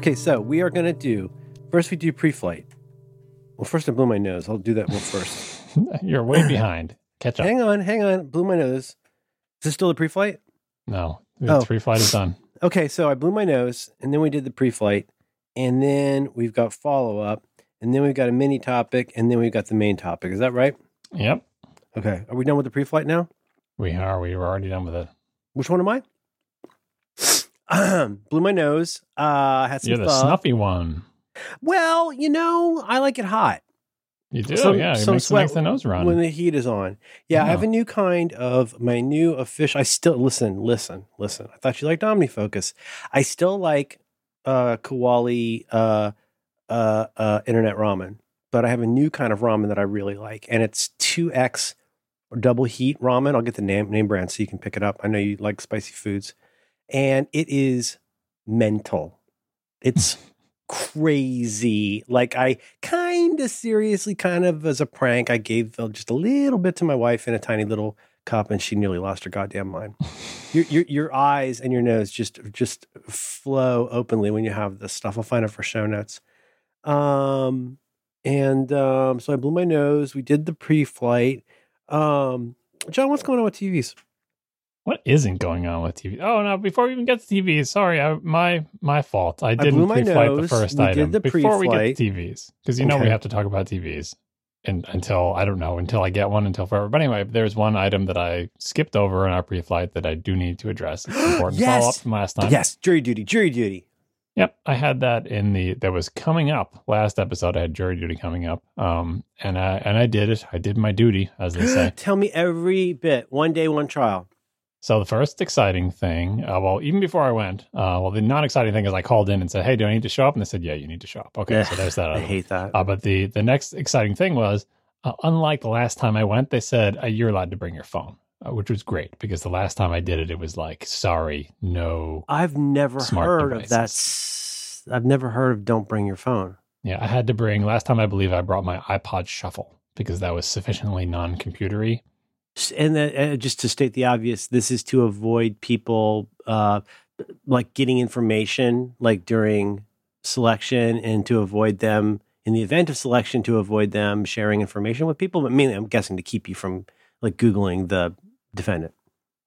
Okay, so we are going to do first. We do pre-flight. Well, first I blew my nose. I'll do that one first. You're way behind. Catch up. hang on, hang on. Blew my nose. Is this still the pre-flight? No, the Oh. pre-flight is done. Okay, so I blew my nose, and then we did the pre-flight, and then we've got follow-up, and then we've got a mini topic, and then we've got the main topic. Is that right? Yep, Okay. Are we done with the pre-flight now? we are. We were already done with it. Which one am I? blew my nose. Uh, had some You're the snuffy one. Well, you know, I like it hot. You do, Some- yeah. It some makes, sweat makes the nose run. when the heat is on. Yeah, I have a new kind of my new official. I still listen, listen, listen. I thought you liked OmniFocus. I still like uh Kawali uh uh uh internet ramen, but I have a new kind of ramen that I really like, and it's two X or double heat ramen. I'll get the name name brand so you can pick it up. I know you like spicy foods, and it is mental. It's crazy. Like I kind of seriously, kind of as a prank, I gave just a little bit to my wife in a tiny little cup, and she nearly lost her goddamn mind. your, your your eyes and your nose just just flow openly when you have this stuff. I'll find it for show notes. Um, and um, so I blew my nose. We did the pre-flight. Um, John, what's going on with TVs? What isn't going on with TV? Oh no! Before we even get to TVs, sorry, I, my my fault. I didn't my pre-flight the first We item the before we get to TVs because you know we have to talk about TVs. And until I don't know until I get one until forever. But anyway, there's one item that I skipped over in our pre-flight that I do need to address. It's important Yes! follow up from last time. Yes, jury duty, jury duty. Yep, I had that in the that was coming up last episode. I had jury duty coming up, um, and I and I did it. I did my duty, as they say. Tell me every bit. One day, one trial. So the first exciting thing, uh, well, even before I went, uh, well, the non-exciting thing is I called in and said, "Hey, do I need to show up?" And they said, "Yeah, you need to show up." Okay, so there's that. I hate that. Uh, but the the next exciting thing was, uh, unlike the last time I went, they said uh, you're allowed to bring your phone, uh, which was great because the last time I did it, it was like, sorry, no. I've never heard of that. devices. I've never heard of don't bring your phone. Yeah, I had to bring. Last time I believe I brought my iPod Shuffle because that was sufficiently non-computery. And uh, just to state the obvious, this is to avoid people uh, like getting information like during selection and to avoid them in the event of selection to avoid them sharing information with people. But mainly, I'm guessing to keep you from like Googling the defendant.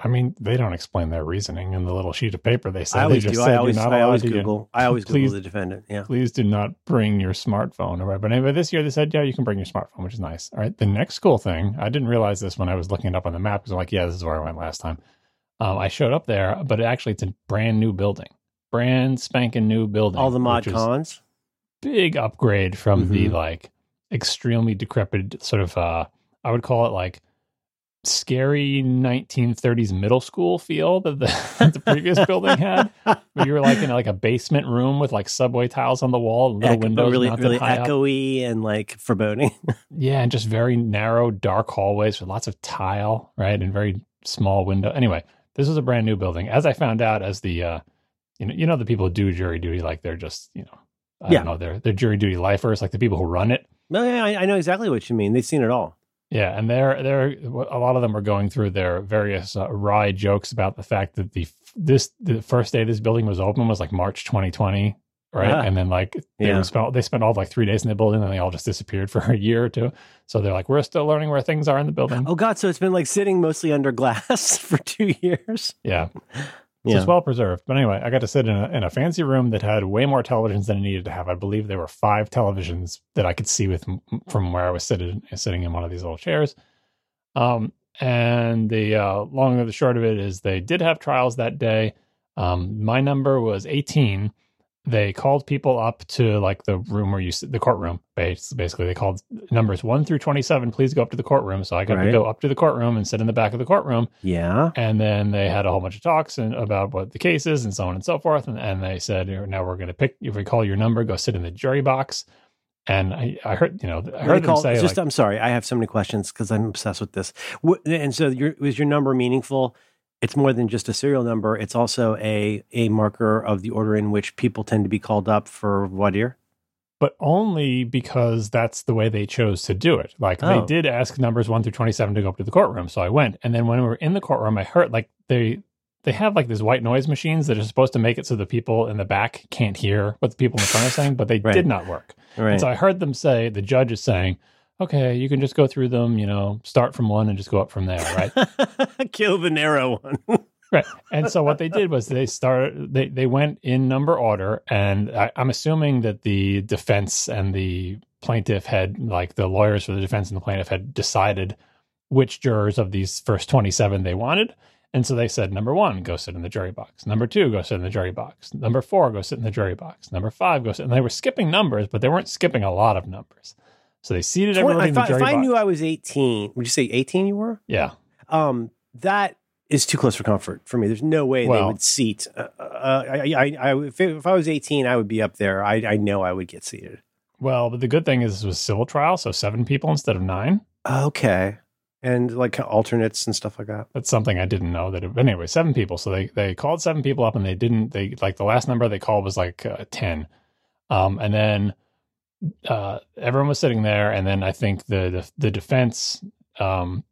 I mean, they don't explain their reasoning in the little sheet of paper they said. I always they just do. said I always, I always Google. I always Please- Google the defendant. Yeah. Please do not bring your smartphone. All right. But anyway, this year they said, yeah, you can bring your smartphone, which is nice. All right. The next cool thing, I didn't realize this when I was looking it up on the map because I'm like, yeah, this is where I went last time. Um, I showed up there, but actually it's a brand new building, brand spanking new building. All the mod cons. Big upgrade from the Mhm. like extremely decrepit sort of, uh, I would call it like scary 1930s middle school feel that the, that the previous building had. Where you were like in like a basement room with like subway tiles on the wall, and little Echo- windows really, really high up. echoey and like foreboding. Yeah, and just very narrow, dark hallways with lots of tile, right, and very small window. Anyway, this was a brand new building. As I found out, as the uh, you know, you know, the people who do jury duty, like they're just you know, I Yeah. don't know, they're they're jury duty lifers, like the people who run it. no, yeah, I, I know exactly what you mean. They've seen it all. Yeah, and they're they're a lot of them are going through their various uh, wry jokes about the fact that the this the first day this building was open was like March 2020, right? Ah. and then like they Yeah. spent they spent all like three days in the building, and they all just disappeared for a year or two. So they're like, we're still learning where things are in the building. Oh God! So it's been like sitting mostly under glass for two years. Yeah, so Yeah. it's well preserved. But anyway, I got to sit in a, in a fancy room that had way more televisions than it needed to have. I believe there were five televisions that I could see with from where I was sitting sitting in one of these little chairs. Um, and the uh, long of the short of it is they did have trials that day. Um, my number was 18. They called people up to like the room where you sit, the courtroom. Basically, they called numbers one through 27. Please go up to the courtroom. So I got to go up to the courtroom and sit in the back of the courtroom. Yeah. And then they had a whole bunch of talks and about what the case is and so on and so forth. And, and they said, now we're going to pick, if we call your number, go sit in the jury box. And I, I heard, you know, I heard they them say, just, like, I'm sorry. I have so many questions because I'm obsessed with this. What, and so, your, was your number meaningful? It's more than just a serial number. It's also a a marker of the order in which people tend to be called up for voir dire. but only because that's the way they chose to do it. Like Oh. they did ask numbers one through 27 to go up to the courtroom. So I went. And then when we were in the courtroom, I heard like they, they have like these white noise machines that are supposed to make it so the people in the back can't hear what the people in the front are saying, but they Right. did not work. Right. And so I heard them say, the judge is saying, okay, you can just go through them, you know, start from one and just go up from there, right? Kill the narrow one. right. And so what they did was they started, they, they went in number order. And I, I'm assuming that the defense and the plaintiff had, like the lawyers for the defense and the plaintiff had decided which jurors of these first 27 they wanted. And so they said, number one, go sit in the jury box. Number two, go sit in the jury box. Number four, go sit in the jury box. Number five, go sit. And they were skipping numbers, but they weren't skipping a lot of numbers. So they seated Twen- everybody in if the I, jury if I box. knew I was 18, would you say 18 you were? yeah. Um, that is too close for comfort for me. There's no way they would seat. Uh, uh, I, I, I, if, if I was 18, I would be up there. I, I know I would get seated. Well, but the good thing is this was civil trial, so seven people instead of nine. Okay. And like alternates and stuff like that. That's something I didn't know that. It, anyway, seven people. So they they called seven people up, and they didn't. They like the last number they called was like uh, ten, um, and then uh, everyone was sitting there, and then I think the the, the defense um,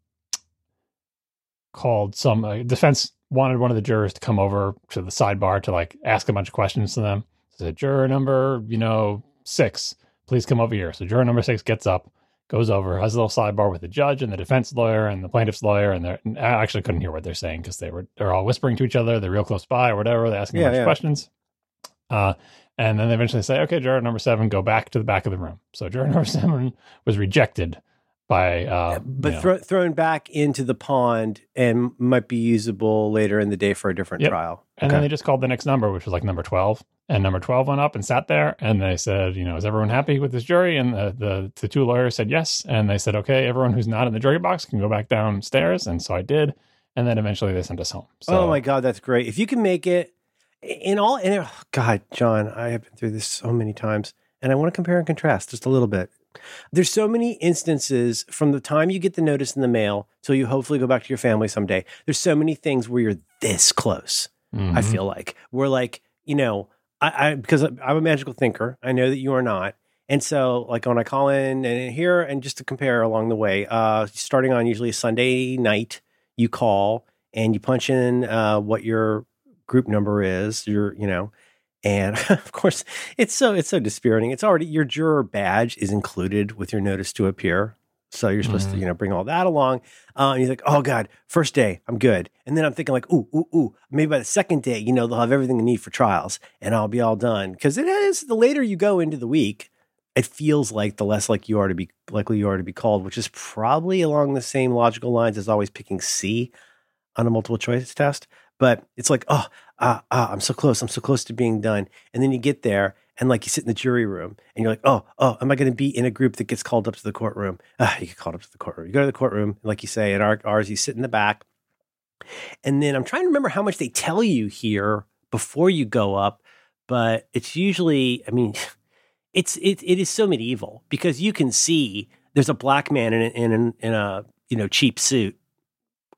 called some uh, defense wanted one of the jurors to come over to the sidebar to like ask a bunch of questions to them. So juror number, you know, six, please come over here. So juror number six gets up, goes over, has a little sidebar with the judge and the defense lawyer and the plaintiff's lawyer, and they're and I actually couldn't hear what they're saying because they were they're all whispering to each other. They're real close by or whatever. They're asking a bunch yeah. of questions. Uh, and then they eventually say, okay, juror number seven, go back to the back of the room. So juror number seven was rejected by, uh, but you know, thro- thrown back into the pond and might be usable later in the day for a different Yep. trial. And then they just called the next number, which was like number 12. And number 12 went up and sat there. And they said, you know, is everyone happy with this jury? And the, the, the two lawyers said yes. And they said, okay, everyone who's not in the jury box can go back downstairs. And so I did. And then eventually they sent us home. So, oh my God, that's great. If you can make it in all, and oh God, John, I have been through this so many times and I want to compare and contrast just a little bit. There's so many instances from the time you get the notice in the mail till you hopefully go back to your family someday. There's so many things where you're this close. I Mhm. feel like we're like, you know, I, I because I'm a magical thinker. I know that you are not. And so, like when I call in and here, and just to compare along the way, uh, starting on usually a Sunday night, you call and you punch in uh, what your group number is. Your, you know, and of course, it's so it's so dispiriting. It's already your juror badge is included with your notice to appear. So you're supposed to, Mhm. you know, bring all that along. Uh, and he's like, "Oh God, first day, I'm good." And then I'm thinking like, "Ooh, ooh, ooh." Maybe by the second day, you know, they'll have everything they need for trials, and I'll be all done. Because it is the later you go into the week, it feels like the less like you are to be likely you are to be called, which is probably along the same logical lines as always picking C on a multiple choice test. But it's like, oh, ah, ah, I'm so close. I'm so close to being done. And then you get there and like you sit in the jury room and you're like, oh, oh, am I going to be in a group that gets called up to the courtroom? Ah, you get called up to the courtroom. You go to the courtroom, like you say, at our, ours, you sit in the back. And then I'm trying to remember how much they tell you here before you go up, but it's usually, I mean, it's it, it is so medieval because you can see there's a black man in in a, in a you know cheap suit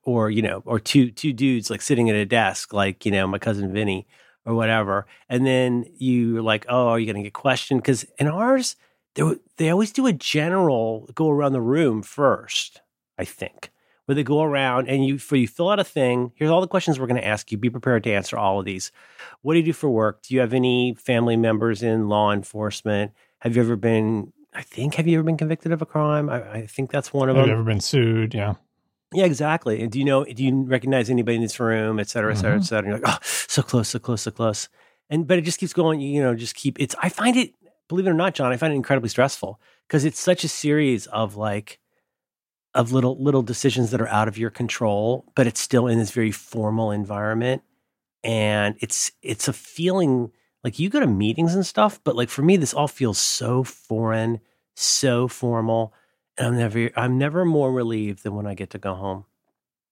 or you know or two two dudes like sitting at a desk like you know my cousin Vinny or whatever and then you're like oh are you going to get questioned? Because in ours they, they always do a general go around the room first I think where they go around and you for you fill out a thing here's all the questions we're going to ask you. Be prepared to answer all of these. What do you do for work? Do you have any family members in law enforcement? Have you ever been I think have you ever been convicted of a crime? I, I think that's one of Have them. Have you ever been sued? Yeah. Yeah, exactly. And do you know? Do you recognize anybody in this room, et cetera, et cetera, et Mhm. cetera? And you're like, oh, so close, so close, so close. And but it just keeps going. You know, just keep. It's. I find it. Believe it or not, John, I find it incredibly stressful because it's such a series of like, of little little decisions that are out of your control, but it's still in this very formal environment, and it's it's a feeling like you go to meetings and stuff, but like for me, this all feels so foreign, so formal. I'm never I'm never more relieved than when I get to go home.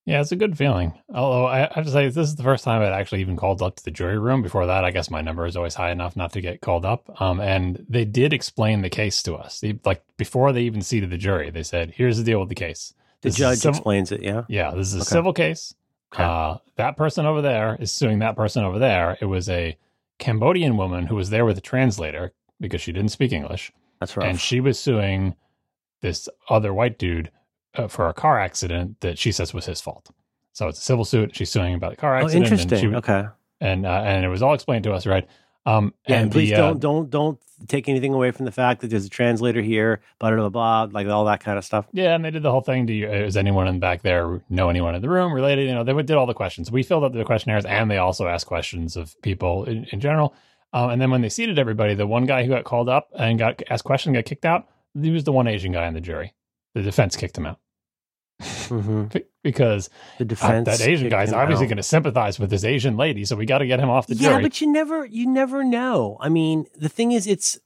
Yeah, it's a good feeling. Although I have to say, this is the first time I'd actually even called up to the jury room. Before that, I guess my number is always high enough not to get called up. Um, and they did explain the case to us. They, like before they even seated the jury, they said, "Here's the deal with the case. The This is judge civil- explains it, yeah. Yeah, this is a Okay. civil case. Okay. Uh, that person over there is suing that person over there. It was a Cambodian woman who was there with a translator because she didn't speak English, That's right. and she was suing this other white dude uh, for a car accident that she says was his fault. So it's a civil suit. She's suing about the car Oh, accident. interesting. And, she, okay. and, uh, and it was all explained to us, right? Um, Yeah, and and please the, uh, don't don't don't take anything away from the fact that there's a translator here, blah blah blah, like all that kind of stuff. Yeah, and they did the whole thing. Do you, is anyone in the back there know anyone in the room related? You know, they did all the questions. We filled out the questionnaires, and they also asked questions of people in, in general. Um, and then when they seated everybody, the one guy who got called up and got asked questions got kicked out. He was the one Asian guy on the jury. The defense kicked him out Mm-hmm. Because The uh, that Asian guy's obviously going to sympathize with this Asian lady, so we got to get him off the jury. yeah, but you never you never know. I mean, the thing is, it's.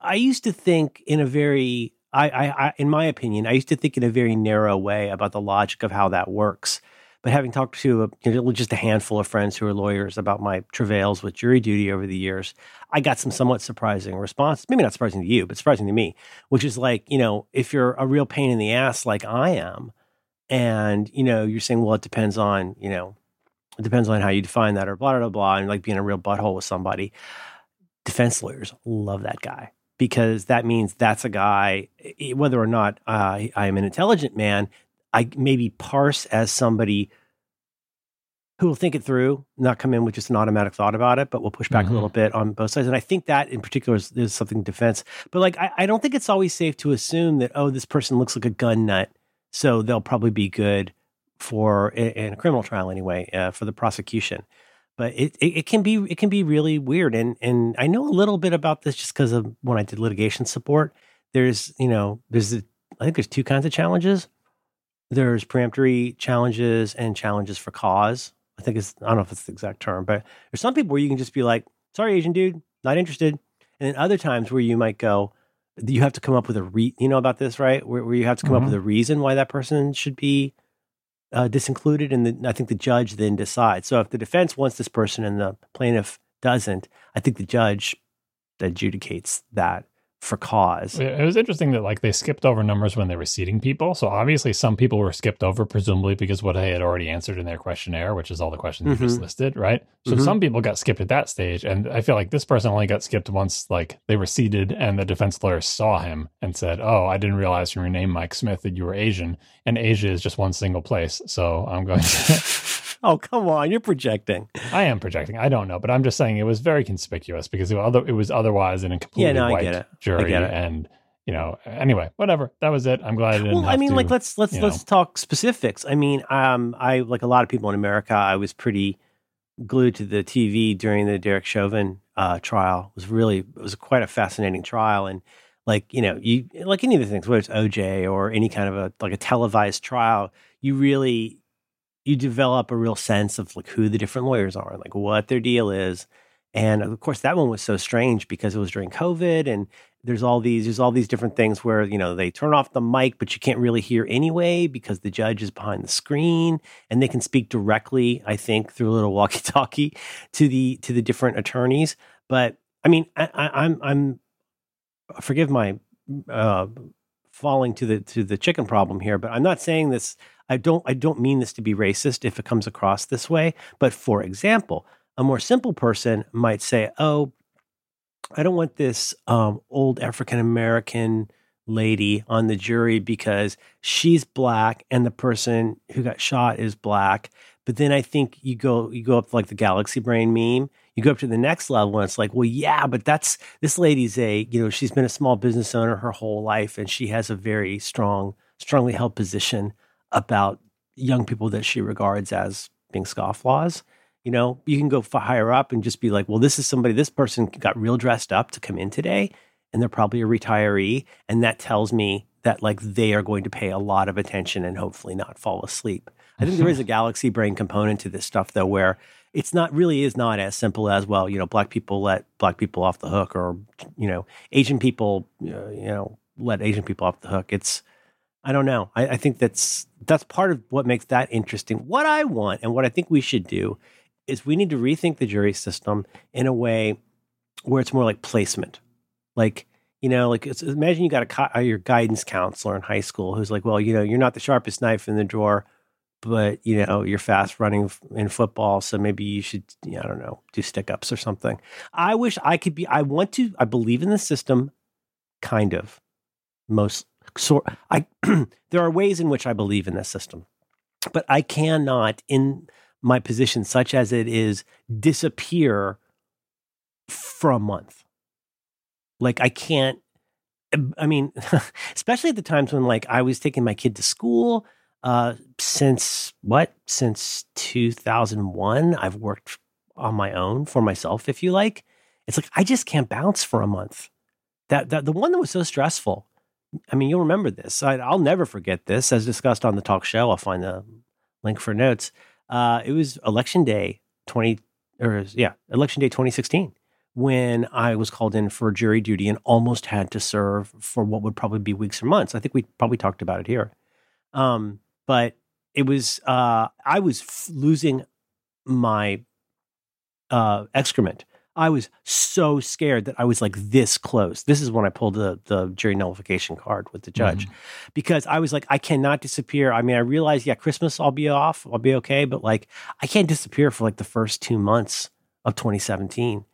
I used to think in a very, I, I, I, in my opinion, I used to think in a very narrow way about the logic of how that works. But having talked to a, you know, just a handful of friends who are lawyers about my travails with jury duty over the years, I got some somewhat surprising responses. Maybe not surprising to you, but surprising to me, which is like, you know, if you're a real pain in the ass like I am, and you know, you're saying, well, it depends on, you know, it depends on how you define that or blah blah blah, and like being a real butthole with somebody. Defense lawyers love that guy because that means that's a guy. Whether or not uh, I am an intelligent man, I maybe parse as somebody who will think it through, not come in with just an automatic thought about it, but will push back Mhm. a little bit on both sides. And I think that in particular is, is something defense. But like, I, I don't think it's always safe to assume that oh, this person looks like a gun nut, so they'll probably be good for in, in a criminal trial anyway uh, for the prosecution. But it, it it can be it can be really weird, and and I know a little bit about this just because of when I did litigation support. There's you know there's a, I think there's two kinds of challenges. There's peremptory challenges and challenges for cause. I think it's I don't know if it's the exact term, but there's some people where you can just be like, "Sorry, Asian dude, not interested," and then other times where you might go, you have to come up with a re. You know about this, right? Where, where you have to come up Mhm. with a reason why that person should be uh, disincluded, and the, I think the judge then decides. So if the defense wants this person and the plaintiff doesn't, I think the judge adjudicates that for cause. It was interesting that like they skipped over numbers when they were seating people. So obviously some people were skipped over, presumably because what they had already answered in their questionnaire, which is all the questions you just Mhm. listed, right? So Mhm. some people got skipped at that stage, and I feel like this person only got skipped once, like they were seated, and the defense lawyer saw him and said, "Oh, I didn't realize from your name, Mike Smith, that you were Asian, and Asia is just one single place." So I'm going. to... oh come on, you're projecting. I am projecting. I don't know, but I'm just saying it was very conspicuous because it other, it was otherwise in a completely no, I white get it. I jury, and you know, anyway, whatever. That was it. I'm glad I didn't. Well, I mean, to- like let's let's let's talk specifics. I mean, um, I like a lot of people in America. I was pretty glued to the TV during the Derek Chauvin uh, trial. It was really it was quite a fascinating trial, and like you know, you like any of the things, whether it's OJ or any kind of a like a televised trial, you really you develop a real sense of like who the different lawyers are, and like what their deal is. And of course, that one was so strange because it was during COVID, and there's all these there's all these different things where you know they turn off the mic, but you can't really hear anyway because the judge is behind the screen, and they can speak directly, I think, through a little walkie-talkie to the to the different attorneys. But I mean, I, I, I'm I'm forgive my uh, falling to the to the chicken problem here, but I'm not saying this. I don't I don't mean this to be racist if it comes across this way. But for example, a more simple person might say, "Oh, I don't want this um, old African American lady on the jury because she's black and the person who got shot is black." But then I think you go you go up like the galaxy brain meme. You go up to the next level and it's like, well, yeah, but that's this lady's a you know she's been a small business owner her whole life and she has a very strong, strongly held position about young people that she regards as being scofflaws. You know, you can go higher up and just be like, well, this is somebody, this person got real dressed up to come in today, and they're probably a retiree. And that tells me that like they are going to pay a lot of attention and hopefully not fall asleep. I think there is a galaxy brain component to this stuff though, where it's not really is not as simple as well, you know, black people let black people off the hook or, you know, Asian people, uh, you know, let Asian people off the hook. It's, I don't know. I, I think that's that's part of what makes that interesting. What I want and what I think we should do is we need to rethink the jury system in a way where it's more like placement. Like, you know, like imagine you got a uh, your guidance counselor in high school who's like, well, you know, you're not the sharpest knife in the drawer, but you know, you're fast running in football, so maybe you should, you know, I don't know, do stick ups or something. I wish I could be. I want to. I believe in the system, kind of. Most sort. I there are ways in which I believe in this system. but I cannot, in my position, such as it is, disappear for a month. Like I can't. I mean, especially at the times when like I was taking my kid to school. Uh, since what? Since 2001, I've worked on my own for myself, if you like. It's like I just can't bounce for a month. That that the one that was so stressful. I mean, you'll remember this. I, will never forget this, as discussed on the talk show. I'll find the link for notes. Uh, it was election day twenty or yeah, election day twenty sixteen when I was called in for jury duty and almost had to serve for what would probably be weeks or months. I think we probably talked about it here. Um, but it was uh, I was f- losing my uh, excrement I was so scared that I was like this close. This is when I pulled the the jury nullification card with the judge mm-hmm. because I was like, I cannot disappear. I mean, I realized, yeah, Christmas I'll be off, I'll be okay, but like I can't disappear for like the first two months of 2017.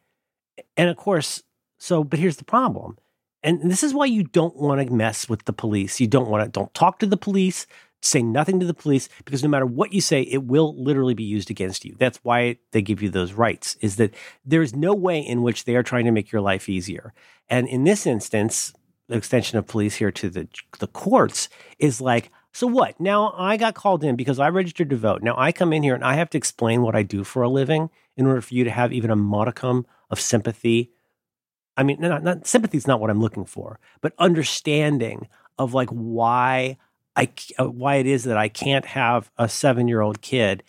And of course, so but here's the problem. And this is why you don't want to mess with the police. You don't want to don't talk to the police say nothing to the police because no matter what you say, it will literally be used against you. That's why they give you those rights, is that there is no way in which they are trying to make your life easier. And in this instance, the extension of police here to the, the courts is like, so what? Now I got called in because I registered to vote. Now I come in here and I have to explain what I do for a living in order for you to have even a modicum of sympathy. I mean, not, not sympathy is not what I'm looking for, but understanding of like why I uh, why it is that I can't have a seven year old kid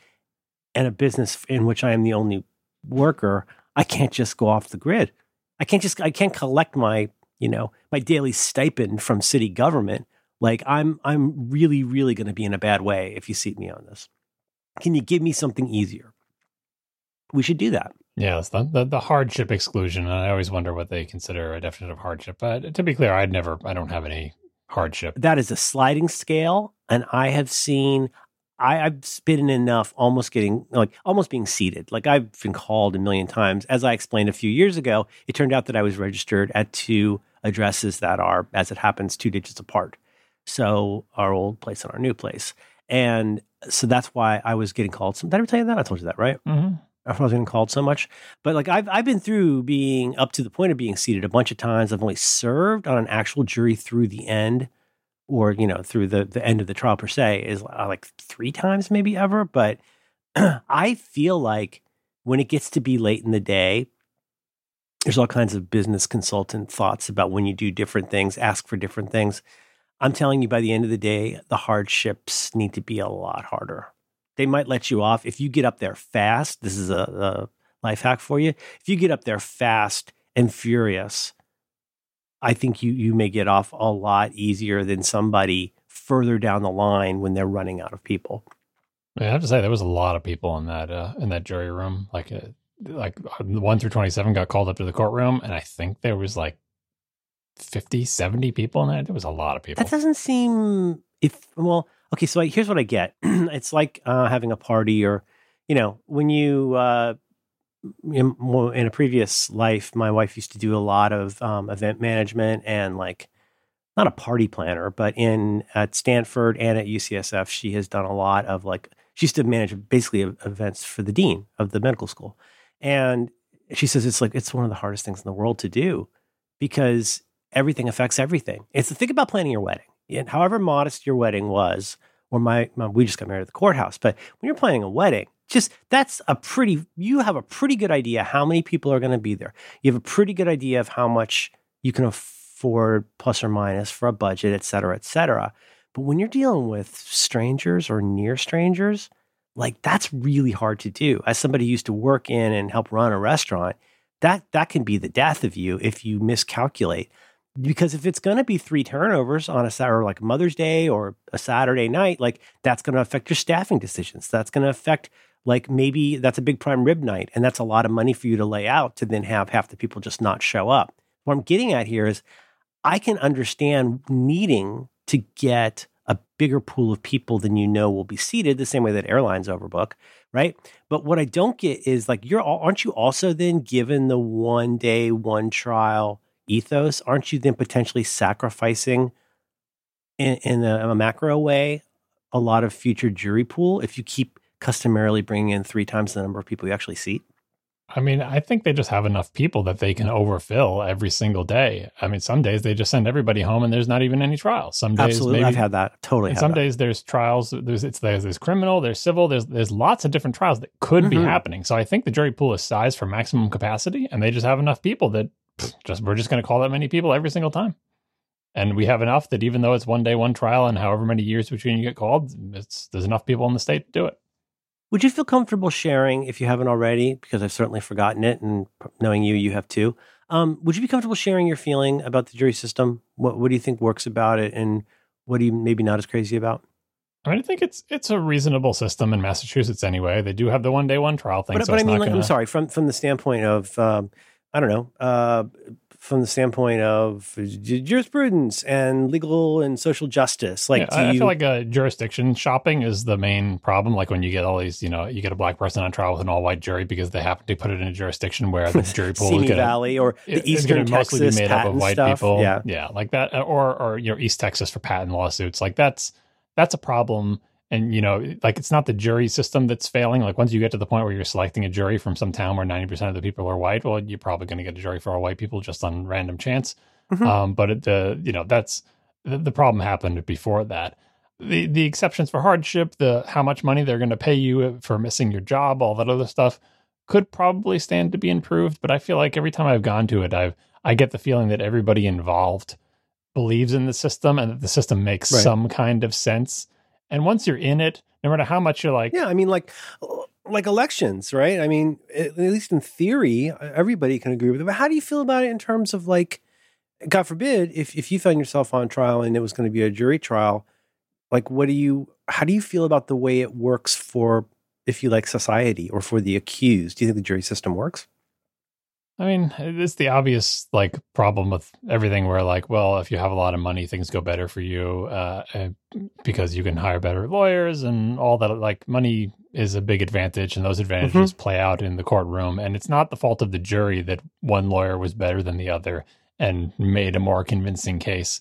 and a business in which I am the only worker. I can't just go off the grid. I can't just I can't collect my you know my daily stipend from city government. Like I'm I'm really really going to be in a bad way if you seat me on this. Can you give me something easier? We should do that. Yeah, the, the, the hardship exclusion. And I always wonder what they consider a definition of hardship. But to be clear, I'd never I don't have any hardship. That is a sliding scale, and I have seen. I, I've been in enough, almost getting like almost being seated. Like I've been called a million times. As I explained a few years ago, it turned out that I was registered at two addresses that are, as it happens, two digits apart. So our old place and our new place, and so that's why I was getting called. Some, did I ever tell you that? I told you that, right? Mm-hmm. I was getting called so much. But like I've I've been through being up to the point of being seated a bunch of times. I've only served on an actual jury through the end, or you know through the the end of the trial per se is uh, like three times maybe ever. But I feel like when it gets to be late in the day, there's all kinds of business consultant thoughts about when you do different things, ask for different things. I'm telling you, by the end of the day, the hardships need to be a lot harder they might let you off if you get up there fast. This is a, a life hack for you. If you get up there fast and furious, I think you you may get off a lot easier than somebody further down the line when they're running out of people. I have to say there was a lot of people in that uh, in that jury room. Like uh, like one through twenty seven got called up to the courtroom, and I think there was like 50, 70 people in that. There was a lot of people. That doesn't seem if well okay, so here's what I get. it's like uh, having a party, or you know, when you uh, in, in, a previous life, my wife used to do a lot of um, event management and like not a party planner, but in at Stanford and at UCSF, she has done a lot of like she used to manage basically events for the dean of the medical school, and she says it's like it's one of the hardest things in the world to do because everything affects everything. It's the thing about planning your wedding and however modest your wedding was, or my, my, we just got married at the courthouse, but when you're planning a wedding, just that's a pretty you have a pretty good idea how many people are going to be there. You have a pretty good idea of how much you can afford plus or minus for a budget, et cetera, et cetera. But when you're dealing with strangers or near strangers, like that's really hard to do. As somebody used to work in and help run a restaurant, that that can be the death of you if you miscalculate because if it's going to be three turnovers on a Saturday, like Mother's Day or a Saturday night, like that's going to affect your staffing decisions. That's going to affect like maybe that's a big prime rib night, and that's a lot of money for you to lay out to then have half the people just not show up. What I'm getting at here is I can understand needing to get a bigger pool of people than you know will be seated, the same way that airlines overbook, right? But what I don't get is like you're aren't you also then given the one day, one trial ethos, aren't you then potentially sacrificing in, in a, a macro way a lot of future jury pool if you keep customarily bringing in three times the number of people you actually seat? I mean, I think they just have enough people that they can overfill every single day. I mean, some days they just send everybody home and there's not even any trials. Some days, absolutely, maybe, I've had that totally. some that. days there's trials. There's it's there's, there's criminal, there's civil, there's there's lots of different trials that could mm-hmm. be happening. So I think the jury pool is sized for maximum capacity, and they just have enough people that just we're just going to call that many people every single time. And we have enough that even though it's one day, one trial, and however many years between you get called, it's there's enough people in the state to do it. Would you feel comfortable sharing, if you haven't already, because I've certainly forgotten it, and knowing you, you have too? Um, would you be comfortable sharing your feeling about the jury system? What What do you think works about it, and what are you maybe not as crazy about? I mean, I think it's it's a reasonable system in Massachusetts anyway. They do have the one day one trial thing. But, so but I mean, like, gonna... I'm sorry from from the standpoint of um, I don't know. Uh, from the standpoint of jurisprudence and legal and social justice. Like, yeah, I, you... I feel like a jurisdiction shopping is the main problem. Like when you get all these, you know, you get a black person on trial with an all white jury because they happen to put it in a jurisdiction where the jury pool is gonna, Valley or the it, Eastern Texas mostly be made up of white stuff. people. Yeah, yeah, like that, or or you know, East Texas for patent lawsuits. Like that's that's a problem and you know like it's not the jury system that's failing like once you get to the point where you're selecting a jury from some town where 90% of the people are white well you're probably going to get a jury for all white people just on random chance mm-hmm. um, but the you know that's the, the, problem happened before that the the exceptions for hardship the how much money they're going to pay you for missing your job all that other stuff could probably stand to be improved but i feel like every time i've gone to it i've i get the feeling that everybody involved believes in the system and that the system makes right. some kind of sense and once you're in it, no matter how much you're like, yeah, I mean, like, like elections, right? I mean, at least in theory, everybody can agree with it. But how do you feel about it in terms of like, God forbid, if if you found yourself on trial and it was going to be a jury trial, like, what do you? How do you feel about the way it works for, if you like, society or for the accused? Do you think the jury system works? I mean, it's the obvious like problem with everything where like, well, if you have a lot of money, things go better for you uh, because you can hire better lawyers and all that. Like, money is a big advantage, and those advantages mm-hmm. play out in the courtroom. And it's not the fault of the jury that one lawyer was better than the other and made a more convincing case,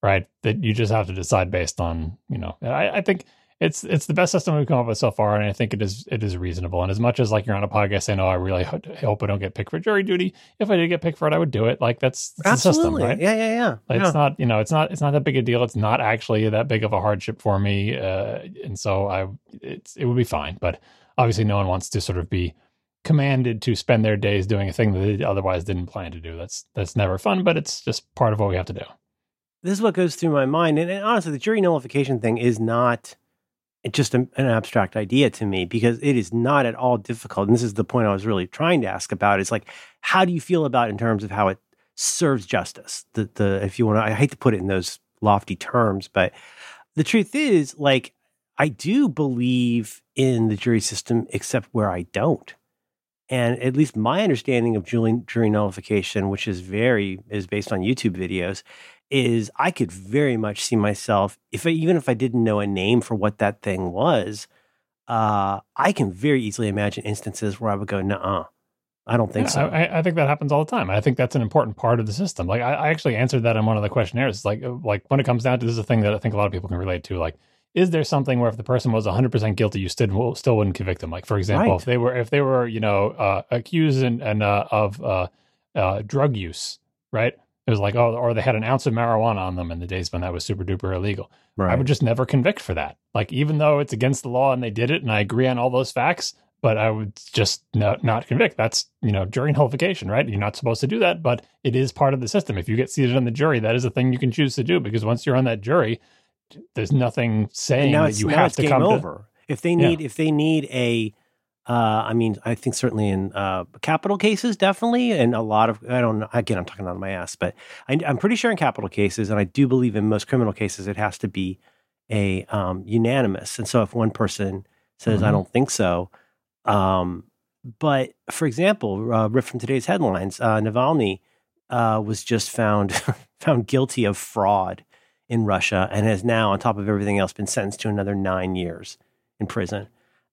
right? That you just have to decide based on, you know. I, I think it's it's the best system we've come up with so far, and I think it is it is reasonable. And as much as like you're on a podcast saying, "Oh, I really hope I don't get picked for jury duty," if I did get picked for it, I would do it. Like that's, that's absolutely, system, right? Yeah, yeah, yeah. Like, yeah. It's not you know it's not it's not that big a deal. It's not actually that big of a hardship for me, uh, and so I it's it would be fine. But obviously, no one wants to sort of be commanded to spend their days doing a thing that they otherwise didn't plan to do. That's that's never fun, but it's just part of what we have to do. This is what goes through my mind, and, and honestly, the jury nullification thing is not it's just an abstract idea to me because it is not at all difficult. And this is the point I was really trying to ask about. Is like, how do you feel about in terms of how it serves justice? The the if you want to, I hate to put it in those lofty terms, but the truth is, like, I do believe in the jury system, except where I don't. And at least my understanding of jury, jury nullification, which is very is based on YouTube videos, is I could very much see myself if I, even if I didn't know a name for what that thing was, uh, I can very easily imagine instances where I would go, "Nah, I don't think yeah, so." I, I, think that happens all the time. I think that's an important part of the system. Like I, I actually answered that in one of the questionnaires. It's like, uh, like when it comes down to this is a thing that I think a lot of people can relate to. Like, is there something where if the person was 100% guilty, you still still wouldn't convict them? Like, for example, right. if they were if they were you know uh, accused and, and uh, of uh, uh, drug use, right? It was like, oh, or they had an ounce of marijuana on them in the days when that was super duper illegal. Right. I would just never convict for that. Like, even though it's against the law and they did it, and I agree on all those facts, but I would just not, not convict. That's, you know, jury nullification, right? You're not supposed to do that, but it is part of the system. If you get seated on the jury, that is a thing you can choose to do because once you're on that jury, there's nothing saying that you have to come over. To, if they need, yeah. if they need a, uh, I mean, I think certainly in uh, capital cases, definitely, and a lot of I don't know. Again, I'm talking out of my ass, but I, am pretty sure in capital cases, and I do believe in most criminal cases, it has to be a um, unanimous. And so, if one person says, mm-hmm. "I don't think so," um, but for example, uh, ripped from today's headlines, uh, Navalny uh, was just found found guilty of fraud in Russia, and has now, on top of everything else, been sentenced to another nine years in prison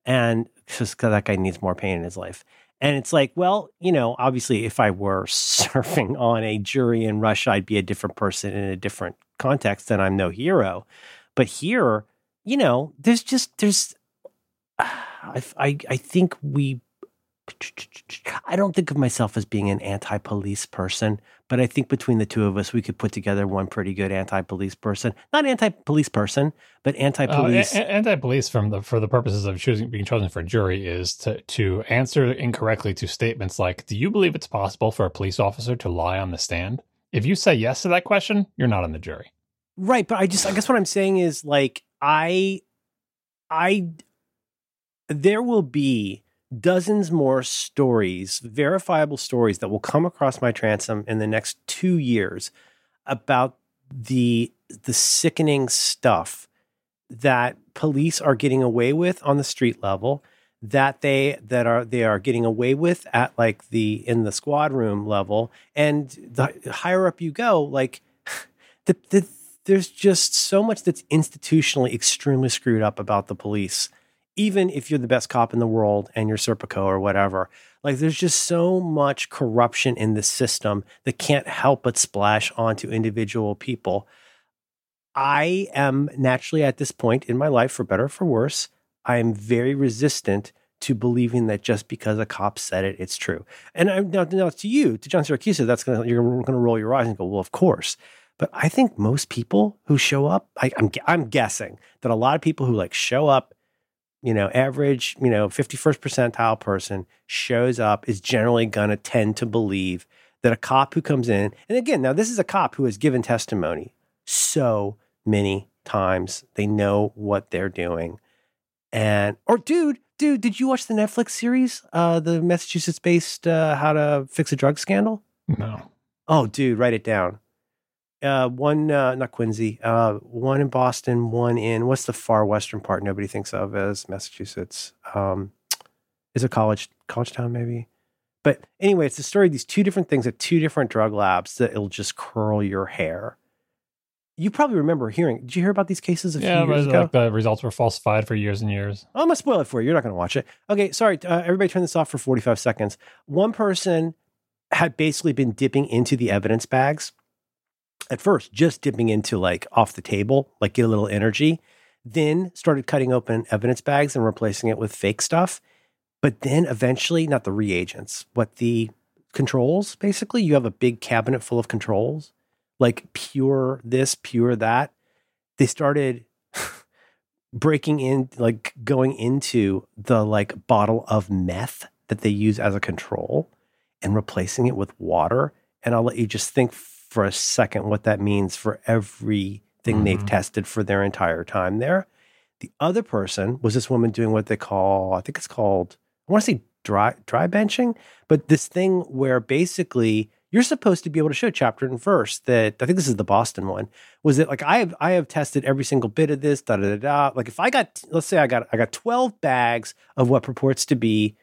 and just because that guy needs more pain in his life. And it's like, well, you know, obviously, if I were surfing on a jury in Russia, I'd be a different person in a different context, and I'm no hero. But here, you know, there's just there's I I, I think we I don't think of myself as being an anti-police person, but I think between the two of us, we could put together one pretty good anti-police person. Not anti-police person, but anti-police. Uh, anti-police, from the for the purposes of choosing being chosen for a jury, is to to answer incorrectly to statements like, "Do you believe it's possible for a police officer to lie on the stand?" If you say yes to that question, you're not on the jury. Right, but I just I guess what I'm saying is like I I there will be dozens more stories, verifiable stories that will come across my transom in the next 2 years about the the sickening stuff that police are getting away with on the street level that they that are they are getting away with at like the in the squad room level. And the higher up you go like the, the there's just so much that's institutionally extremely screwed up about the police even if you're the best cop in the world and you're Serpico or whatever, like there's just so much corruption in the system that can't help but splash onto individual people. I am naturally at this point in my life, for better or for worse, I am very resistant to believing that just because a cop said it, it's true. And I, now, now to you, to John Siracusa, that's gonna you're gonna roll your eyes and go, well, of course. But I think most people who show up, I, I'm I'm guessing that a lot of people who like show up you know, average, you know, 51st percentile person shows up is generally going to tend to believe that a cop who comes in, and again, now this is a cop who has given testimony so many times. They know what they're doing. And, or dude, dude, did you watch the Netflix series, uh, the Massachusetts based uh, How to Fix a Drug Scandal? No. Oh, dude, write it down uh, one uh, not Quincy, uh, one in Boston, one in what's the far western part nobody thinks of as Massachusetts. Um, is a college college town maybe, but anyway, it's the story of these two different things at two different drug labs that it'll just curl your hair. You probably remember hearing. Did you hear about these cases a yeah, few years ago? Like the results were falsified for years and years. I'm gonna spoil it for you. You're not gonna watch it. Okay, sorry. Uh, everybody, turn this off for 45 seconds. One person had basically been dipping into the evidence bags at first just dipping into like off the table, like get a little energy, then started cutting open evidence bags and replacing it with fake stuff. But then eventually, not the reagents, but the controls, basically, you have a big cabinet full of controls, like pure this, pure that. They started breaking in, like going into the like bottle of meth that they use as a control and replacing it with water. And I'll let you just think for a second what that means for everything mm-hmm. they've tested for their entire time there. The other person was this woman doing what they call, I think it's called, I want to say dry dry benching, but this thing where basically you're supposed to be able to show chapter and verse that I think this is the Boston one. Was it like I have I have tested every single bit of this, da da da da. Like if I got let's say I got I got 12 bags of what purports to be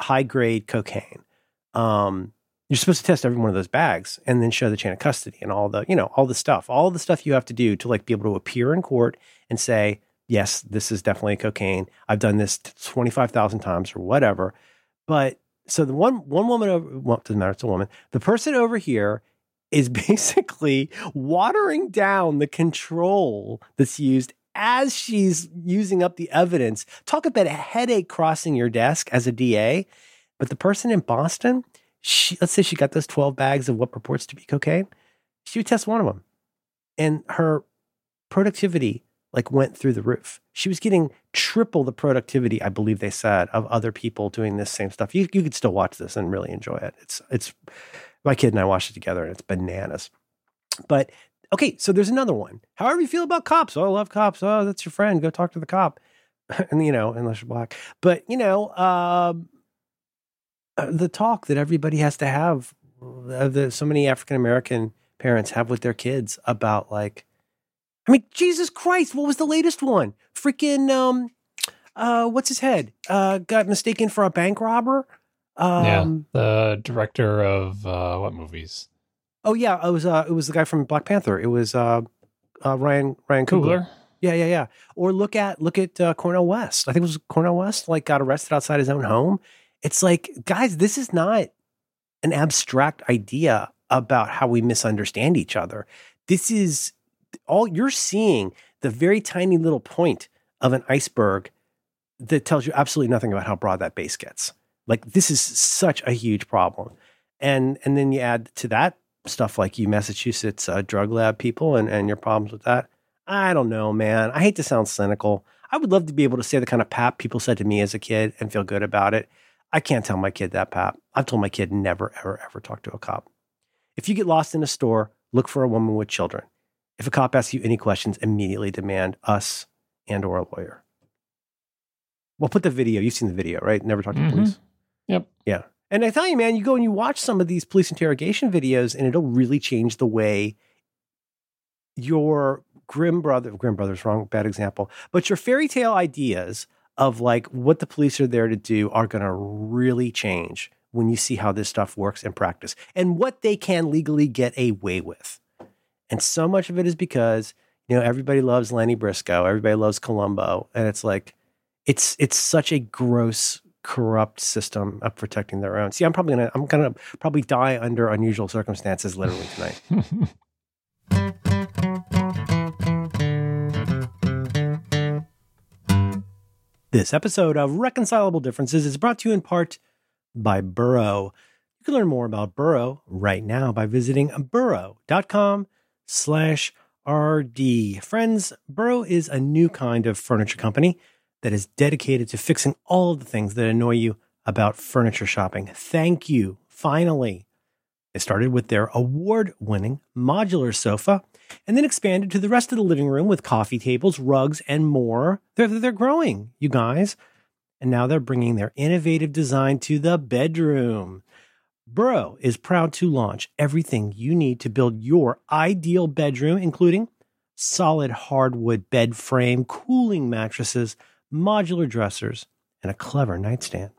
high grade cocaine. Um, you're supposed to test every one of those bags and then show the chain of custody and all the you know all the stuff all the stuff you have to do to like be able to appear in court and say yes this is definitely cocaine. I've done this 25000 times or whatever. But so the one one woman over well doesn't matter it's a woman. The person over here is basically watering down the control that's used as she's using up the evidence. Talk about a headache crossing your desk as a da but the person in boston she let's say she got those 12 bags of what purports to be cocaine she would test one of them and her productivity like went through the roof. She was getting triple the productivity i believe they said of other people doing this same stuff. You, you could still watch this and really enjoy it. It's it's my kid and i watched it together and it's bananas. But okay so there's another one. However you feel about cops. Oh i love cops. Oh that's your friend. Go talk to the cop. And you know unless you're black. But you know um, the talk that everybody has to have uh, that so many African American parents have with their kids about like I mean Jesus Christ what was the latest one freaking um uh what's his head uh got mistaken for a bank robber um yeah the director of uh what movies oh yeah it was uh it was the guy from Black Panther it was uh, uh Ryan Ryan Coogler. Coogler. Yeah, yeah, yeah. Or look at look at uh, Cornel West. I think it was Cornel West. Like got arrested outside his own home, it's like, guys, this is not an abstract idea about how we misunderstand each other. This is all you're seeing the very tiny little point of an iceberg that tells you absolutely nothing about how broad that base gets. Like this is such a huge problem. And and then you add to that stuff like you Massachusetts uh, drug lab people and, and your problems with that. I don't know, man. I hate to sound cynical. I would love to be able to say the kind of pap people said to me as a kid and feel good about it. I can't tell my kid that pap. I've told my kid never, ever, ever talk to a cop. If you get lost in a store, look for a woman with children. If a cop asks you any questions, immediately demand us and or a lawyer. Well, put the video. You've seen the video, right? Never talk to Mhm. police. Yep. Yeah. And I tell you, man, you go and you watch some of these police interrogation videos, and it'll really change the way your Grimm brother, Grimm brothers, wrong, bad example, but your fairy tale ideas of like what the police are there to do are going to really change when you see how this stuff works in practice and what they can legally get away with. And so much of it is because, you know, everybody loves Lenny Briscoe, everybody loves Columbo, and it's like, it's it's such a gross corrupt system of protecting their own. See, I'm probably gonna I'm gonna probably die under unusual circumstances literally tonight. This episode of Reconcilable Differences is brought to you in part by Burrow. You can learn more about Burrow right now by visiting burrow.com slash RD. Friends, Burrow is a new kind of furniture company that is dedicated to fixing all of the things that annoy you about furniture shopping. Thank you. Finally. They started with their award winning modular sofa and then expanded to the rest of the living room with coffee tables, rugs, and more. They're, they're growing, you guys. And now they're bringing their innovative design to the bedroom. Burrow is proud to launch everything you need to build your ideal bedroom, including solid hardwood bed frame, cooling mattresses, modular dressers, and a clever nightstand.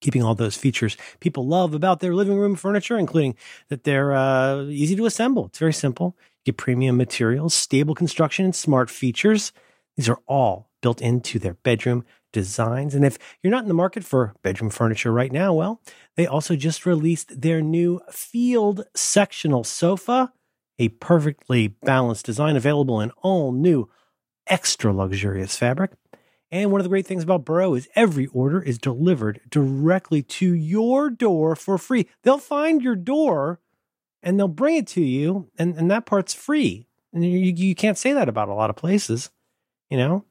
Keeping all those features people love about their living room furniture, including that they're uh, easy to assemble. It's very simple. You get premium materials, stable construction, and smart features. These are all built into their bedroom designs. And if you're not in the market for bedroom furniture right now, well, they also just released their new field sectional sofa, a perfectly balanced design available in all new extra luxurious fabric. And one of the great things about Burrow is every order is delivered directly to your door for free. They'll find your door and they'll bring it to you, and, and that part's free. And you, you can't say that about a lot of places, you know?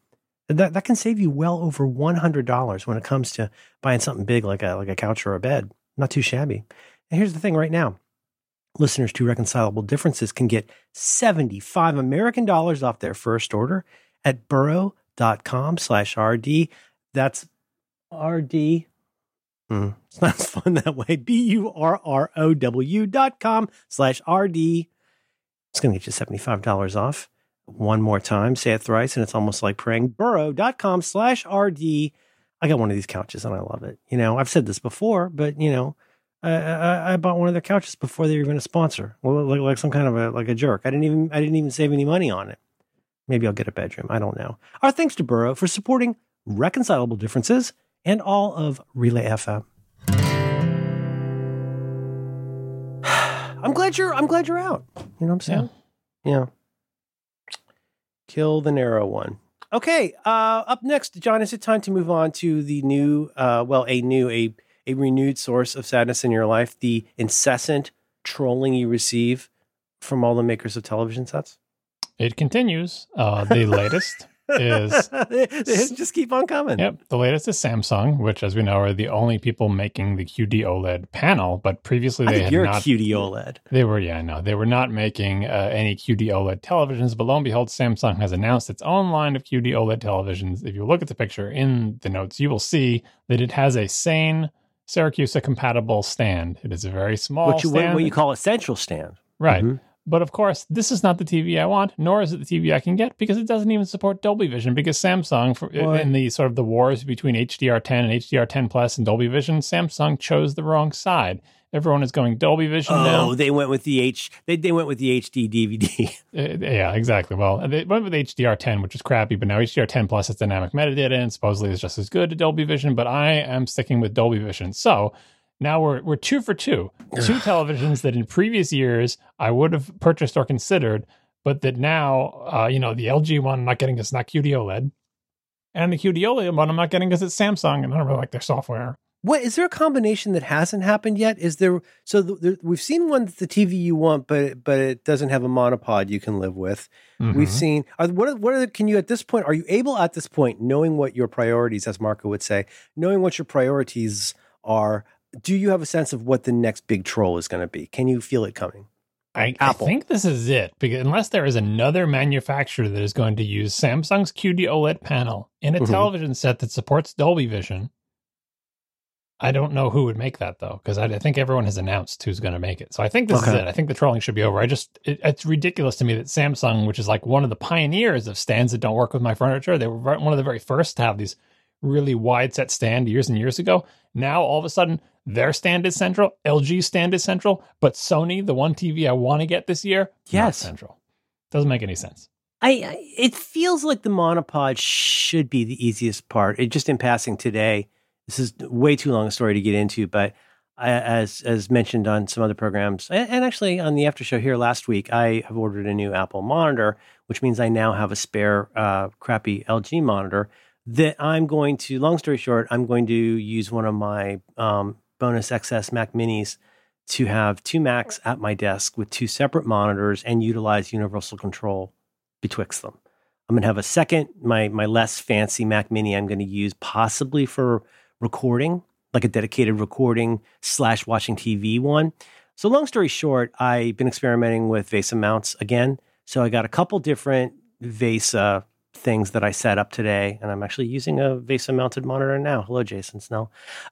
That, that can save you well over $100 when it comes to buying something big like a, like a couch or a bed. Not too shabby. And here's the thing right now listeners to Reconcilable Differences can get 75 American dollars off their first order at burrow.com slash RD. That's RD. Hmm, it's not as fun that way. B U R R O W dot com slash RD. It's going to get you $75 off. One more time, say it thrice, and it's almost like praying. Burrow.com slash RD. I got one of these couches and I love it. You know, I've said this before, but you know, I, I, I bought one of their couches before they were even a sponsor. Well, like, like some kind of a like a jerk. I didn't even I didn't even save any money on it. Maybe I'll get a bedroom. I don't know. Our thanks to Burrow for supporting reconcilable differences and all of Relay FM. I'm glad you're I'm glad you're out. You know what I'm saying? Yeah. Kill the narrow one. Okay, uh, up next, John, is it time to move on to the new, uh, well, a new, a, a renewed source of sadness in your life, the incessant trolling you receive from all the makers of television sets? It continues. Uh, the latest is they just keep on coming. Yep. The latest is Samsung, which, as we know, are the only people making the QD OLED panel. But previously, they had you're not. QD OLED. They were, yeah, no, they were not making uh, any QD OLED televisions. But lo and behold, Samsung has announced its own line of QD OLED televisions. If you look at the picture in the notes, you will see that it has a Sane Syracuse compatible stand. It is a very small What you, stand. what you call a central stand. right. Mhm. But of course, this is not the TV I want, nor is it the TV I can get because it doesn't even support Dolby Vision. Because Samsung, for, in the sort of the wars between HDR10 and HDR10 Plus and Dolby Vision, Samsung chose the wrong side. Everyone is going Dolby Vision Oh, now. they went with the H. They, they went with the HD DVD. Uh, yeah, exactly. Well, they went with HDR10, which is crappy, but now HDR10 Plus has dynamic metadata and supposedly is just as good as Dolby Vision. But I am sticking with Dolby Vision. So now we're we're two for two. Two televisions that in previous years I would have purchased or considered, but that now, uh, you know, the LG one I'm not getting it's not QD OLED. and the QD OLED one I'm not getting because it's Samsung and I don't really like their software. What is there a combination that hasn't happened yet? Is there so the, the, we've seen one that's the TV you want, but but it doesn't have a monopod you can live with. Mm-hmm. We've seen are, what are, what are the, can you at this point are you able at this point knowing what your priorities as Marco would say knowing what your priorities are do you have a sense of what the next big troll is going to be? Can you feel it coming? I, I, think this is it because unless there is another manufacturer that is going to use Samsung's QD OLED panel in a mm-hmm. television set that supports Dolby Vision, I don't know who would make that though, because I, I, think everyone has announced who's going to make it. So I think this okay. is it. I think the trolling should be over. I just it, it's ridiculous to me that Samsung, which is like one of the pioneers of stands that don't work with my furniture, they were one of the very first to have these really wide set stand years and years ago. Now all of a sudden their stand is central, LG stand is central, but Sony, the one TV I want to get this year, yes, central. Doesn't make any sense. I, I it feels like the monopod should be the easiest part. It just in passing today this is way too long a story to get into, but I, as as mentioned on some other programs, and, and, actually on the after show here last week, I have ordered a new Apple monitor, which means I now have a spare uh, crappy LG monitor that I'm going to. Long story short, I'm going to use one of my um, bonus XS Mac Minis to have two Macs at my desk with two separate monitors and utilize universal control betwixt them. I'm going to have a second, my my less fancy Mac Mini. I'm going to use possibly for recording, like a dedicated recording slash watching TV one. So, long story short, I've been experimenting with VESA mounts again. So, I got a couple different VESA things that I set up today, and I'm actually using a VESA mounted monitor now. Hello, Jason Snell.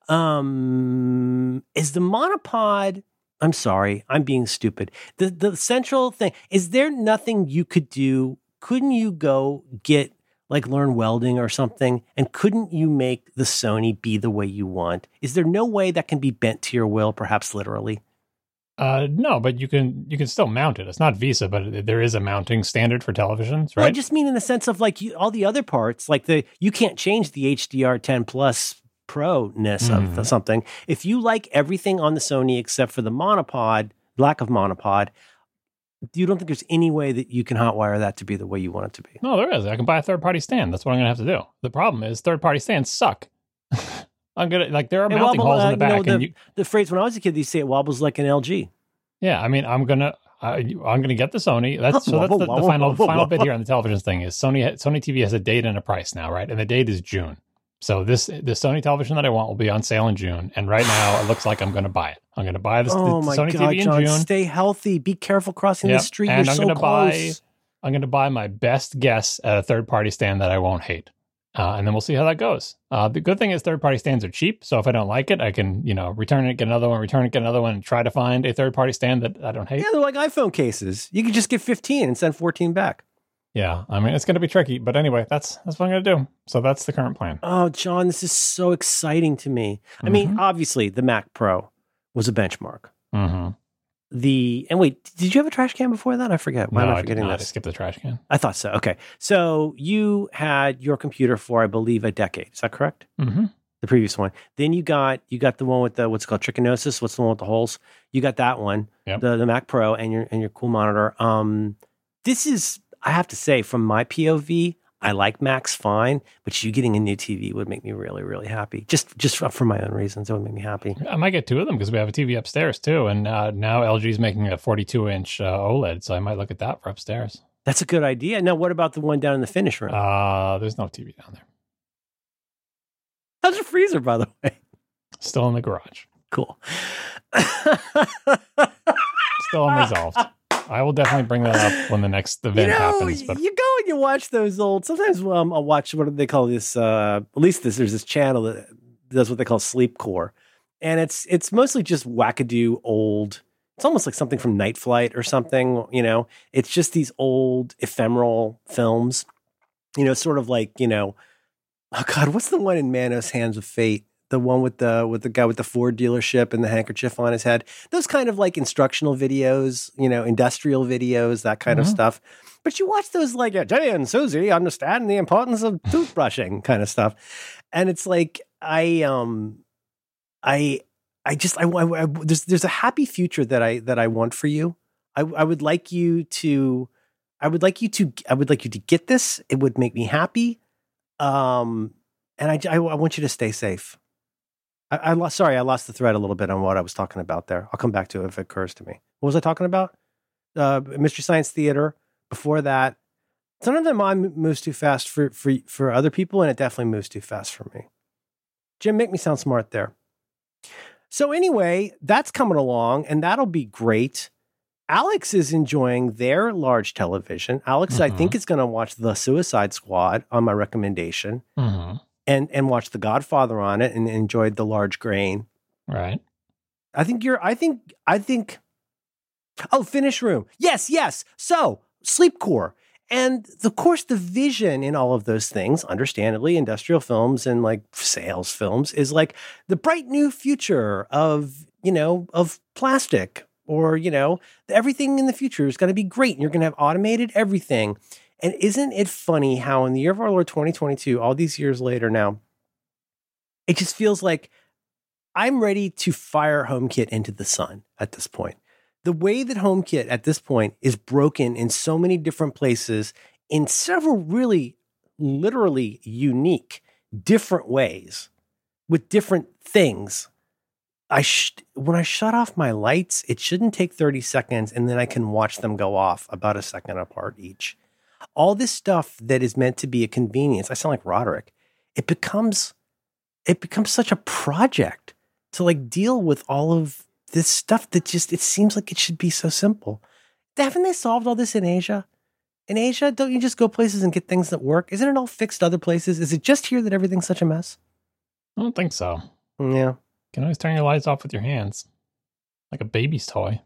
Um, is the monopod? I'm sorry, I'm being stupid. The the central thing is there nothing you could do? Couldn't you go get like learn welding or something? And couldn't you make the Sony be the way you want? Is there no way that can be bent to your will, perhaps literally? Uh, no, but you can you can still mount it. It's not VESA, but there is a mounting standard for televisions, right? Well, I just mean in the sense of like you, all the other parts, like the you can't change the HDR 10 plus pro ness mm. of mm-hmm. something. If you like everything on the Sony except for the monopod, lack of monopod, you don't think there's any way that you can hotwire that to be the way you want it to be? No, there is. I can buy a third party stand. That's what I'm going to have to do. The problem is third party stands suck. I'm gonna like there are mounting wobble, holes uh, in the back. You know, the, you, the, phrase when I was a kid, they say it wobbles like an LG. Yeah, I mean, I'm gonna I, am gonna get the Sony. That's so that's the, the final final bit here on the television thing is Sony Sony TV has a date and a price now, right? And the date is June. So this the Sony television that I want will be on sale in June, and right now it looks like I'm going to buy it. I'm going to buy this oh Sony God, TV in John, June. Stay healthy. Be careful crossing yep. the street. And You're I'm so going to buy. I'm going to buy my best guess at a third party stand that I won't hate, uh, and then we'll see how that goes. Uh, the good thing is third party stands are cheap, so if I don't like it, I can you know return it, get another one, return it, get another one, and try to find a third party stand that I don't hate. Yeah, they're like iPhone cases. You can just get 15 and send 14 back. Yeah, I mean it's going to be tricky, but anyway, that's that's what I'm going to do. So that's the current plan. Oh, John, this is so exciting to me. Mm-hmm. I mean, mm-hmm. obviously, the Mac Pro was a benchmark. Mm-hmm. The and wait, did you have a trash can before that? I forget. Why no, am I forgetting I that? I skipped the trash can. I thought so. Okay, so you had your computer for, I believe, a decade. Is that correct? Mm-hmm. The previous one. Then you got you got the one with the what's called trichinosis. What's the one with the holes? You got that one. Yep. The the Mac Pro and your and your cool monitor. Um, this is I have to say, from my POV, I like Macs fine, but you getting a new TV would make me really, really happy. Just, just for my own reasons, it would make me happy. I might get two of them because we have a TV upstairs too, and uh, now LG is making a 42 inch uh, OLED, so I might look at that for upstairs. That's a good idea. Now, what about the one down in the finish room? Uh, there's no TV down there. How's your freezer, by the way? Still in the garage. Cool. Still unresolved. I will definitely bring that up when the next event you know, happens. But you go and you watch those old. Sometimes um, I'll watch what do they call this? Uh, at least this, there's this channel that does what they call sleepcore, and it's it's mostly just wackadoo old. It's almost like something from Night Flight or something. You know, it's just these old ephemeral films. You know, sort of like you know, oh God, what's the one in Manos Hands of Fate? The one with the with the guy with the Ford dealership and the handkerchief on his head. Those kind of like instructional videos, you know, industrial videos, that kind mm-hmm. of stuff. But you watch those like Jenny and Susie understand the importance of toothbrushing kind of stuff, and it's like I um I I just I, I, I there's there's a happy future that I that I want for you. I I would like you to I would like you to I would like you to get this. It would make me happy. Um, and I, I, I want you to stay safe. I, I lost, sorry, I lost the thread a little bit on what I was talking about there. I'll come back to it if it occurs to me. What was I talking about? Uh, Mystery Science Theater. Before that, sometimes my mind moves too fast for, for, for other people, and it definitely moves too fast for me. Jim, make me sound smart there. So, anyway, that's coming along, and that'll be great. Alex is enjoying their large television. Alex, mm-hmm. I think, is going to watch The Suicide Squad on my recommendation mm-hmm. And, and watch The Godfather on it and enjoyed the large grain. Right. I think you're, I think, I think, oh, finish room. Yes, yes. So, Sleep Core. And of course, the vision in all of those things, understandably, industrial films and like sales films, is like the bright new future of, you know, of plastic or, you know, everything in the future is going to be great and you're going to have automated everything. And isn't it funny how in the year of our Lord 2022, all these years later now, it just feels like I'm ready to fire HomeKit into the sun at this point the way that HomeKit at this point is broken in so many different places in several really literally unique different ways with different things. I sh- when I shut off my lights, it shouldn't take 30 seconds and then I can watch them go off about a second apart each. All this stuff that is meant to be a convenience, I sound like Roderick. It becomes it becomes such a project to like deal with all of this stuff that just it seems like it should be so simple. Haven't they solved all this in Asia? In Asia, don't you just go places and get things that work? Isn't it all fixed other places? Is it just here that everything's such a mess? I don't think so. Mm, yeah. You can always turn your lights off with your hands, like a baby's toy.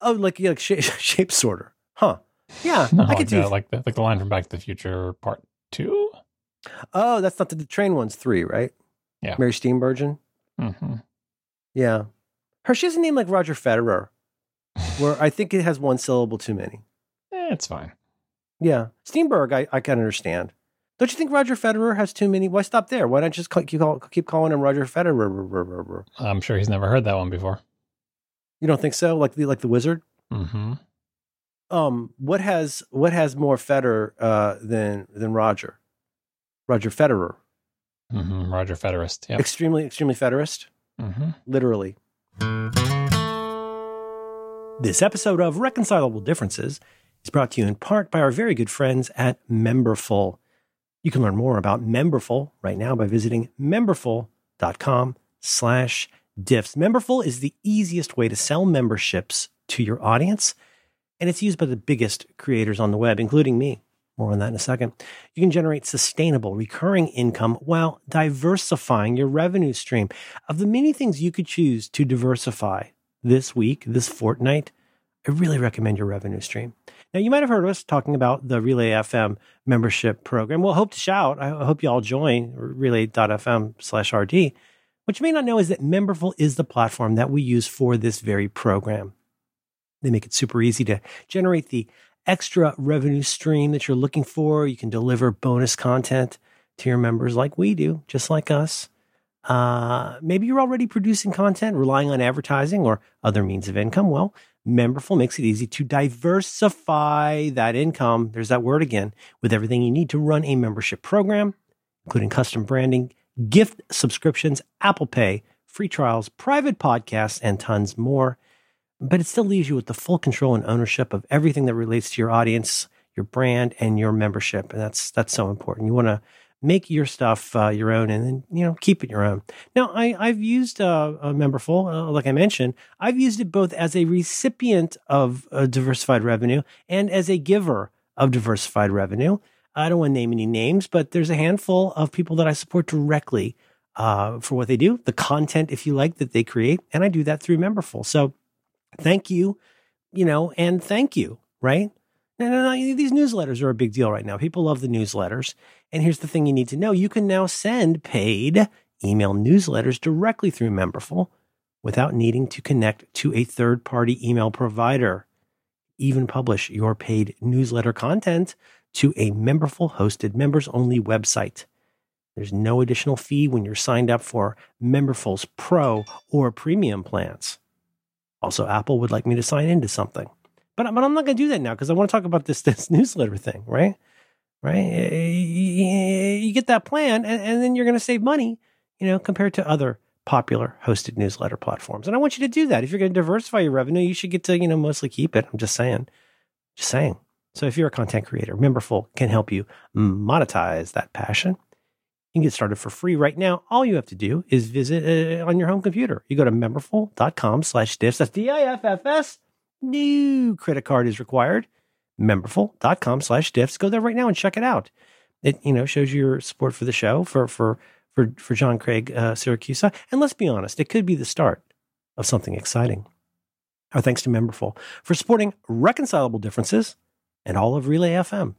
Oh, like yeah, like shape, shape sorter, huh? Yeah, no, I could yeah, like the, like the line from Back to the Future Part Two. Oh, that's not the, the train one's three, right? Yeah, Mary Steenburgen. Mm-hmm. Yeah, her, she has a name like Roger Federer, where I think it has one syllable too many. Eh, it's fine. Yeah. Steenberg, I, I can understand. Don't you think Roger Federer has too many? Why stop there? Why not just call, keep, call, keep calling him Roger Federer? I'm sure he's never heard that one before. You don't think so? Like the like the wizard? Mm-hmm. Um, what has what has more Federer uh, than than Roger? Roger Federer. Mm-hmm. Roger Federist. Yeah. Extremely, extremely Federist. Mm-hmm. Literally. This episode of Reconcilable Differences is brought to you in part by our very good friends at Memberful. You can learn more about Memberful right now by visiting memberful.com slash diffs. Memberful is the easiest way to sell memberships to your audience, and it's used by the biggest creators on the web, including me. More on that in a second. You can generate sustainable, recurring income while diversifying your revenue stream. Of the many things you could choose to diversify this week, this fortnight, I really recommend your revenue stream. Now, you might have heard us talking about the Relay FM membership program. Well, hope to shout. I hope you all join relay.fm slash RD. What you may not know is that Memberful is the platform that we use for this very program. They make it super easy to generate the extra revenue stream that you're looking for. You can deliver bonus content to your members like we do, just like us. Uh, maybe you're already producing content, relying on advertising or other means of income. Well, Memberful makes it easy to diversify that income. There's that word again with everything you need to run a membership program, including custom branding, gift subscriptions, Apple Pay, free trials, private podcasts, and tons more but it still leaves you with the full control and ownership of everything that relates to your audience, your brand, and your membership. And that's that's so important. You want to make your stuff uh, your own, and then you know keep it your own. Now, I, I've used uh, a Memberful, uh, like I mentioned, I've used it both as a recipient of uh, diversified revenue and as a giver of diversified revenue. I don't want to name any names, but there's a handful of people that I support directly uh, for what they do, the content, if you like, that they create, and I do that through Memberful. So thank you, you know, and thank you, right? No, no, no. These newsletters are a big deal right now. People love the newsletters. And here's the thing you need to know you can now send paid email newsletters directly through Memberful without needing to connect to a third party email provider. Even publish your paid newsletter content to a Memberful hosted members only website. There's no additional fee when you're signed up for Memberful's Pro or Premium plans. Also, Apple would like me to sign into something. But, but I'm not going to do that now because I want to talk about this, this newsletter thing, right? right? You get that plan, and, and then you're going to save money, you know, compared to other popular hosted newsletter platforms. And I want you to do that. If you're going to diversify your revenue, you should get to, you know, mostly keep it. I'm just saying. Just saying. So if you're a content creator, Memberful can help you monetize that passion. You can get started for free right now. All you have to do is visit uh, on your home computer. You go to memberful.com slash diffs. That's D-I-F-F-S. New credit card is required. Memberful.com slash diffs. Go there right now and check it out. It, you know, shows your support for the show, for, for, for, for John Craig uh, Siracusa. And let's be honest, it could be the start of something exciting. Our thanks to Memberful for supporting reconcilable differences and all of Relay FM.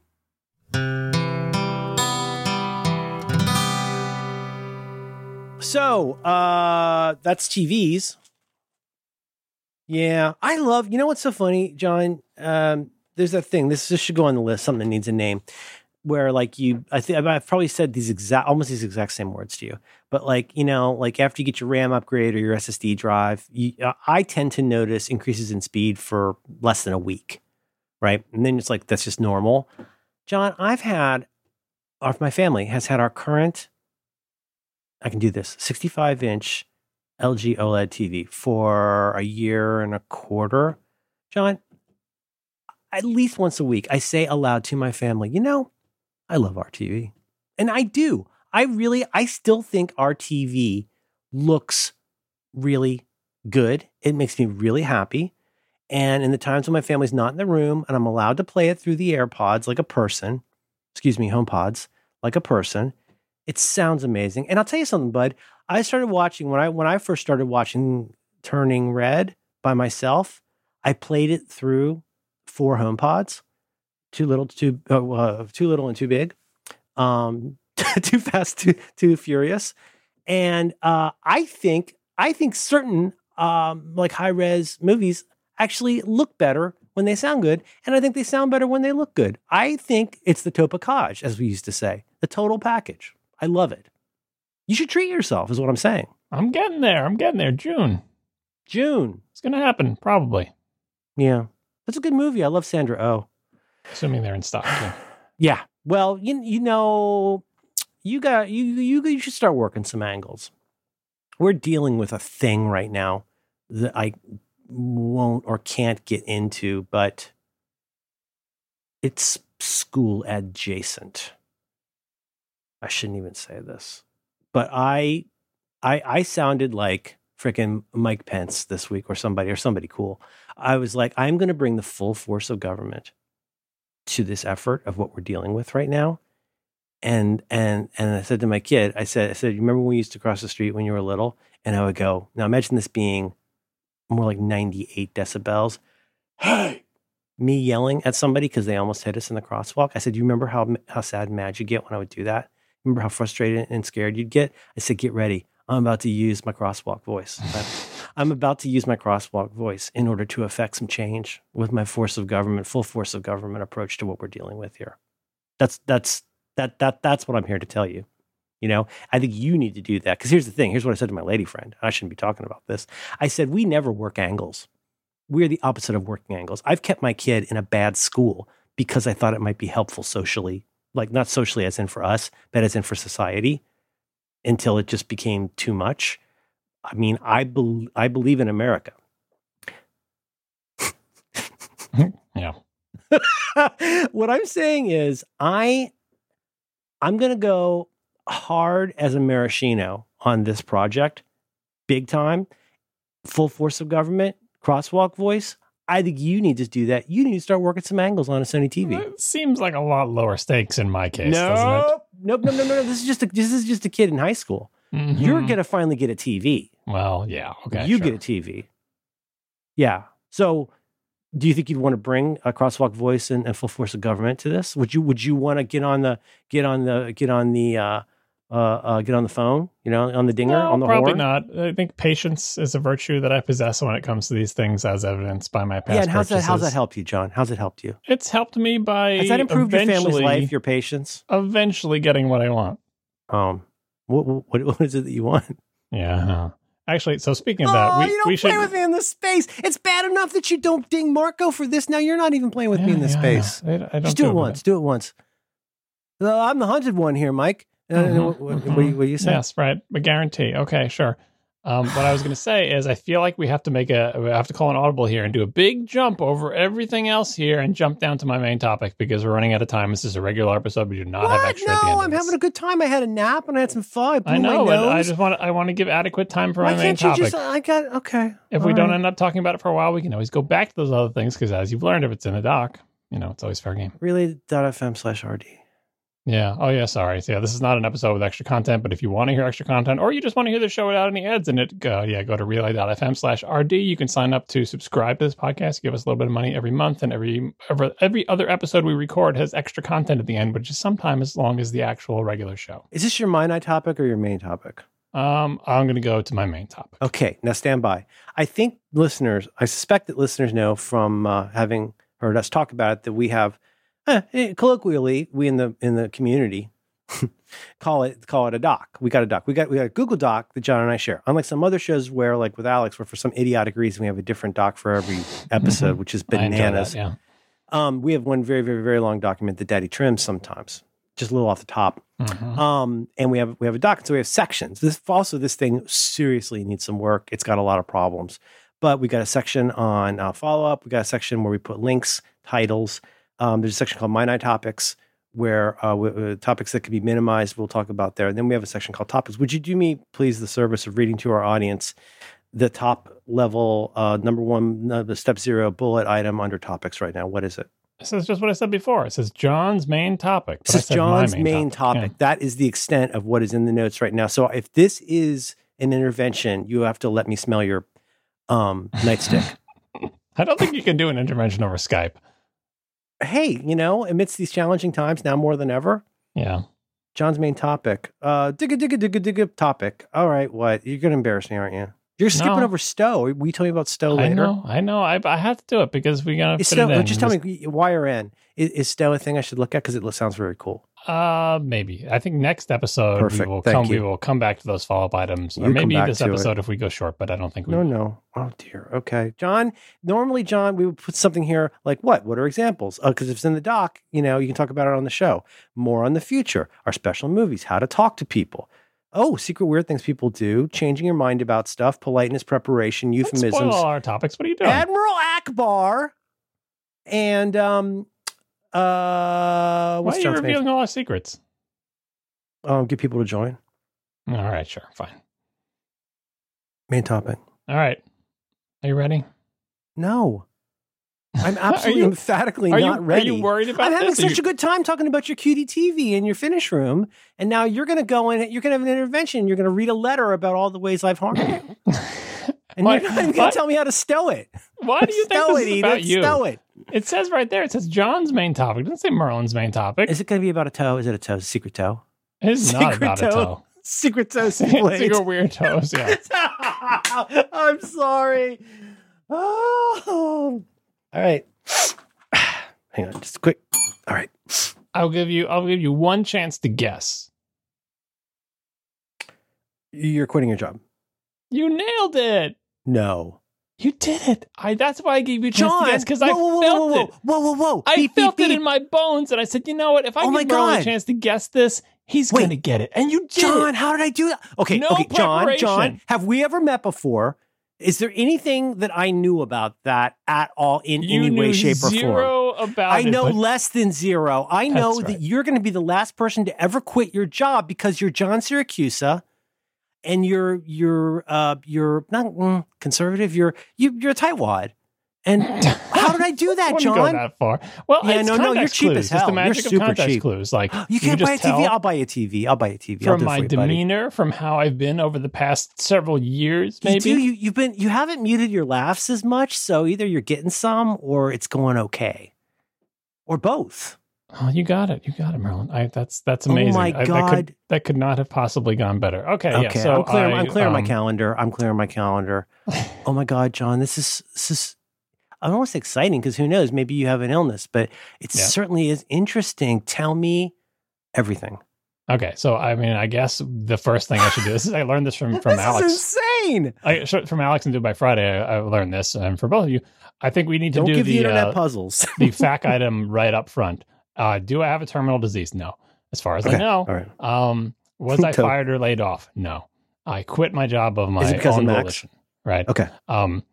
So, uh, that's TVs. Yeah, I love. You know what's so funny, John? Um, there's that thing. This, this should go on the list. Something that needs a name. Where like you, I think I've probably said these exact, almost these exact same words to you. But like you know, like after you get your RAM upgrade or your SSD drive, you, uh, I tend to notice increases in speed for less than a week, right? And then it's like that's just normal. John, I've had, or my family has had our current I can do this 65 inch LG OLED TV for a year and a quarter. John, at least once a week, I say aloud to my family, you know, I love our TV. And I do. I really, I still think our TV looks really good. It makes me really happy. And in the times when my family's not in the room and I'm allowed to play it through the AirPods like a person, excuse me, HomePods like a person, it sounds amazing. And I'll tell you something, bud. I started watching when I when I first started watching Turning Red by myself. I played it through four HomePods, too little, too uh, uh too little, and too big, um, too fast, too too furious, and uh, I think I think certain um, like high res movies actually look better when they sound good, and I think they sound better when they look good. I think it's the topocage, as we used to say, the total package. I love it. You should treat yourself, is what I'm saying. I'm getting there. I'm getting there. June. June. It's going to happen, probably. Yeah. That's a good movie. I love Sandra Oh. Assuming they're in stock. Yeah. yeah. Well, you you know, you got you you you should start working some angles. We're dealing with a thing right now that I won't or can't get into, but it's school adjacent. I shouldn't even say this, but I, I, I sounded like freaking Mike Pence this week or somebody or somebody cool. I was like, I'm going to bring the full force of government to this effort of what we're dealing with right now. And and and I said to my kid, I said, I said, you remember when we used to cross the street when you were little? And I would go, now imagine this being more like 98 decibels. Hey, me yelling at somebody because they almost hit us in the crosswalk. I said, Do you remember how how sad mad you get when I would do that? Remember how frustrated and scared you'd get? I said, get ready. I'm about to use my crosswalk voice. I'm about to use my crosswalk voice in order to affect some change with my force of government, full force of government approach to what we're dealing with here. That's that's that that that's what I'm here to tell you. You know, I think you need to do that because here's the thing. Here's what I said to my lady friend. I shouldn't be talking about this. I said we never work angles. We're the opposite of working angles. I've kept my kid in a bad school because I thought it might be helpful socially like not socially as in for us, but as in for society until it just became too much. I mean, I, be- I believe in America. yeah. what I'm saying is I I'm going to go hard as a maraschino on this project, big time, full force of government, crosswalk voice. I think you need to do that. You need to start working some angles on a Sony TV. It seems like a lot lower stakes in my case, nope. doesn't it? Nope, no, no, no, no. This is just a this is just a kid in high school. Mm-hmm. You're gonna finally get a TV. Well, yeah, okay. You sure. get a TV. Yeah. So do you think you'd want to bring a crosswalk voice and, and full force of government to this? Would you would you want to get on the get on the get on the uh uh, uh, get on the phone, you know, on the dinger, no, on the probably horn? not. I think patience is a virtue that I possess when it comes to these things, as evidenced by my past. Yeah, and how's purchases. that? How's that helped you, John? How's it helped you? It's helped me by. Has that improved your family's life, your patience? Eventually, getting what I want. Um, what what, what is it that you want? Yeah. Actually, so speaking of that, oh, we, you don't we play should with me in the space. It's bad enough that you don't ding Marco for this. Now you're not even playing with yeah, me in the yeah, space. I, I Just do, do it once. Do it once. Uh, I'm the hunted one here, Mike. Uh, Mhm, what, what, mhm. what, what you say? Yes, right. A guarantee. Okay, sure. Um, what I was going to say is, I feel like we have to make a, we have to call an audible here and do a big jump over everything else here and jump down to my main topic because we're running out of time. This is a regular episode. We do not have What? extra. at the end No, I'm having a good time. I had a nap and I had some fun. I I know, I just want to, I want to give adequate time for Why my main topic. just? I got okay. if All we don't end up talking about it for a while, we can always go back to those other things because, as you've learned, if it's in the doc, you know, it's always fair game. relay.fm slash rd. Yeah. Oh, yeah. Sorry. So, yeah, this is not an episode with extra content, but if you want to hear extra content or you just want to hear the show without any ads in it, go, yeah, go to relay.fm slash RD. You can sign up to subscribe to this podcast, give us a little bit of money every month, and every, every, every other episode we record has extra content at the end, which is sometimes as long as the actual regular show. Is this your mind eye topic or your main topic? Um, I'm going to go to my main topic. Okay, now stand by. I think listeners, I suspect that listeners know from uh, having heard us talk about it that we have, eh, eh, colloquially, we in the in the community call it call it a doc. We got a doc. We got we got a Google Doc that John and I share. Unlike some other shows where, like with Alex, where for some idiotic reason we have a different doc for every episode, which is enjoy that, bananas. yeah. Um, we have one very very very long document that Daddy trims sometimes, just a little off the top. Mhm. Um, and we have we have a doc, And so we have sections. This also this thing seriously needs some work. It's got a lot of problems, but we got a section on uh, follow up. We got a section where we put links, titles. Um, there's a section called My Night Topics where uh, w- uh, topics that can be minimized. We'll talk about there. And then we have a section called Topics. Would you do me please the service of reading to our audience the top level uh, number one, the step zero bullet item under topics right now? What is it? This is just what I said before. It says John's main topic. This is John's main, topic. Yeah. That is the extent of what is in the notes right now. So if this is an intervention, you have to let me smell your um, nightstick. I don't think you can do an intervention over Skype. Hey, you know, amidst these challenging times, now more than ever, Yeah. John's main topic. Uh, digga digga digga digga topic. All right, what? You're gonna embarrass me, aren't you? You're skipping No. over Stowe. Will you tell me about Stowe I later? know. I know. I, I have to do it because we gotta fit Stowe, it in. just tell me Y or N. Is, is Stowe a thing I should look at because it sounds very cool? Uh, maybe. I think next episode Perfect. we will Thank come. We will come back to those follow up items, or You come maybe this to it. episode if we go short. But I don't think we. No, will. no. Oh dear. Okay, John. Normally, John, we would put something here like what? What are examples? Because if it's in the doc, you know, you can talk about it on the show. More on the future, our special movies, how to talk to people. Oh, secret weird things people do, changing your mind about stuff, politeness, preparation, Don't spoil euphemisms. all our topics. What are you doing? Admiral Ackbar, and um, uh, Why are you revealing all our secrets? Um, get people to join. All right, sure, fine. Main topic. All right, are you ready? No, I'm absolutely you- emphatically Are you not ready. are you worried about I'm having this? Such you- a good time talking about your cutie TV in your finish room, and now you're going to go in. You're going to have an intervention. You're going to read a letter about all the ways I've harmed you, and Why- you're not even going to tell me how to stow it. Why do you think stow this it, is about Edith. you? Stow it. It says right there. It says John's main topic. It doesn't say Merlin's main topic. Is it going to be about a toe? Is it a toe? Secret toe? It's not secret about a toe? toe. Secret toe. Secret Secret weird toes. Yeah. I'm sorry. Oh. All right. Hang on, just quick. All right. I'll give you. I'll give you one chance to guess. You're quitting your job. You nailed it. No. You did it. I. That's why I gave you a chance John, to guess because I whoa, felt whoa, whoa, it. Whoa, whoa, whoa! I Beep, felt beep, it beep. in my bones, and I said, you know what? If I Oh give Merlin a chance to guess this, he's Wait. to get it. And you did. John, it. how did I do that? Okay, No okay, John, John, have we ever met before? Is there anything that I knew about that at all in you any way, shape, or form? about I know but- less than zero. I know That's that you're going to be the last person to ever quit your job because you're John Siracusa and you're you're uh you're not mm, conservative. You're you, you're a tightwad. And how did I do that, Wouldn't go John? that far. Well, Yeah, no, no, you're cheap clues. as It's the hell. You're magic of super cheap. clues. Like You can't buy a TV. I'll buy a TV. I'll buy a TV. I'll from my you, buddy. demeanor, from how I've been over the past several years, You maybe. do. You, you've been. You haven't muted your laughs as much, so either you're getting some or it's going okay, or both. Oh, you got it. You got it, Merlin. I, that's that's Oh amazing. my I- that, God. could, that could not have possibly gone better. Okay, Okay, yeah. So I'm clearing, I, I'm clear on my um, calendar. I'm clearing my calendar. oh my God, John, this is this is. I'm almost exciting because who knows? Maybe you have an illness, but it Yeah. certainly is interesting. Tell me everything. Okay, so I mean, I guess the first thing I should do. This is I learned this from from this Alex. is insane. I, from Alex and Do by Friday. I, I learned this, and for both of you, I think we need to Don't do give the, uh, puzzles. the fact item right up front. Uh, do I have a terminal disease? No. as far as Okay. I know. All right. Um, was I fired or laid off? No, I quit my job of my Is it of own volition. Right. Okay. Um,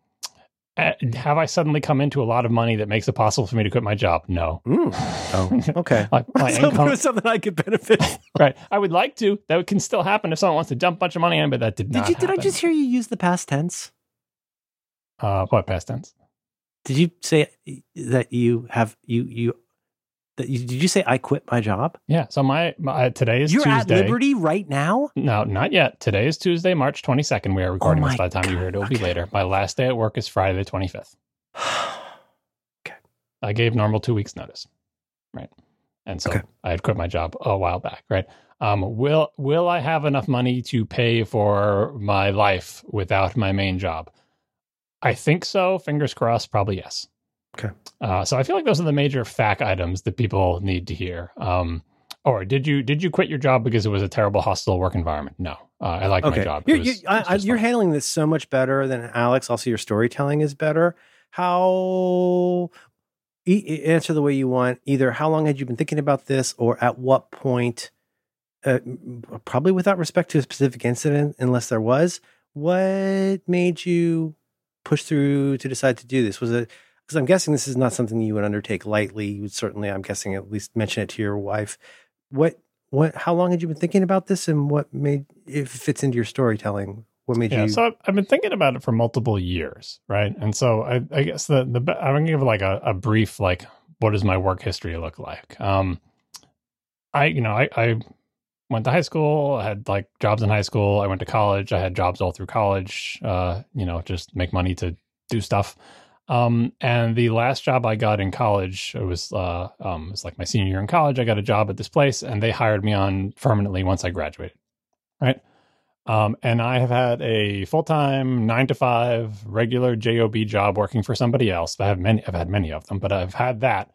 have I suddenly come into a lot of money that makes it possible for me to quit my job? No. Mm. Oh, okay. My, my so income, it was something I could benefit. right? I would like to. That can still happen if someone wants to dump a bunch of money in, but that did Did not. you? Did I just hear you use the past tense? Uh, what past tense? Did you say that you have you you did you say I quit my job? Yeah. So my, my today is You're Tuesday. at Liberty right now. No, not yet. Today is Tuesday, March 22nd. We are recording this Oh my by the time you hear it. It'll be later. My last day at work is Friday the 25th. okay. I gave normal two weeks notice. Right. And so Okay. I had quit my job a while back. Right. Um, will will I have enough money to pay for my life without my main job? I think so. Fingers crossed. Probably yes. Okay. Uh, so I feel like those are the major fact items that people need to hear. Um, or did you did you quit your job because it was a terrible hostile work environment? No, uh, I like my job. You're, was- you, I, I, you're handling this so much better than Alex. Also, your storytelling is better. How e- answer the way you want. Either how long had you been thinking about this, or at what point? Uh, probably without respect to a specific incident, unless there was. What made you push through to decide to do this? Was it because I'm guessing this is not something you would undertake lightly. You would certainly, I'm guessing, at least mention it to your wife. What, what, how long had you been thinking about this, and what made it fits into your storytelling? What made Yeah, you? so I've, I've been thinking about it for multiple years, right? And so I, I guess the the I'm gonna give like a, a brief like what does my work history look like? Um, I you know I I went to high school, I had like jobs in high school. I went to college, I had jobs all through college. Uh, you know, just make money to do stuff. Um, and the last job I got in college, it was uh, um, it was like my senior year in college. I got a job at this place, and they hired me on permanently once I graduated, right? Um, and I have had a full time nine to five regular job job working for somebody else. I have many. I've had many of them, but I've had that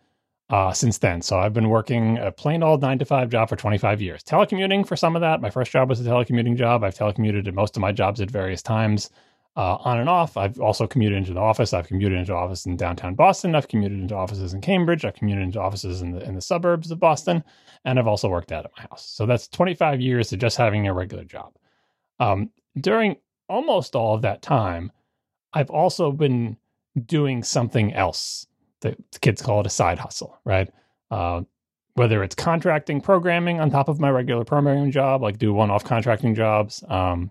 uh, since then. So I've been working a plain old nine to five job for 25 years. Telecommuting for some of that. My first job was a telecommuting job. I've telecommuted at most of my jobs at various times, uh, on and off. I've also commuted into the office. I've commuted into office in downtown Boston. I've commuted into offices in Cambridge. I've commuted into offices in the in the suburbs of Boston, and I've also worked out at my house. So that's 25 years of just having a regular job. Um, during almost all of that time, I've also been doing something else. The kids call it a side hustle, right? Uh, whether it's contracting programming on top of my regular programming job, like do one-off contracting jobs. Um,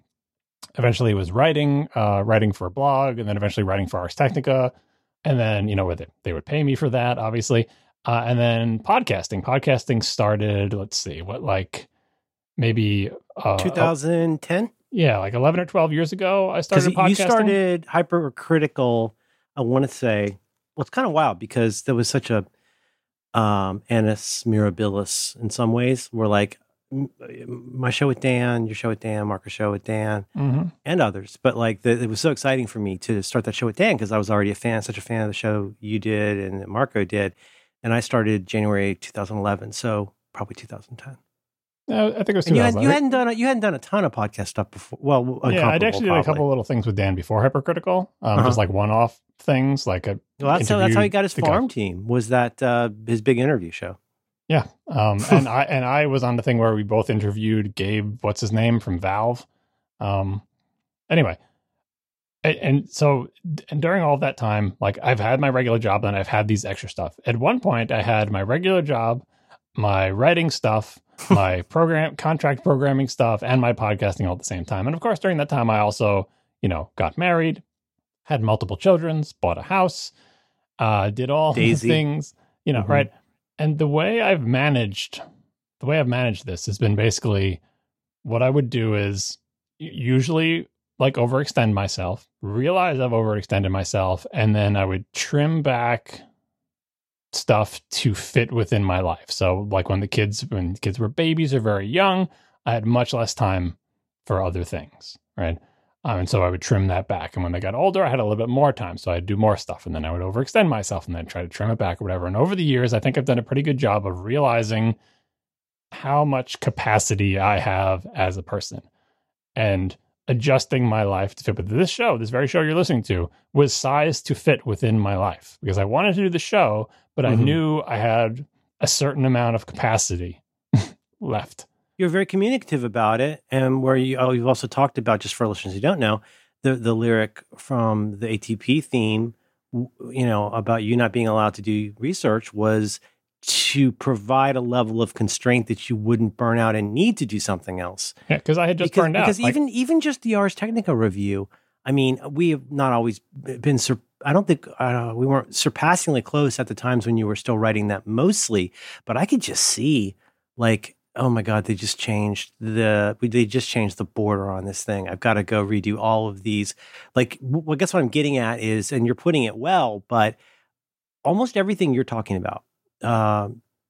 eventually, it was writing, uh, writing for a blog, and then eventually writing for Ars Technica, and then you know where they, would pay me for that, obviously, uh, and then podcasting. Podcasting started. Let's see, what like maybe uh, 2010 yeah, like 11 or 12 years ago, I started podcasting. you started hypercritical. I want to say well, it's kind of wild because there was such a um annus mirabilis in some ways. We're like my show with Dan, your show with Dan, Marco's show with Dan, Mhm. and others. But like the, it was so exciting for me to start that show with Dan because I was already a fan, such a fan of the show you did and that Marco did, and I started January 2011, so probably 2010. Yeah, I think it was And you, had, hadn't done a, you hadn't done a ton of podcast stuff before. Well, yeah, I'd actually did a couple little things with Dan before Hypercritical, um, Uh-huh. just like one-off things. Like a, Well, that's how, that's how he got his the guy. farm team. Was that uh, his big interview show? Yeah, um, and I and I was on the thing where we both interviewed Gabe, what's his name from Valve. Um, anyway, and, and so and during all that time, like I've had my regular job and I've had these extra stuff. At one point, I had my regular job, my writing stuff, my program contract programming stuff, and my podcasting all at the same time. And of course, during that time, I also you know got married, had multiple children, bought a house, uh, did all Daisy. things, you know, Mhm. right. And the way I've managed, the way I've managed this has been basically what I would do is usually like overextend myself, realize I've overextended myself, and then I would trim back stuff to fit within my life. So like when the kids when kids were babies or very young, I had much less time for other things, right? Um, and so I would trim that back. And when they got older, I had a little bit more time. So I'd do more stuff. And then I would overextend myself and then try to trim it back or whatever. And over the years, I think I've done a pretty good job of realizing how much capacity I have as a person and adjusting my life to fit with this show, this very show you're listening to, was sized to fit within my life because I wanted to do the show, but I Mhm. knew I had a certain amount of capacity left. You're very communicative about it, and where you oh, you've also talked about just for listeners who don't know the the lyric from the ATP theme, you know, about you not being allowed to do research was to provide a level of constraint that you wouldn't burn out and need to do something else. Yeah, because I had just because, burned out. Because Like, even even just the Ars Technica review, I mean, we have not always been. Sur- I don't think uh, we weren't surpassingly close at the times when you were still writing that mostly, but I could just see like. Oh my God! They just changed the. They just changed the border on this thing. I've got to go redo all of these. Like, I guess what I'm getting at is, and you're putting it well, but almost everything you're talking about. Uh,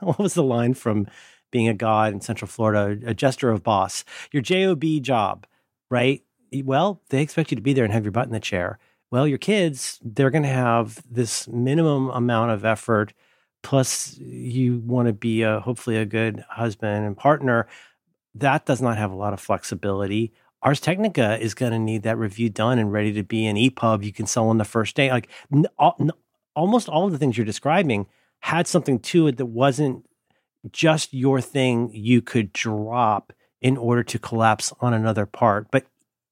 what was the line from being a god in Central Florida? A gesture of boss. Your job job, right? Well, they expect you to be there and have your butt in the chair. Well, your kids, they're going to have this minimum amount of effort. Plus, you want to be a, hopefully a good husband and partner. That does not have a lot of flexibility. Ars Technica is going to need that review done and ready to be an EPUB you can sell on the first day. Like n- all, n- almost all of the things you're describing had something to it that wasn't just your thing you could drop in order to collapse on another part. But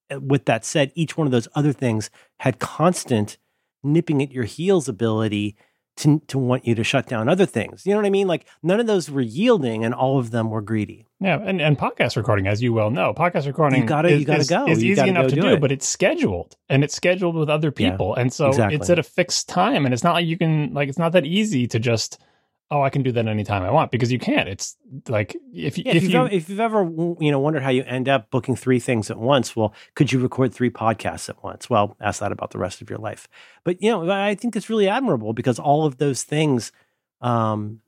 uh, with that said, each one of those other things had constant nipping at your heels ability to, to want you to shut down other things. You know what I mean? Like none of those were yielding and all of them were greedy. Yeah, and, and podcast recording, as you well know, podcast recording You gotta- is, you gotta is- go. is You easy gotta enough go to do it. but it's scheduled and it's scheduled with other Yeah, people, and so exactly. it's at a fixed time, and it's not like you can like it's not that easy to just oh I can do that anytime I want because you can't. It's like if, Yeah, if, if, you've you ever, if you've ever you know wondered how you end up booking three things at once, well, could you record three podcasts at once? Well, ask that about the rest of your life. But you know, I think it's really admirable because all of those things um,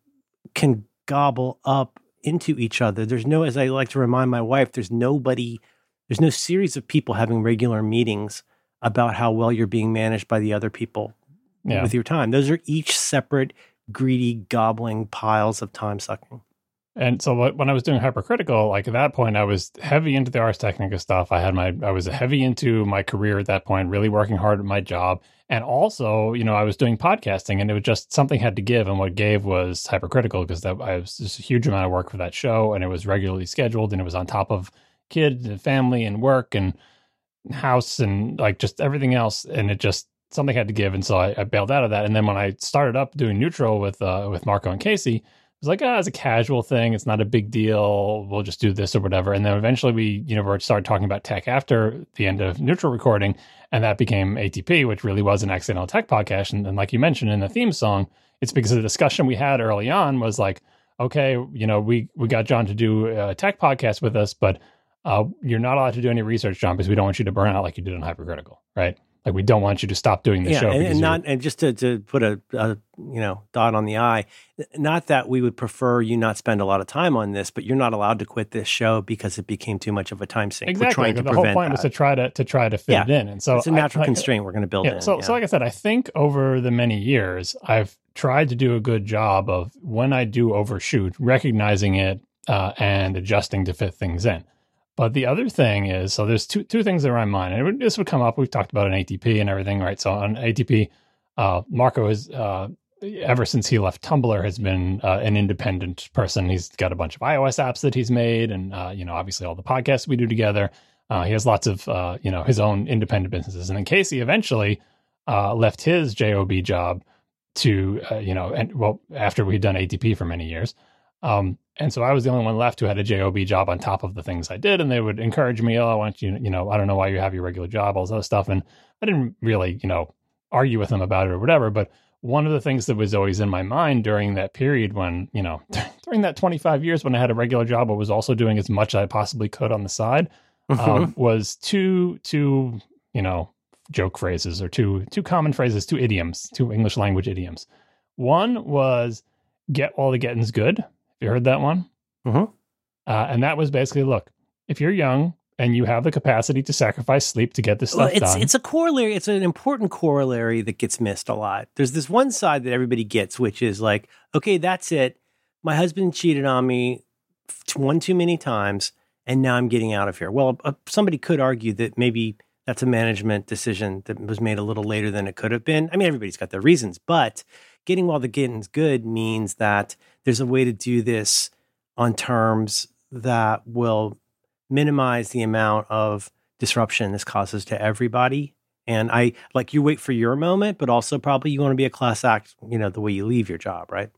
can gobble up into each other. There's no, as I like to remind my wife, there's nobody, there's no series of people having regular meetings about how well you're being managed by the other people yeah. with your time. Those are each separate, greedy, gobbling piles of time sucking. And so when I was doing hypercritical, like at that point, I was heavy into the Ars Technica stuff. I had my, I was heavy into my career at that point, really working hard at my job. And also, you know, I was doing podcasting and it was just something had to give. And what gave was hypercritical because that I was just a huge amount of work for that show and it was regularly scheduled and it was on top of kids and family and work and house and like just everything else. And it just, something had to give. And so I, I bailed out of that. And then when I started up doing neutral with, uh, with Marco and Casey, it was like, ah, it's a casual thing. It's not a big deal. We'll just do this or whatever. And then eventually we, you know, started talking about tech after the end of neutral recording. And that became ATP, which really was an accidental tech podcast. And, and like you mentioned in the theme song, it's because the discussion we had early on was like, okay, you know, we, we got John to do a tech podcast with us, but uh, you're not allowed to do any research, John, because we don't want you to burn out like you did on hypercritical, right? Like we don't want you to stop doing the yeah, show. and, and not and just to, to put a, a you know dot on the i, not that we would prefer you not spend a lot of time on this, but you're not allowed to quit this show because it became too much of a time sink. exactly. We're trying to the whole point that. was to try to to try to fit Yeah. it in, and so it's a natural I, constraint we're going to build yeah, in. so so like I said, I think over the many years, I've tried to do a good job of when I do overshoot, recognizing it uh, and adjusting to fit things in. But the other thing is, so there's two two things that are on mine, and would, this would come up. We've talked about an ATP and everything, right? So on ATP, uh, Marco is uh, ever since he left Tumblr has been uh, an independent person. He's got a bunch of iOS apps that he's made, and uh, you know, obviously all the podcasts we do together. Uh, he has lots of uh, you know his own independent businesses, and then Casey eventually left his job job to you know, and well after we'd done ATP for many years. Um, and so I was the only one left who had a job job on top of the things I did, and they would encourage me. Oh, I want you, you know, I don't know why you have your regular job, all this other stuff, and I didn't really, you know, argue with them about it or whatever. But one of the things that was always in my mind during that period when, you know, during that 25 years when I had a regular job, I was also doing as much as I possibly could on the side, um, was two, two, you know, joke phrases or two, two common phrases, two idioms, two English language idioms. One was get all the getting's good. You heard that one? Mhm. Uh, and that was basically, look, if you're young and you have the capacity to sacrifice sleep to get this Well, stuff it's done, it's a corollary. It's an important corollary that gets missed a lot. There's this one side that everybody gets, which is like, okay, that's it. My husband cheated on me one too many times, and now I'm getting out of here. Well, uh, somebody could argue that maybe that's a management decision that was made a little later than it could have been. I mean, everybody's got their reasons, but getting while the getting's good means that there's a way to do this on terms that will minimize the amount of disruption this causes to everybody. And I like you wait for your moment, but also probably you want to be a class act, you know, the way you leave your job, right?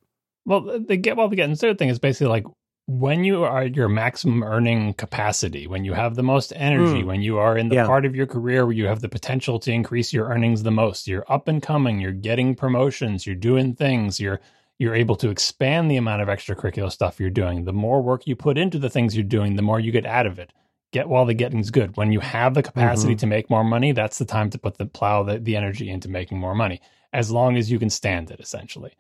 Well, the get well, the getting started thing is basically like when you are at your maximum earning capacity, when you have the most energy, mm. when you are in the yeah. part of your career where you have the potential to increase your earnings the most, you're up and coming, you're getting promotions, you're doing things, you're you're able to expand the amount of extracurricular stuff you're doing. The more work you put into the things you're doing, the more you get out of it. Get while the getting's good. When you have the capacity mm-hmm. to make more money, that's the time to put the plow the, the energy into making more money, as long as you can stand it, essentially.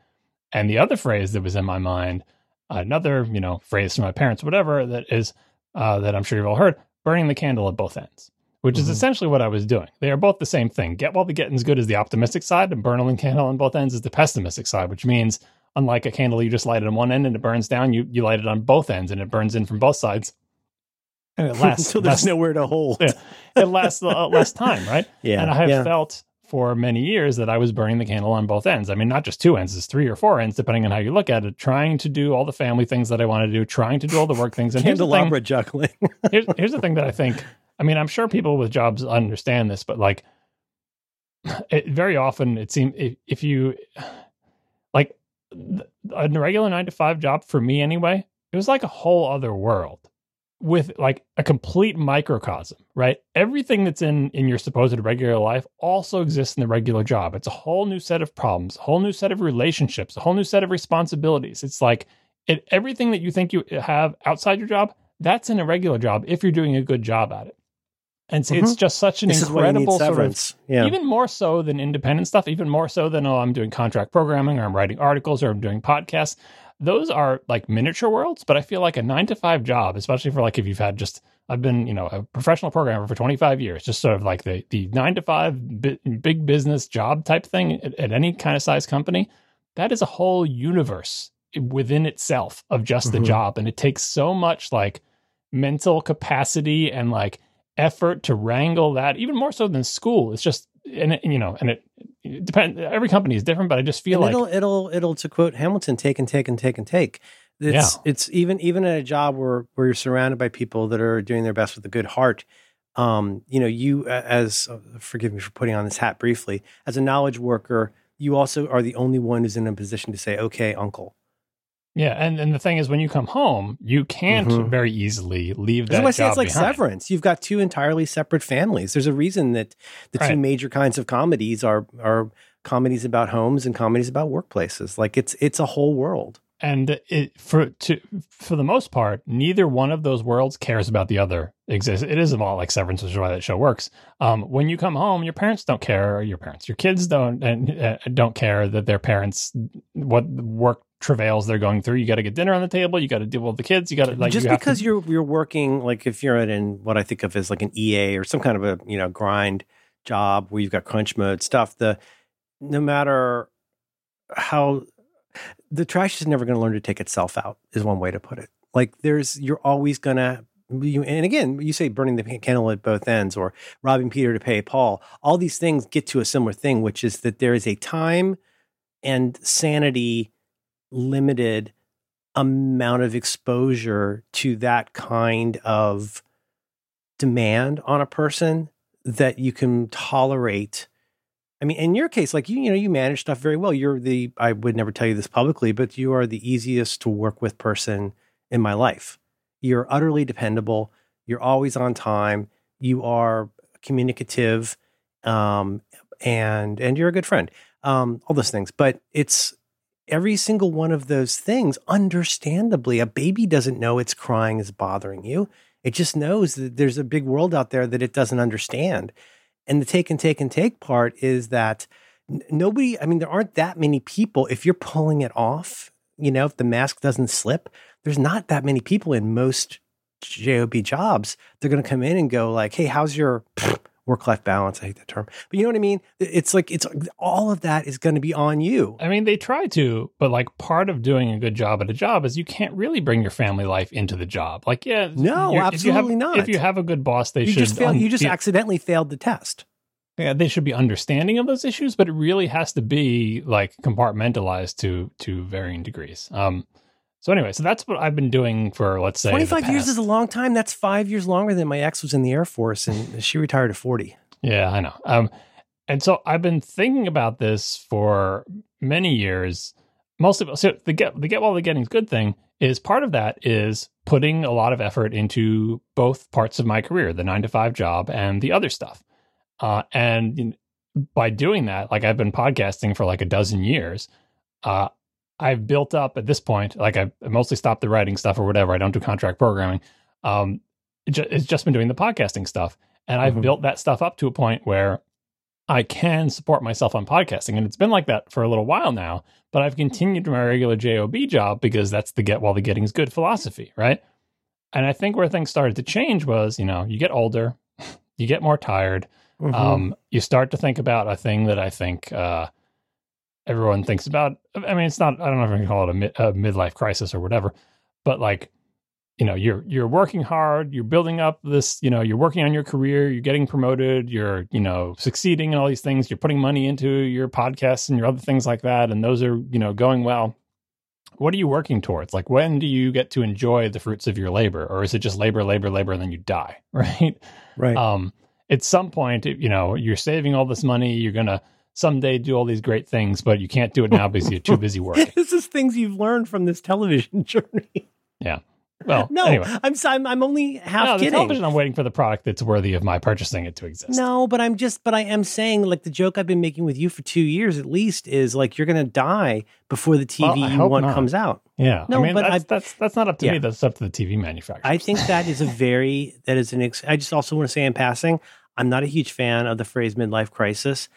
And the other phrase that was in my mind another, you know, phrase from my parents, whatever, that is uh, that I'm sure you've all heard, burning the candle at both ends, which mm-hmm. is essentially what I was doing. They are both the same thing. Get while the getting's good is the optimistic side, and burning the candle on both ends is the pessimistic side, which means unlike a candle you just light it on one end and it burns down, you you light it on both ends and it burns in from both sides. And it lasts until there's nowhere to hold. Yeah, it lasts uh, less time, right? Yeah. And I have yeah. felt for many years that I was burning the candle on both ends. I mean, not just two ends, it's three or four ends, depending on how you look at it, trying to do all the family things that I want to do, trying to do all the work things. And Candelabra juggling. here's, here's the thing that I think, I mean, I'm sure people with jobs understand this, but like, it, very often it seems if, if you, like, a regular nine to five job for me anyway, it was like a whole other world with like a complete microcosm, right? Everything that's in in your supposed regular life also exists in the regular job. It's a whole new set of problems, a whole new set of relationships, a whole new set of responsibilities. It's like it, everything that you think you have outside your job, that's in a regular job if you're doing a good job at it. And so mm-hmm. it's just such an this incredible sort of, yeah. even more so than independent stuff, even more so than oh, I'm doing contract programming or I'm writing articles or I'm doing podcasts those are like miniature worlds, but I feel like a nine to five job, especially for like if you've had just I've been you know a professional programmer for 25 years, just sort of like the the nine to five bi- big business job type thing at, at, any kind of size company. That is a whole universe within itself of just mm-hmm. the job, and it takes so much like mental capacity and like effort to wrangle that, even more so than school. It's just and it, you know, and it, it depends. Every company is different, but I just feel and like it'll it'll it'll to quote Hamilton, take and take and take and take. It's yeah. it's even even at a job where where you're surrounded by people that are doing their best with a good heart. Um, you know, you as uh, forgive me for putting on this hat briefly, as a knowledge worker, you also are the only one who's in a position to say, "Okay, uncle, yeah, and, and the thing is, when you come home, you can't mm-hmm. very easily leave that. That's why I say it's like behind. severance. You've got two entirely separate families. There's a reason that the right. two major kinds of comedies are are comedies about homes and comedies about workplaces. Like it's it's a whole world. And it, for to for the most part, neither one of those worlds cares about the other. Exists. It is a lot like Severance, which is why that show works. Um, when you come home, your parents don't care. Your parents, your kids don't and uh, don't care that their parents what work travails they're going through. You got to get dinner on the table. You got to deal with the kids. You got to like just you because to, you're you're working like if you're in what I think of as like an EA or some kind of a you know grind job where you've got crunch mode stuff. The no matter how the trash is never going to learn to take itself out is one way to put it. Like there's you're always gonna you, and again, you say burning the candle at both ends or robbing Peter to pay Paul. All these things get to a similar thing, which is that there is a time and sanity limited amount of exposure to that kind of demand on a person that you can tolerate. I mean, in your case, like you, you know, you manage stuff very well. You're the, I would never tell you this publicly, but you are the easiest to work with person in my life. You're utterly dependable. You're always on time. You are communicative, um, and and you're a good friend. Um, all those things, but it's every single one of those things, understandably, a baby doesn't know its crying is bothering you. It just knows that there's a big world out there that it doesn't understand. And the take and take and take part is that nobody, I mean, there aren't that many people. If you're pulling it off, you know, if the mask doesn't slip, there's not that many people in most job jobs. They're going to come in and go like, "Hey, how's your work life balance. I hate that term, but you know what I mean? It's like, it's all of that is going to be on you. I mean, they try to, but like part of doing a good job at a job is you can't really bring your family life into the job. Like, yeah, no, absolutely have, not. If you have a good boss, they you should. Just failed, un- you just accidentally failed the test. Yeah, they should be understanding of those issues, but it really has to be like compartmentalized to to varying degrees. Um, So anyway, so that's what I've been doing for let's say 25 years is a long time. That's five years longer than my ex was in the Air Force, and she retired at 40. Yeah, I know. Um, and so I've been thinking about this for many years. Mostly, so the get the get while the getting's good thing is part of that is putting a lot of effort into both parts of my career, the nine to five job and the other stuff. Uh, and by doing that, like I've been podcasting for like a dozen years, uh, I've built up at this point, like I've mostly stopped the writing stuff or whatever. I don't do contract programming. Um, it ju- it's just been doing the podcasting stuff. And I've Mhm. built that stuff up to a point where I can support myself on podcasting. And it's been like that for a little while now, but I've continued my regular JOB job because that's the get while the getting's good philosophy, right? And I think where things started to change was, you know, you get older, you get more tired, Mhm. um, you start to think about a thing that I think uh, everyone thinks about. I mean, it's not. I don't know if I can call it a, mid, a midlife crisis or whatever, but like, you know, you're you're working hard, you're building up this. You know, you're working on your career, you're getting promoted, you're you know succeeding in all these things. You're putting money into your podcasts and your other things like that, and those are you know going well. What are you working towards? Like, when do you get to enjoy the fruits of your labor, or is it just labor, labor, labor, and then you die? Right right. um at some point you know you're saving all this money you're gonna someday do all these great things but you can't do it now because you're too busy working this is things you've learned from this television journey. Yeah. Well No, anyway I'm, I'm I'm only half no, kidding. television i'm waiting for the product that's worthy of my purchasing it to exist No, but I'm just, but I am saying, like the joke I've been making with you for two years at least is like you're going to die before the TV I you want not. comes out. yeah No, i mean but that's, I- that's that's not up to Yeah. me that's up to the tv manufacturer I think that is a very that is an. Ex- I just also want to say in passing, I'm not a huge fan of the phrase midlife crisis.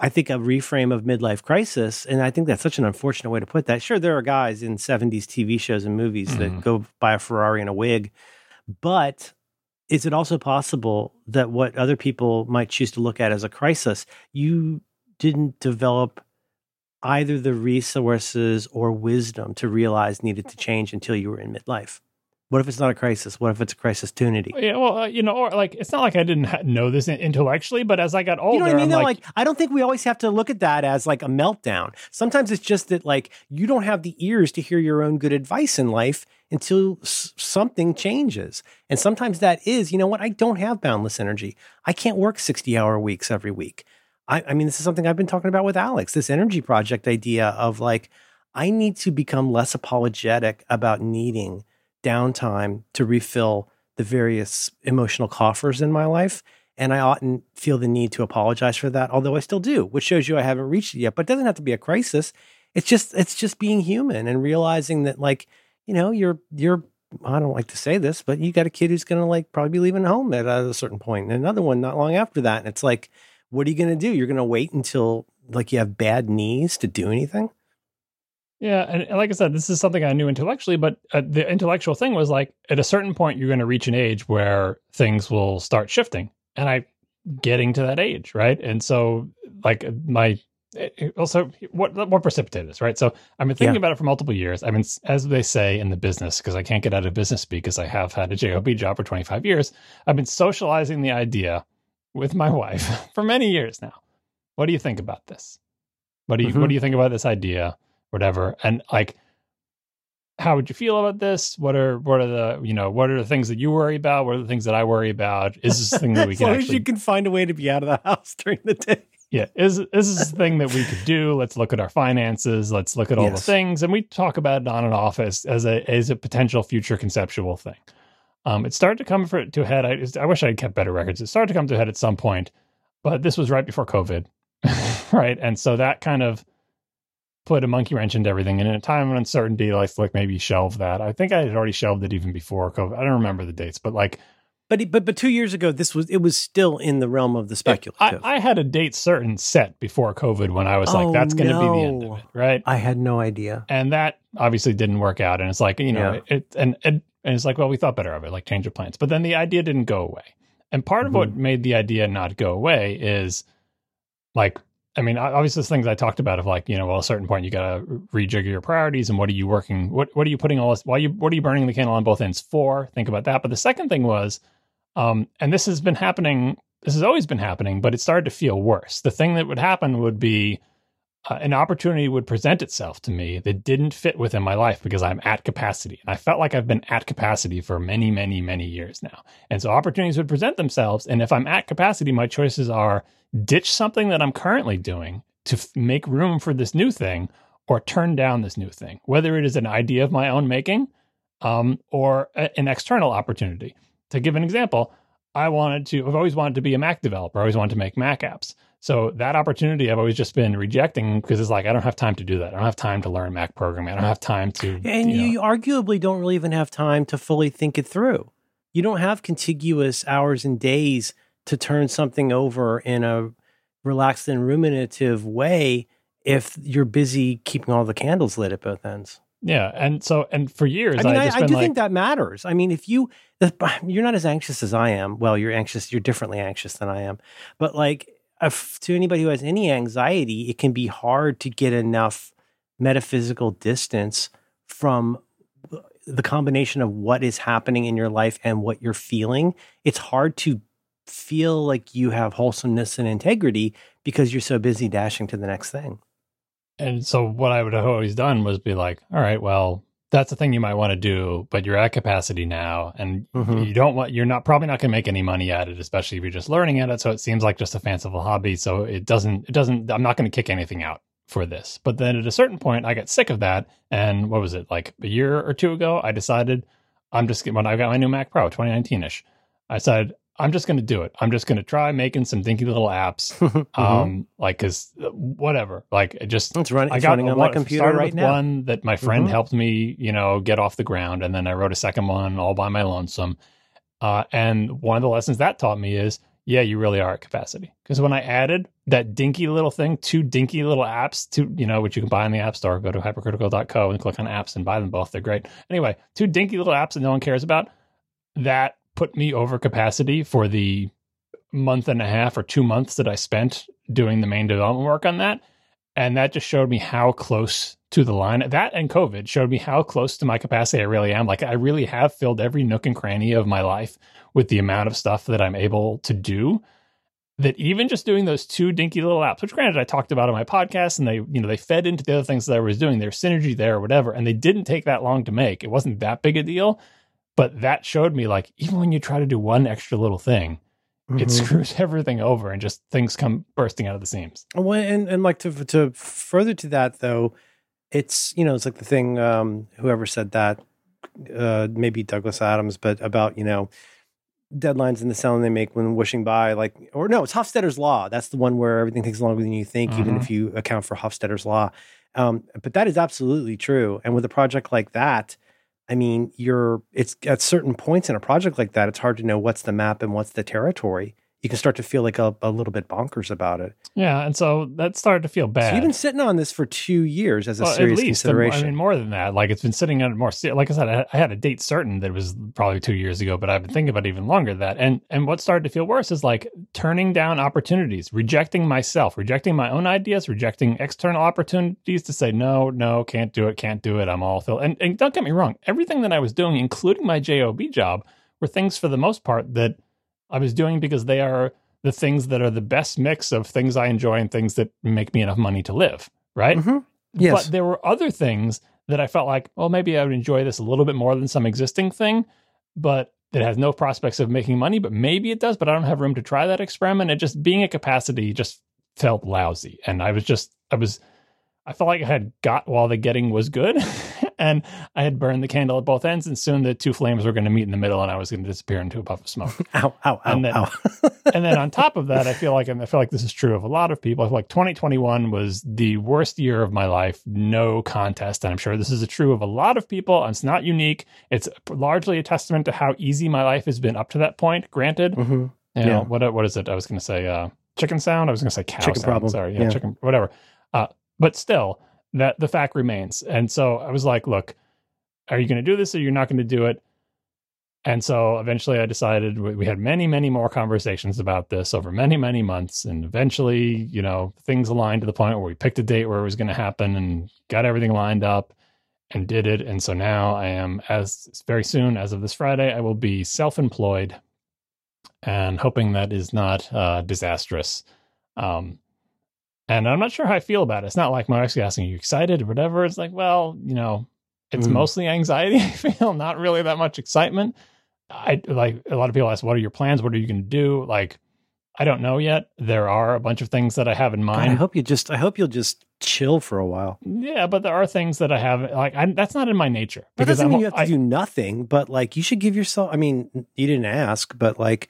I think a reframe of midlife crisis, and I think that's such an unfortunate way to put that. Sure, there are guys in 70s TV shows and movies Mhm. that go buy a Ferrari and a wig, but is it also possible that what other people might choose to look at as a crisis, you didn't develop either the resources or wisdom to realize needed to change until you were in midlife? What if it's not a crisis? What if it's a crisis opportunity? yeah well uh, you know or like it's not like i didn't ha- know this intellectually but as i got older You know what I mean? Though, like, like, I don't think we always have to look at that as like a meltdown. Sometimes it's just that like you don't have the ears to hear your own good advice in life until s- something changes. And sometimes that is, you know what? I don't have boundless energy. I can't work 60 hour weeks every week. I, I mean, this is something I've been talking about with Alex, this energy project idea of like, I need to become less apologetic about needing downtime to refill the various emotional coffers in my life. And I oughtn't feel the need to apologize for that, although I still do, which shows you I haven't reached it yet. But it doesn't have to be a crisis. It's just it's just being human and realizing that like, you know, you're you're I don't like to say this, but you got a kid who's gonna like probably be leaving home at a certain point, and another one not long after that. And it's like, what are you gonna do? You're gonna wait until like you have bad knees to do anything? Yeah, and, and like I said, this is something I knew intellectually, but uh, the intellectual thing was like at a certain point you're going to reach an age where things will start shifting, and I getting to that age, right? And so like my it- it also what what precipitated this, right? So I've been thinking Yeah. about it for multiple years. I've been as they say in the business because I can't get out of business because I have had a job job for 25 years. I've been socializing the idea with my wife for many years now. What do you think about this? What do you Mhm. what do you think about this idea? Whatever. And like how would you feel about this? What are what are the you know what are the things that you worry about? What are the things that i worry about? Is this thing that we as can long as you can find a way to be out of the house during the day. yeah is is this a thing that we could do? Let's look at our finances. Let's look at all the things. And we talk about it on and office as as a as a potential future conceptual thing. Um it started to come for, to a head. I, I wish i had kept better records. It started to come to a head at some point but this was right before covid right? And so that kind of put a monkey wrench into everything and in a time of uncertainty like like maybe shelve that i think i had already shelved it even before covid i don't remember the dates but like But it- but but two years ago, this was it was still in the realm of the speculative. I had a date certain set before covid when i was Oh, like that's going to be the end of it right I had no idea. and that obviously didn't work out and it's like you know Yeah. it and, and and it's like well we thought better of it like change of plans but then the idea didn't go away and part of what Mm-hmm. made the idea not go away is like i mean obviously those things i talked about of like you know well at a certain point you got to rejigger your priorities and what are you working what what are you putting all this why you what are you burning the candle on both ends for? Think about that. But the second thing was um and this has been happening this has always been happening but it started to feel worse. The thing that would happen would be uh, an opportunity would present itself to me that didn't fit within my life because I'm at capacity. And I felt like I've been at capacity for many, many, many years now. And so opportunities would present themselves. And if I'm at capacity, my choices are ditch something that I'm currently doing to f- make room for this new thing or turn down this new thing, whether it is an idea of my own making um, or a- an external opportunity. To give an example, I wanted to, I've always wanted to be a Mac developer. I always wanted to make Mac apps. So that opportunity I've always just been rejecting because it's like I don't have time to do that. I don't have time to learn Mac programming. I don't have time to. And you, you, know, arguably don't really even have time to fully think it through. You don't have contiguous hours and days to turn something over in a relaxed and ruminative way if you're busy keeping all the candles lit at both ends. yeah, and so and for years I mean, I I, just I been do like, think that matters. I mean, if you you're not as anxious as I am. Well, you're anxious. You're differently anxious than I am. But like, if, to anybody who has any anxiety, it can be hard to get enough metaphysical distance from the combination of what is happening in your life and what you're feeling. It's hard to feel like you have wholesomeness and integrity because you're so busy dashing to the next thing. And so what I would have always done was be like, all right, well, that's the thing you might want to do, but you're at capacity now and Mhm. you don't want you're not probably not going to make any money at it, especially if you're just learning at it. So it seems like just a fanciful hobby. So it doesn't it doesn't I'm not going to kick anything out for this. But then at a certain point I got sick of that. And what was it, like a year or two ago, I decided I'm just when I got my new Mac Pro, 2019 ish, I decided I'm just going to do it. I'm just going to try making some dinky little apps. Mhm. Um, like, cause uh, whatever, like it just, it's running, I got running on my computer right now. One that my friend Mhm. helped me, you know, get off the ground, and then I wrote a second one all by my lonesome. Uh, and one of the lessons that taught me is, yeah, you really are at capacity. Because when I added that dinky little thing, two dinky little apps, to you know, which you can buy in the App Store, go to hypercritical.co and click on apps and buy them both. They're great. Anyway, two dinky little apps that no one cares about. That put me over capacity for the month and a half or two months that I spent doing the main development work on that. And that just showed me how close to the line that and COVID showed me how close to my capacity I really am. Like I really have filled every nook and cranny of my life with the amount of stuff that I'm able to do. That even just doing those two dinky little apps, which granted I talked about on my podcast and they, you know, they fed into the other things that I was doing. There's synergy there or whatever. And they didn't take that long to make. It wasn't that big a deal. But that showed me like even when you try to do one extra little thing, it Mhm. screws everything over and just things come bursting out of the seams. Well, and, and like to to further to that though, it's you know it's like the thing um, whoever said that, uh, maybe Douglas Adams, but about you know deadlines and the sound they make when wishing by, like or no, it's Hofstadter's law. That's the one where everything takes longer than you think, even Mhm. if you account for Hofstadter's law. Um, but that is absolutely true. And with a project like that, I mean, you're it's at certain points in a project like that, it's hard to know what's the map and what's the territory. You can start to feel like a, a little bit bonkers about it. Yeah, and so that started to feel bad. So you've been sitting on this for two years as a Well, serious at least, and- consideration. I mean, more than that. Like it's been sitting on it more. Like I said, I, I had a date certain that was probably two years ago, but I've been thinking about it even longer than that. And and what started to feel worse is like turning down opportunities, rejecting myself, rejecting my own ideas, rejecting external opportunities to say no, no, can't do it, can't do it. I'm all filled. And and don't get me wrong, everything that I was doing, including my job job, were things for the most part that I was doing because they are the things that are the best mix of things I enjoy and things that make me enough money to live. Right. Mhm. Yes. But there were other things that I felt like, well, maybe I would enjoy this a little bit more than some existing thing, but that has no prospects of making money, but maybe it does, but I don't have room to try that experiment. It just being at capacity just felt lousy. And I was just, I was, I felt like I had got while the getting was good. and I had burned the candle at both ends, and soon the two flames were going to meet in the middle, and I was going to disappear into a puff of smoke. ow, ow, ow, and then- ow. and then on top of that, I feel like, and I feel like this is true of a lot of people. I feel like 2021 was the worst year of my life, no contest. And I'm sure this is true of a lot of people. It's not unique. It's largely a testament to how easy my life has been up to that point. Granted, Mhm. you Yeah. know, what what is it? I was going to say uh, chicken sound. I was going to say cow Chicken sound. problem. Sorry, yeah, Yeah. chicken, whatever. Uh, but still, that the fact remains. And so I was like, look, are you going to do this or you're not going to do it? And so eventually I decided we had many, many more conversations about this over many, many months. And eventually, you know, things aligned to the point where we picked a date where it was going to happen and got everything lined up and did it. And so now I am, as very soon, as of this Friday, I will be self employed and hoping that is not uh, disastrous. Um, And I'm not sure how I feel about it. It's not like my wife's asking, Are you excited or whatever? It's like, well, you know, it's Mm. mostly anxiety, I feel, not really that much excitement. I like a lot of people ask, What are your plans? What are you gonna do? Like, I don't know yet. There are a bunch of things that I have in God, mind. I hope you just I hope you'll just chill for a while. Yeah, but there are things that I have like I, that's not in my nature That doesn't I'm- mean you have to I- do nothing, but like you should give yourself. I mean, you didn't ask, but like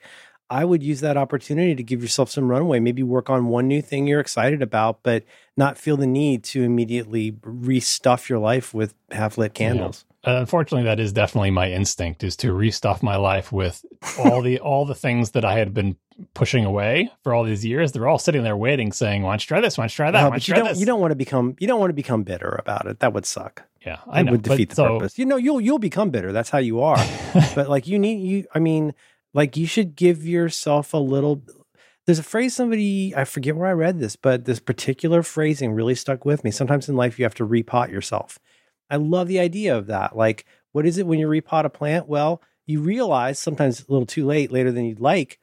I would use that opportunity to give yourself some runway. Maybe work on one new thing you're excited about, but not feel the need to immediately restuff your life with half lit candles. Uh, unfortunately, that is definitely my instinct is to restuff my life with all the all the things that I had been pushing away for all these years. They're all sitting there waiting, saying, "Why don't you try this? Why don't you try that? No, Why but don't you you try don't. this?" You don't want to become. You don't want to become bitter about it. That would suck. yeah, I know. would defeat the so- purpose. You know, you'll you'll become bitter. That's how you are. but like you need you. I mean, like you should give yourself a little. There's a phrase somebody I forget where I read this, but this particular phrasing really stuck with me. Sometimes in life you have to repot yourself. I love the idea of that. Like, what is it when you repot a plant? Well, you realize sometimes a little too late, later than you'd like,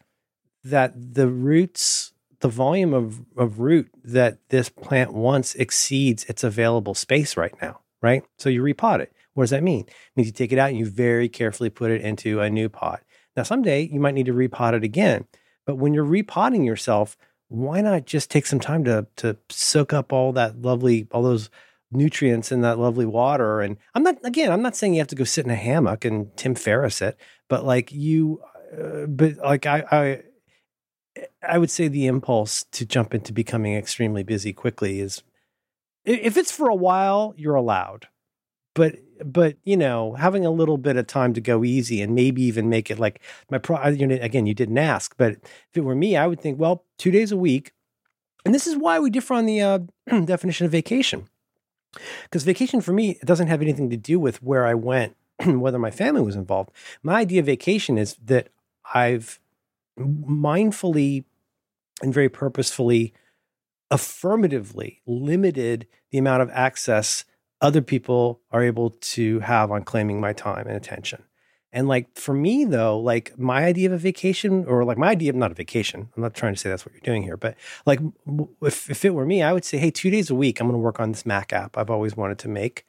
that the roots, the volume of, of root that this plant wants exceeds its available space right now, right? So you repot it. What does that mean? It means you take it out and you very carefully put it into a new pot. Now, someday you might need to repot it again. But when you're repotting yourself, why not just take some time to to soak up all that lovely, all those nutrients in that lovely water? And I'm not again, I'm not saying you have to go sit in a hammock and Tim Ferriss it, but like you, uh, but like I, I, I would say the impulse to jump into becoming extremely busy quickly is, if it's for a while, you're allowed, but but you know having a little bit of time to go easy and maybe even make it like my pro you know, again you didn't ask but if it were me i would think well two days a week and this is why we differ on the uh, definition of vacation. Because vacation for me it doesn't have anything to do with where i went whether my family was involved. My idea of vacation is that i've mindfully and very purposefully affirmatively limited the amount of access other people are able to have on claiming my time and attention. And like for me though, like my idea of a vacation or like my idea of not a vacation, I'm not trying to say that's what you're doing here, but like if, if it were me, I would say, hey, two days a week, I'm going to work on this Mac app I've always wanted to make.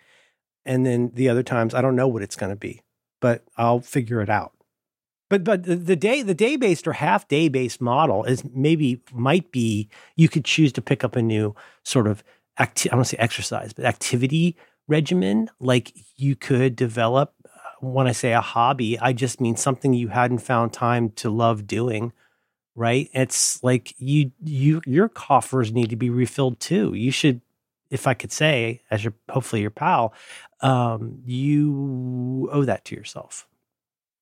And then the other times, I don't know what it's going to be, but I'll figure it out. But but the, day the day based or half day based model is maybe might be you could choose to pick up a new sort of acti- I don't say exercise, but activity regimen. Like you could develop, uh, when I say a hobby, I just mean something you hadn't found time to love doing. Right? It's like you you your coffers need to be refilled too. You should, if I could say, as your hopefully your pal, um, you owe that to yourself.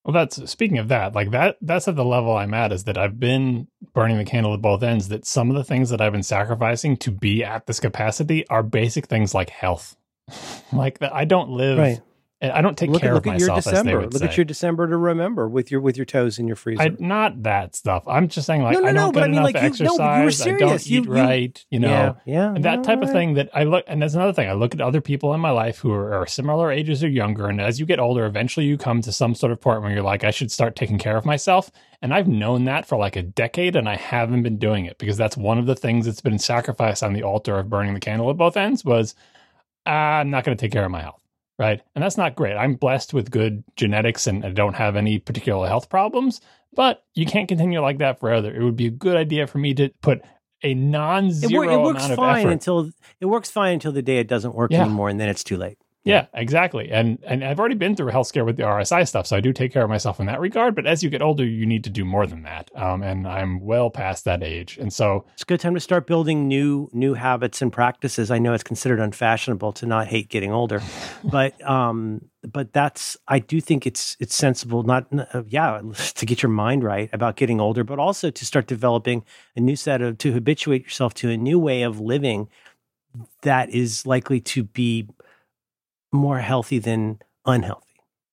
Well, that's speaking of that, like that, that's at the level I'm at is that I've been burning the candle at both ends. That some of the things that I've been sacrificing to be at this capacity are basic things like health. like that, I don't live, Right. I don't take look care look of at your myself December. Look say. at your December to remember with your with your toes in your freezer. I, not that stuff. I'm just saying, like, No, no, I don't no, get but I mean, enough like, you- no, exercise. you were I serious. don't You- eat you- right. You know, yeah, yeah, and that type of thing that I look, and that's another thing. I look at other people in my life who are, are similar ages or younger, and as you get older, eventually you come to some sort of point where you're like, I should start taking care of myself. And I've known that for like a decade, and I haven't been doing it because that's one of the things that's been sacrificed on the altar of burning the candle at both ends. Was "Ah, I'm not going to take care of my health, right? And that's not great. I'm blessed with good genetics, and I don't have any particular health problems. But you can't continue like that forever. It would be a good idea for me to put a non-zero wor- it works amount of fine effort until it works fine until the day it doesn't work Yeah. anymore, and then it's too late. Yeah, exactly. And and I've already been through a health scare with the RSI stuff, so I do take care of myself in that regard. But as you get older, you need to do more than that. Um, and I'm well past that age, and so It's a good time to start building new new habits and practices. I know it's considered unfashionable to not hate getting older, but um, but that's I do think it's it's sensible not uh, yeah to get your mind right about getting older, but also to start developing a new set of to habituate yourself to a new way of living that is likely to be more healthy than unhealthy.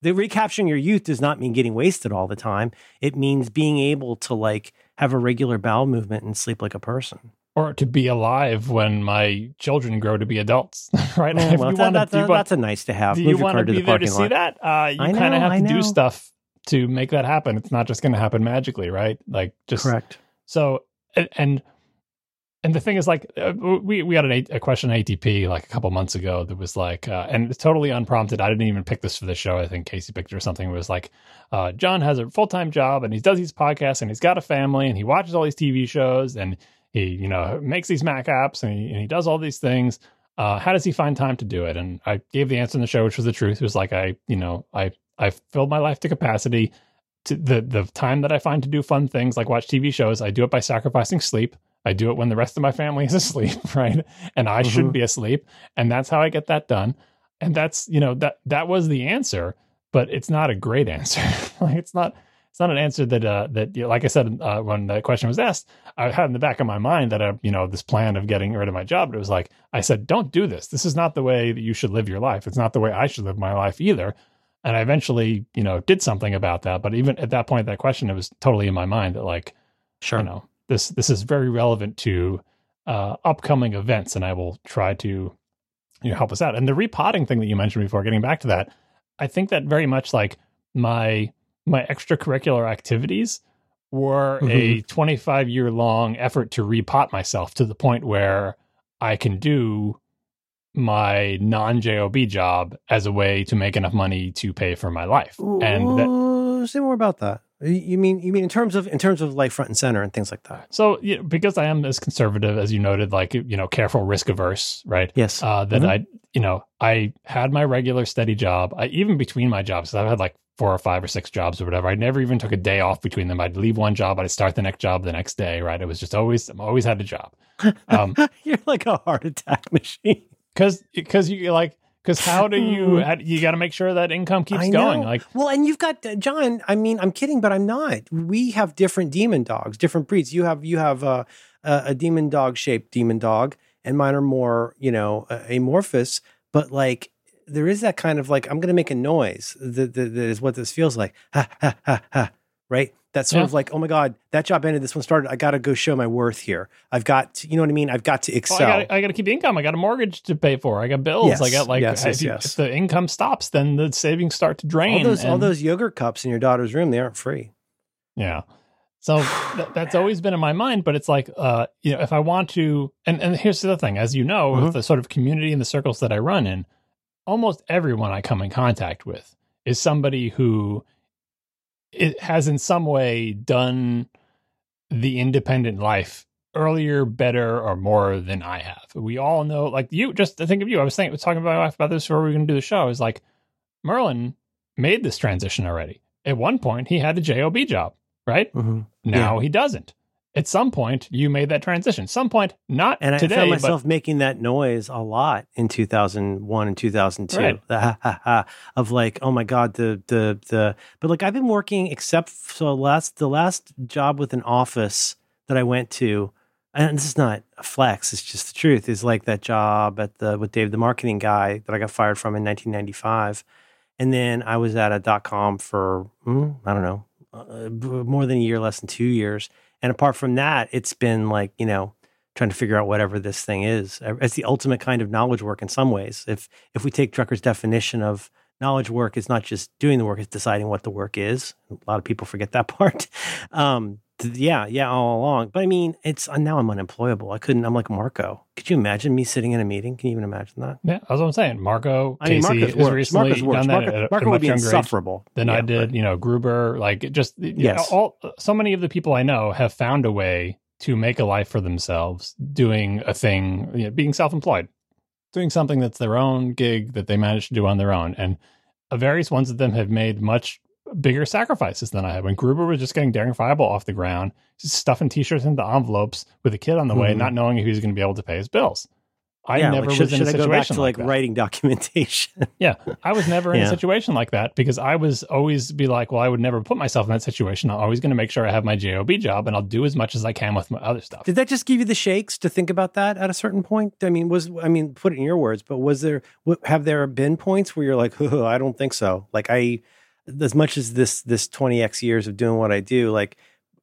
The recapturing your youth does not mean getting wasted all the time. It means being able to like have a regular bowel movement and sleep like a person. or to be alive when my children grow to be adults, right? Yeah, If well, you that- wanna- that's, a, nice to have. do Move you want to be the there to parking see lot. that? Uh, you kind of have I to know. do stuff to make that happen. It's not just going to happen magically, right? Like just Correct. So, and, and and the thing is, like, uh, we we had an, a question on ATP like a couple months ago that was like, uh, and totally unprompted. I didn't even pick this for the show. I think Casey picked it or something. It was like, uh, John has a full time job and he does these podcasts and he's got a family and he watches all these TV shows and he you know makes these Mac apps and he, and he does all these things. Uh, how does he find time to do it? And I gave the answer in the show, which was the truth. It was like I you know I I filled my life to capacity. To the the time that I find to do fun things like watch TV shows, I do it by sacrificing sleep. I do it when the rest of my family is asleep, right? And I mm-hmm. should be asleep, and that's how I get that done. And that's you know that that was the answer, but it's not a great answer. like it's not it's not an answer that uh, that you know, like I said uh, when the question was asked, I had in the back of my mind that uh, you know this plan of getting rid of my job. But it was like I said, don't do this. This is not the way that you should live your life. It's not the way I should live my life either. And I eventually, you know, did something about that. But even at that point, that question, it was totally in my mind that like, sure, you know, this this is very relevant to uh, upcoming events, and I will try to you know help us out. And the repotting thing that you mentioned before, getting back to that, I think that very much like my my extracurricular activities were mm-hmm. a 25 year long effort to repot myself to the point where I can do my non job job as a way to make enough money to pay for my life. And that, say more about that. You mean you mean in terms of in terms of like front and center and things like that? So you know, because I am as conservative as you noted, like you know, careful, risk averse, right? Yes. Uh, that mm-hmm. I you know I had my regular steady job. I, even between my jobs, I've had like four or five or six jobs or whatever. I never even took a day off between them. I'd leave one job, I'd start the next job the next day. Right? It was just always I always had a job. Um, You're like a heart attack machine. Because because you like because how do you hmm. you got to make sure that income keeps going like well and you've got uh, john i mean i'm kidding but i'm not. We have different demon dogs different breeds. You have you have uh, a, a demon dog shaped demon dog and mine are more you know amorphous but like there is that kind of like i'm gonna make a noise that, that, that is what this feels like. Ha ha ha ha right that's sort yeah. of like, oh my God, that job ended. This one started. I got to go show my worth here. I've got, to, you know what I mean? I've got to excel. I got to keep income. I got a mortgage to pay for. I got bills. Yes. I got like, yes, yes, if, yes. if the income stops, then the savings start to drain. All those, and, all those yogurt cups in your daughter's room, they aren't free. Yeah. So that's always been in my mind, but it's like, uh, you know, if I want to, and, and here's the thing, as you know, mm-hmm. with the sort of community and the circles that I run in, almost everyone I come in contact with is somebody who it has in some way done the independent life earlier, better, or more than I have. We all know, like you, just to think of you. I was thinking, was talking about my wife about this before we were going to do the show. Is like Merlin made this transition already. At one point, he had a job job, right? Mm-hmm. Now yeah. he doesn't at some point you made that transition. Some point, not and today. I found myself but, making that noise a lot in 2001 and 2002. Right. The ha, ha, ha, of like, oh my god, the the the. But like, I've been working except for last the last job with an office that I went to. And this is not a flex; it's just the truth. Is like that job at the with Dave, the marketing guy that I got fired from in 1995, and then I was at a dot com for mm, I don't know uh, more than a year, less than two years and apart from that, it's been like, you know, trying to figure out whatever this thing is. It's the ultimate kind of knowledge work in some ways. If if we take Drucker's definition of knowledge work, it's not just doing the work; it's deciding what the work is. A lot of people forget that part. Um, yeah, yeah, all along. But I mean, it's uh, now I'm unemployable. I couldn't. I'm like Marco. Could you imagine me sitting in a meeting? Can you even imagine that? Yeah, that's what I'm saying. Marco, I mean, Casey Marcus has recently Marcus done that Marco, at, Marco would be insufferable than yeah, I did. But, you know, Gruber, like just yes. Know, all so many of the people I know have found a way to make a life for themselves, doing a thing, you know, being self-employed, doing something that's their own gig that they managed to do on their own, and various ones of them have made much bigger sacrifices than I had. When Gruber was just getting Daring Fireball off the ground, stuffing t-shirts into envelopes with a kid on the way, mm-hmm. not knowing if he was going to be able to pay his bills. I yeah, never like, should, was in a situation I go back to like, like writing documentation. yeah, I was never in yeah. a situation like that because I was always be like, well, I would never put myself in that situation. I'm always going to make sure I have my job job, and I'll do as much as I can with my other stuff. Did that just give you the shakes to think about that at a certain point? I mean, was I mean, put it in your words, but was there have there been points where you're like, oh, I don't think so. Like I as much as this this 20x years of doing what I do, like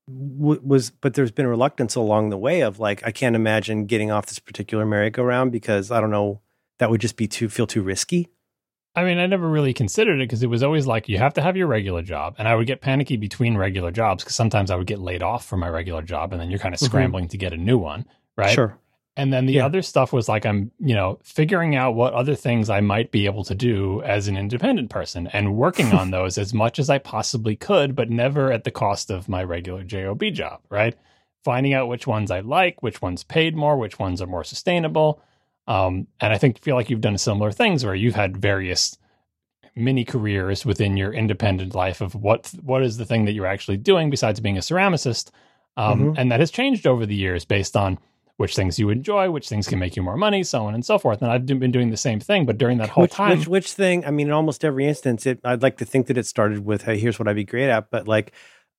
w- was, but there's been reluctance along the way of like, I can't imagine getting off this particular merry-go-round because I don't know, that would just be too, feel too risky. I mean, I never really considered it because it was always like you have to have your regular job, and I would get panicky between regular jobs because sometimes I would get laid off from my regular job, and then you're kind of mm-hmm. scrambling mm-hmm. to get a new one, right? Sure. And then the Yeah. other stuff was like I'm, you know, figuring out what other things I might be able to do as an independent person and working on those as much as I possibly could, but never at the cost of my regular job job, right? Finding out which ones I like, which ones paid more, which ones are more sustainable. Um, and I think feel like you've done similar things where you've had various mini careers within your independent life of what what is the thing that you're actually doing besides being a ceramicist, um, Mhm. and that has changed over the years based on which things you enjoy, which things can make you more money, so on and so forth. And I've been doing the same thing, but during that whole which, time, which which thing? I mean, in almost every instance, it. I'd like to think that it started with, "Hey, here's what I'd be great at," but like,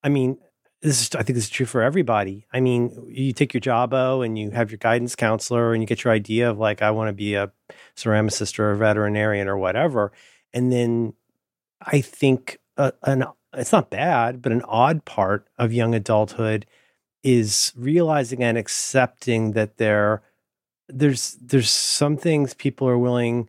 I mean, this is. I think this is true for everybody. I mean, you take your jobbo and you have your guidance counselor, and you get your idea of like, I want to be a ceramicist or a veterinarian or whatever, and then I think uh, an it's not bad, but an odd part of young adulthood is realizing and accepting that there there's there's some things people are willing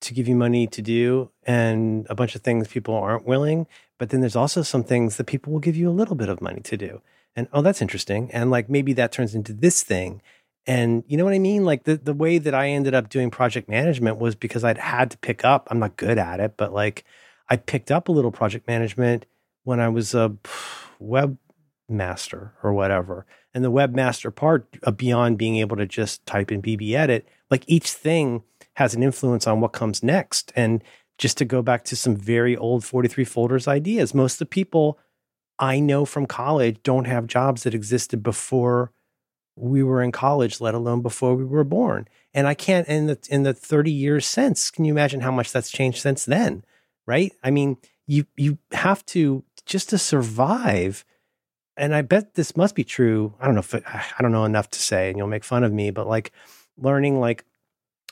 to give you money to do and a bunch of things people aren't willing but then there's also some things that people will give you a little bit of money to do. And oh that's interesting. And like maybe that turns into this thing. And you know what i mean? Like the, the way that i ended up doing project management was because i'd had to pick up i'm not good at it but like i picked up a little project management when i was a web master or whatever. And the webmaster part uh, beyond being able to just type in BBEdit like each thing has an influence on what comes next. And just to go back to some very old 43 folders ideas most of the people i know from college don't have jobs that existed before we were in college let alone before we were born. And i can't in the in the 30 years since can you imagine how much that's changed since then right? I mean you you have to just to survive and I bet this must be true. I don't know if it, I don't know enough to say, and you'll make fun of me, but like learning, like,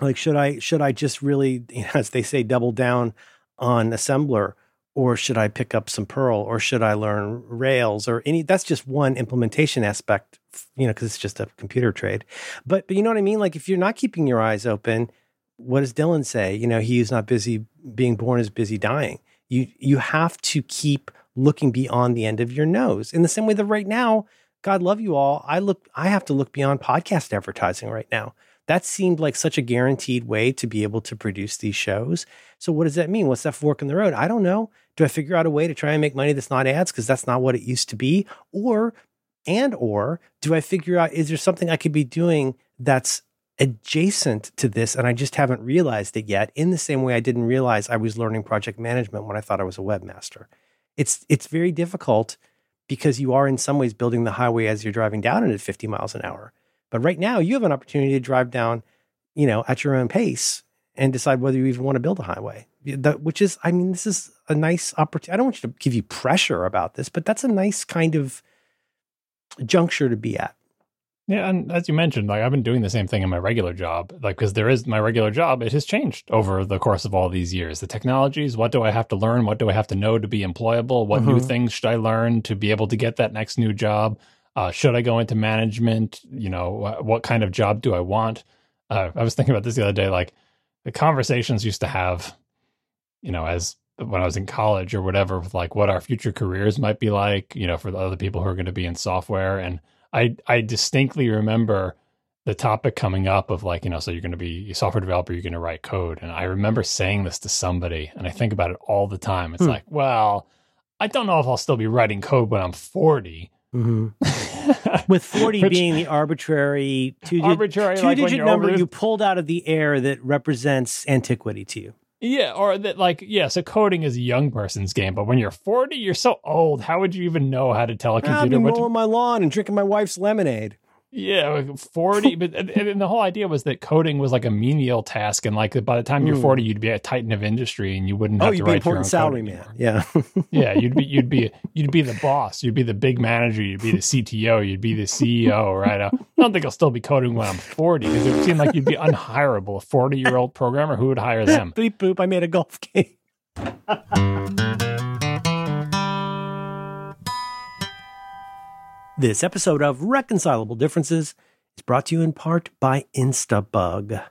like should I should I just really, you know, as they say, double down on assembler, or should I pick up some Perl, or should I learn Rails, or any? That's just one implementation aspect, you know, because it's just a computer trade. But but you know what I mean? Like if you're not keeping your eyes open, what does Dylan say? You know, he is not busy being born is busy dying. You you have to keep looking beyond the end of your nose. In the same way that right now, God love you all, I look I have to look beyond podcast advertising right now. That seemed like such a guaranteed way to be able to produce these shows. So what does that mean? What's that fork in the road? I don't know. Do I figure out a way to try and make money that's not ads because that's not what it used to be? Or and or do I figure out is there something I could be doing that's adjacent to this and I just haven't realized it yet in the same way I didn't realize I was learning project management when I thought I was a webmaster it's it's very difficult because you are in some ways building the highway as you're driving down it at 50 miles an hour. But right now you have an opportunity to drive down, you know, at your own pace and decide whether you even want to build a highway. That, which is, I mean, this is a nice opportunity. I don't want you to give you pressure about this, but that's a nice kind of juncture to be at. Yeah, and as you mentioned, like I've been doing the same thing in my regular job, like because there is my regular job, it has changed over the course of all these years. The technologies, what do I have to learn? What do I have to know to be employable? What new Mhm. things should I learn to be able to get that next new job? Uh, should I go into management? You know, wh- what kind of job do I want? Uh, I was thinking about this the other day, like the conversations used to have, you know, as when I was in college or whatever, with like what our future careers might be like, you know, for the other people who are going to be in software and I I distinctly remember the topic coming up of like, you know, so you're going to be a software developer, you're going to write code. And I remember saying this to somebody, and I think about it all the time. It's Hmm. like, well, I don't know if I'll still be writing code when I'm 40. With 40 Which- being the arbitrary two, arbitrary, two like digit number you pulled out of the air that represents antiquity to you. Yeah, or that like, yeah, so coding is a young person's game, but when you're 40, you're so old. How would you even know how to tell a computer been what to mowing my lawn and drinking my wife's lemonade. Yeah, like 40. but and, the whole idea was that coding was like a menial task. And like by the time you're Mm. 40, you'd be a titan of industry and you wouldn't Oh, have to you'd be write your own important salary man. Yeah. yeah, you'd be you'd be you'd be the boss, you'd be the big manager, you'd be the CTO, you'd be the CEO, right? I don't think I'll still be coding when I'm 40 because it would seem like you'd be unhireable. A 40 year old programmer, who would hire them? Beep boop. I made a golf game. this episode of Reconcilable Differences is brought to you in part by Instabug.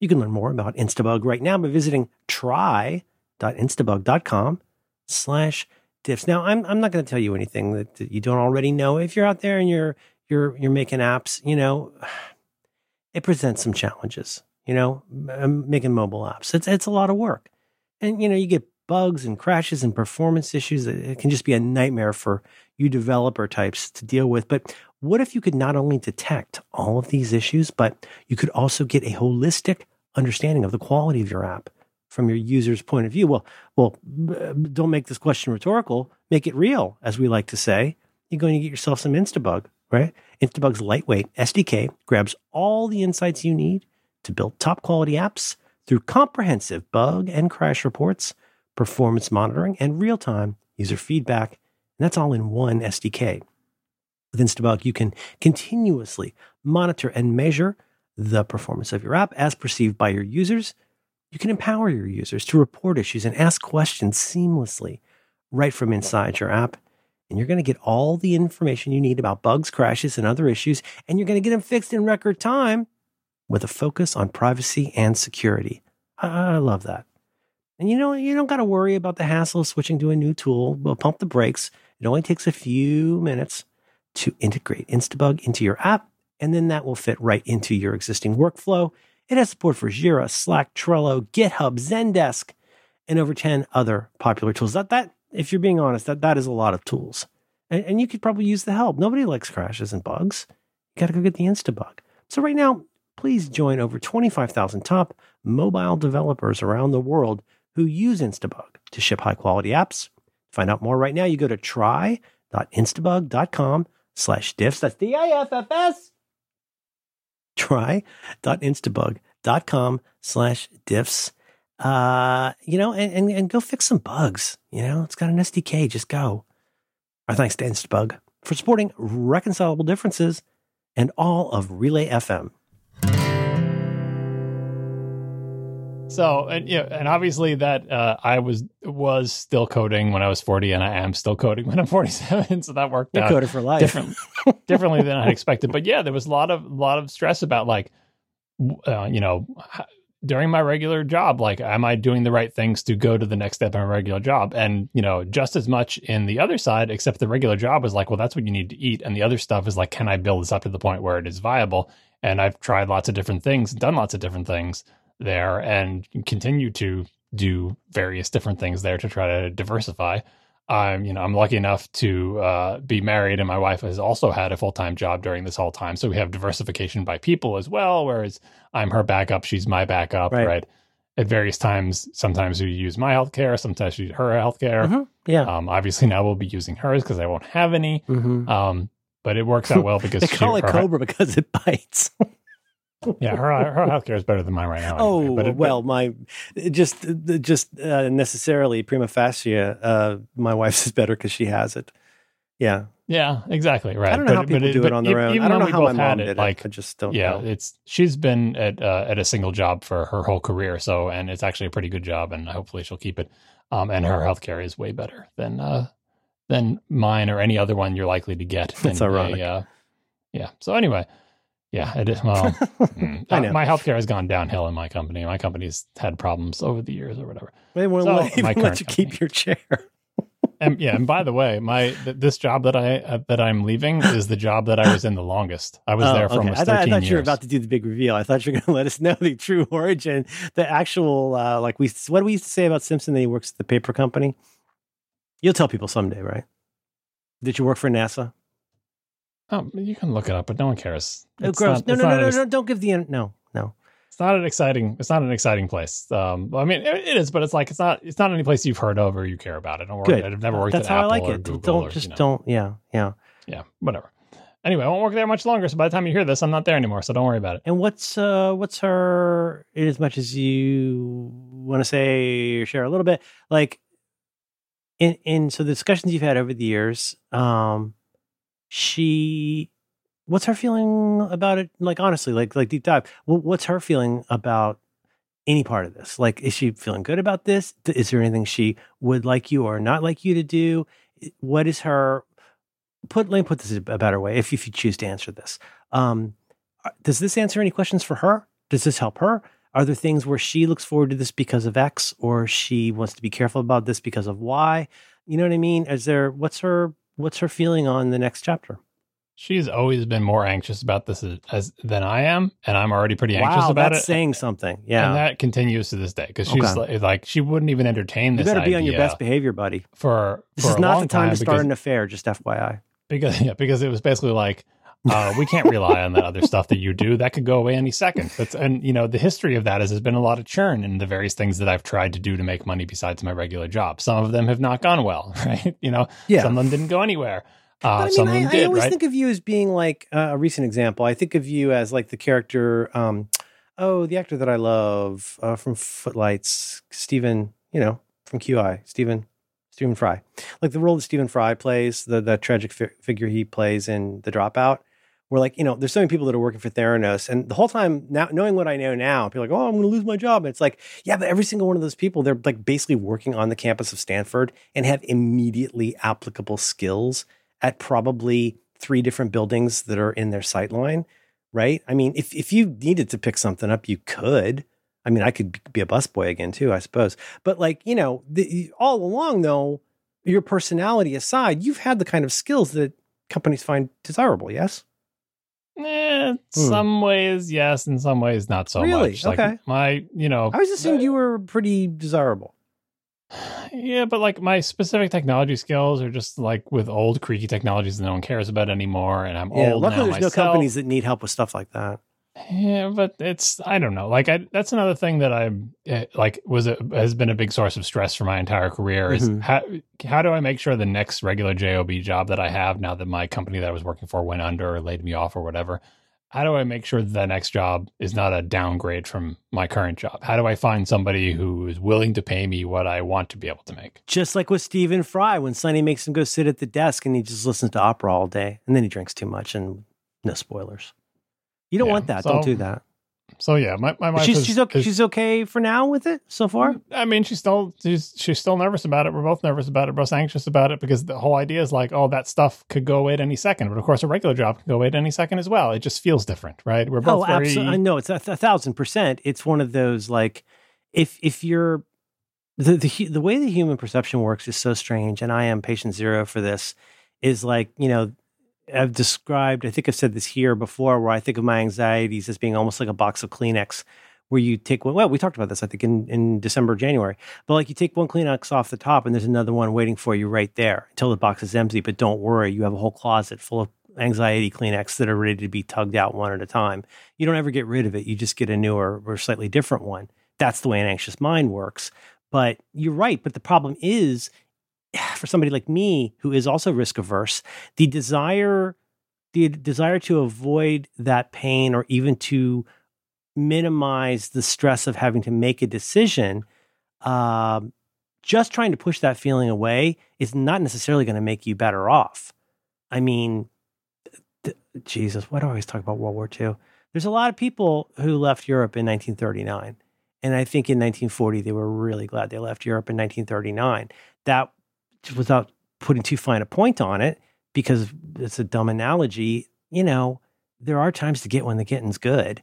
You can learn more about Instabug right now by visiting try.instabug.com slash diffs. Now, I'm, I'm not going to tell you anything that, that you don't already know. If you're out there and you're, you're, you're making apps, you know, it presents some challenges. You know, making mobile apps. It's it's a lot of work, and you know you get bugs and crashes and performance issues. It can just be a nightmare for you developer types to deal with. But what if you could not only detect all of these issues, but you could also get a holistic understanding of the quality of your app from your user's point of view? Well, well, don't make this question rhetorical. Make it real, as we like to say. You're going to get yourself some Instabug, right? Instabug's lightweight SDK grabs all the insights you need to build top quality apps through comprehensive bug and crash reports, performance monitoring, and real time user feedback. And that's all in one SDK. With Instabug, you can continuously monitor and measure the performance of your app as perceived by your users. You can empower your users to report issues and ask questions seamlessly right from inside your app. And you're going to get all the information you need about bugs, crashes, and other issues, and you're going to get them fixed in record time with a focus on privacy and security. I, I love that. And you know, you don't got to worry about the hassle of switching to a new tool. We'll pump the brakes. It only takes a few minutes to integrate Instabug into your app, and then that will fit right into your existing workflow. It has support for Jira, Slack, Trello, GitHub, Zendesk, and over 10 other popular tools. That, that if you're being honest, that, that is a lot of tools. And, and you could probably use the help. Nobody likes crashes and bugs. You got to go get the Instabug. So right now, please join over 25,000 top mobile developers around the world who use Instabug to ship high quality apps. Find out more right now. You go to try.instabug.com slash diffs. That's D-I-F-F-S. Try.instabug.com slash diffs. Uh, you know, and, and, and go fix some bugs. You know, it's got an SDK. Just go. Our thanks to Instabug for supporting reconcilable differences and all of Relay FM. So and yeah, and obviously that uh, I was was still coding when I was forty, and I am still coding when I'm forty seven. So that worked You're out coded for life. different, differently than I expected. But yeah, there was a lot of lot of stress about like, uh, you know, during my regular job, like, am I doing the right things to go to the next step in my regular job? And you know, just as much in the other side, except the regular job is like, well, that's what you need to eat, and the other stuff is like, can I build this up to the point where it is viable? And I've tried lots of different things, done lots of different things there and continue to do various different things there to try to diversify. I'm, you know, I'm lucky enough to uh, be married, and my wife has also had a full time job during this whole time. So we have diversification by people as well. Whereas I'm her backup, she's my backup, right? right? At various times, sometimes we use my healthcare, sometimes we use her healthcare. Mm-hmm. Yeah. Um, obviously, now we'll be using hers because I won't have any. Mm-hmm. Um, but it works out well because they call she, it Cobra because it bites. Yeah, her her healthcare is better than mine right now. Oh but it, well, my just just uh, necessarily prima facie, uh, my wife's is better because she has it. Yeah, yeah, exactly right. I don't know but, how people it, do it on their own. I don't know how my mom had did it. it. Like, I just don't. yeah, know. it's she's been at uh, at a single job for her whole career, so and it's actually a pretty good job, and hopefully she'll keep it. Um, and her healthcare is way better than uh than mine or any other one you're likely to get. That's ironic. A, uh, yeah. So anyway. Yeah, it is. Well, mm, I know. my healthcare has gone downhill in my company. My company's had problems over the years or whatever. They won't So, let, my even let current you keep your chair. And yeah, and by the way, my th- this job that I uh, that I'm leaving is the job that I was in the longest. I was Oh, there for okay. almost I thought, I 13 thought years. you were about to do the big reveal. I thought you were going to let us know the true origin, the actual uh, like we. What do we used to say about Simpson that he works at the paper company? You'll tell people someday, right? Did you work for NASA? Oh, you can look it up, but no one cares. Oh, gross! not- no, it's no, no, no, ex- no! Don't give the in- no, no. It's not an exciting. It's not an exciting place. Um, I mean, it, it is, but it's like it's not. It's not any place you've heard of or you care about. I don't. Good. I've never worked That's at how Apple I like or it. Google don't or, just you know. don't. Yeah, yeah. Yeah, whatever. Anyway, I won't work there much longer. So by the time you hear this, I'm not there anymore. So don't worry about it. And what's uh what's her in as much as you want to say or share a little bit like in in so the discussions you've had over the years um she what's her feeling about it like honestly like like deep dive what's her feeling about any part of this like is she feeling good about this is there anything she would like you or not like you to do what is her put let me put this a better way if, if you choose to answer this um uh, does this answer any questions for her? Does this help her? Are there things where she looks forward to this because of X or she wants to be careful about this because of Y? You know what I mean? Is there what's her what's her feeling on the next chapter? she's always been more anxious about this as, as than I am, and I'm already pretty anxious wow, about that's it. saying something. Yeah. And that continues to this day because she's Okay. like, like, she wouldn't even entertain this. you this. better be on your best behavior, buddy. for This for is a not the time to start an affair, just FYI. because yeah because it was basically like uh, we can't rely on that other stuff that you do that could go away any second. That's and you know the history of that is there's been a lot of churn in the various things that I've tried to do to make money besides my regular job. Some of them have not gone well, right? You know, Yeah. some of them didn't go anywhere. Uh, But I mean, I, I always right? think of you as being like uh, a recent example. I think of you as like the character, um, oh, the actor that I love uh, from Footlights, Stephen, you know, from QI, Stephen, Stephen Fry. Like the role that Stephen Fry plays, the, the tragic fi- figure he plays in The Dropout. Where like, you know, there's so many people that are working for Theranos. And the whole time now, knowing what I know now, people are like, oh, I'm going to lose my job. And it's like, yeah, but every single one of those people, they're like basically working on the campus of Stanford and have immediately applicable skills at probably three different buildings that are in their sight line, right? I mean, if if you needed to pick something up, you could. I mean, I could be a busboy again too, I suppose. But like, you know, the, all along though, your personality aside, you've had the kind of skills that companies find desirable. Yes. Eh, some ways yes, in some ways not so Hmm. Really? much. Like Okay. my, you know, I always assumed you were pretty desirable. yeah, but like my specific technology skills are just like with old creaky technologies that no one cares about anymore, and I'm Yeah. old Luckily, now there's no companies that need help with stuff like that. Yeah, but it's I don't know. Like I, that's another thing that I'm eh, like was a, has been a big source of stress for my entire career is Mhm. how how do I make sure the next regular job job that I have now that my company that I was working for went under or laid me off or whatever. How do I make sure that the next job is not a downgrade from my current job? How do I find somebody who is willing to pay me what I want to be able to make? Just like with Stephen Fry, when Sonny makes him go sit at the desk and he just listens to opera all day, and then he drinks too much, and no spoilers. You don't Yeah, want that. so- don't do that. So yeah, my my wife she's is, she's okay. is- she's okay for now with it so far. I mean, she's still she's she's still nervous about it. We're both nervous about it. We're both anxious about it because the whole idea is like, oh, that stuff could go away at any second. But of course, a regular job can go away at any second as well. It just feels different, right? We're both Oh, very absolutely. I know it's a, a thousand percent. It's one of those like, if if you're the the the way the human perception works is so strange, and I am patient zero for this. Is like you know, I've described. I think I've said this here before, where I think of my anxieties as being almost like a box of Kleenex. Where you take one, well, we talked about this, I think, in, in December, January. But like you take one Kleenex off the top, and there's another one waiting for you right there until the box is empty. But don't worry, you have a whole closet full of anxiety Kleenex that are ready to be tugged out one at a time. You don't ever get rid of it. You just get a newer or slightly different one. That's the way an anxious mind works. But you're right. But the problem is, for somebody like me who is also risk averse, the desire, the desire to avoid that pain or even to minimize the stress of having to make a decision, um, just trying to push that feeling away is not necessarily going to make you better off. I mean, th- Jesus, why do I always talk about World War II? There's a lot of people who left Europe in 1939. And I think in 1940, they were really glad they left Europe in 1939. That, without putting too fine a point on it, because it's a dumb analogy, you know, there are times to get when the getting's good.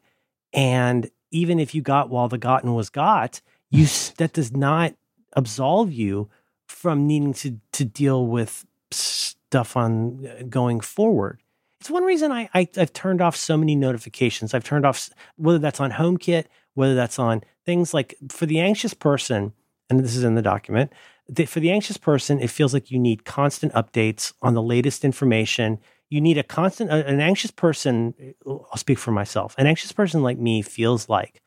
And even if you got while the gotten was got, you that does not absolve you from needing to to deal with stuff on uh, going forward. It's one reason I, I I've turned off so many notifications. I've turned off whether that's on HomeKit, whether that's on things like for the anxious person, and this is in the document. That For the anxious person, it feels like you need constant updates on the latest information. You need a constant, an anxious person. Uh, I'll speak for myself. An anxious person like me feels like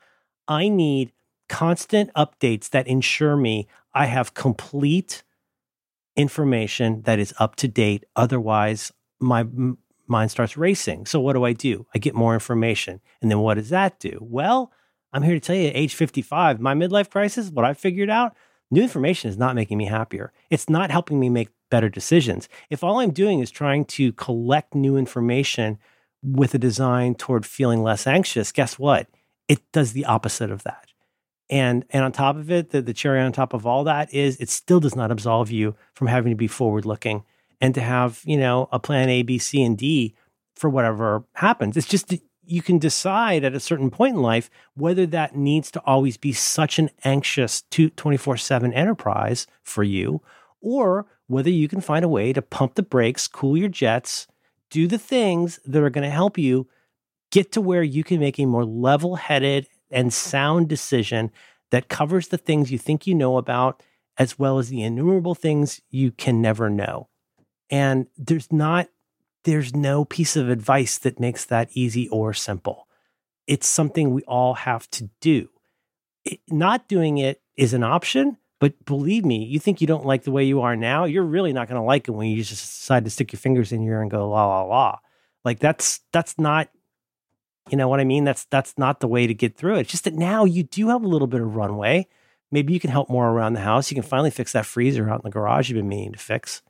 I need constant updates that ensure me I have complete information that is up to date. Otherwise, my m- mind starts racing. So, what do I do? I get more information. And then what does that do? Well, I'm here to tell you, at age 55, my midlife crisis, what I figured out, new information is not making me happier. It's not helping me make better decisions. If all I'm doing is trying to collect new information with a design toward feeling less anxious, guess what? It does the opposite of that. And and on top of it, the, the cherry on top of all that is it still does not absolve you from having to be forward looking and to have, you know, a plan A, B, C, and D for whatever happens. It's just you can decide at a certain point in life whether that needs to always be such an anxious 24 7 enterprise for you, or whether you can find a way to pump the brakes, cool your jets, do the things that are going to help you get to where you can make a more level headed and sound decision that covers the things you think you know about, as well as the innumerable things you can never know. And there's not, there's no piece of advice that makes that easy or simple. It's something we all have to do. It, not doing it is an option, but believe me, you think you don't like the way you are now, you're really not going to like it when you just decide to stick your fingers in here and go la la la. Like that's that's not you know what I mean? That's that's not the way to get through it. It's just that now you do have a little bit of runway. Maybe you can help more around the house. You can finally fix that freezer out in the garage you've been meaning to fix.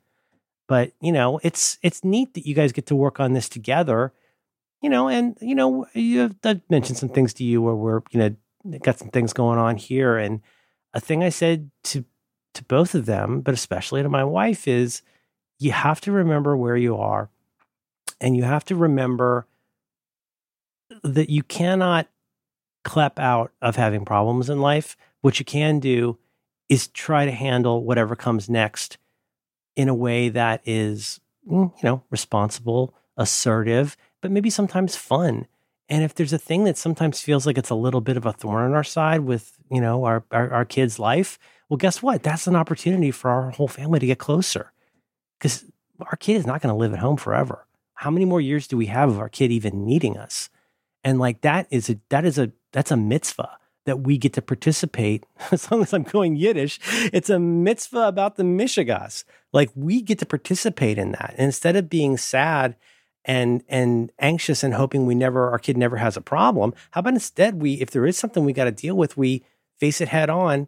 But you know, it's it's neat that you guys get to work on this together. You know, and you know, you have, I've mentioned some things to you where we're you know got some things going on here, and a thing I said to to both of them, but especially to my wife, is you have to remember where you are, and you have to remember that you cannot clap out of having problems in life. What you can do is try to handle whatever comes next in a way that is, mm, you know, responsible, assertive, but maybe sometimes fun. And if there's a thing that sometimes feels like it's a little bit of a thorn on our side with, you know, our, our, our kid's life, well, guess what? That's an opportunity for our whole family to get closer because our kid is not going to live at home forever. How many more years do we have of our kid even needing us? And like that is a that is a that's a mitzvah that we get to participate. As long as I'm going Yiddish, it's a mitzvah about the Mishigas. Like we get to participate in that. And instead of being sad and and anxious and hoping we never our kid never has a problem, how about instead we if there is something we got to deal with, we face it head on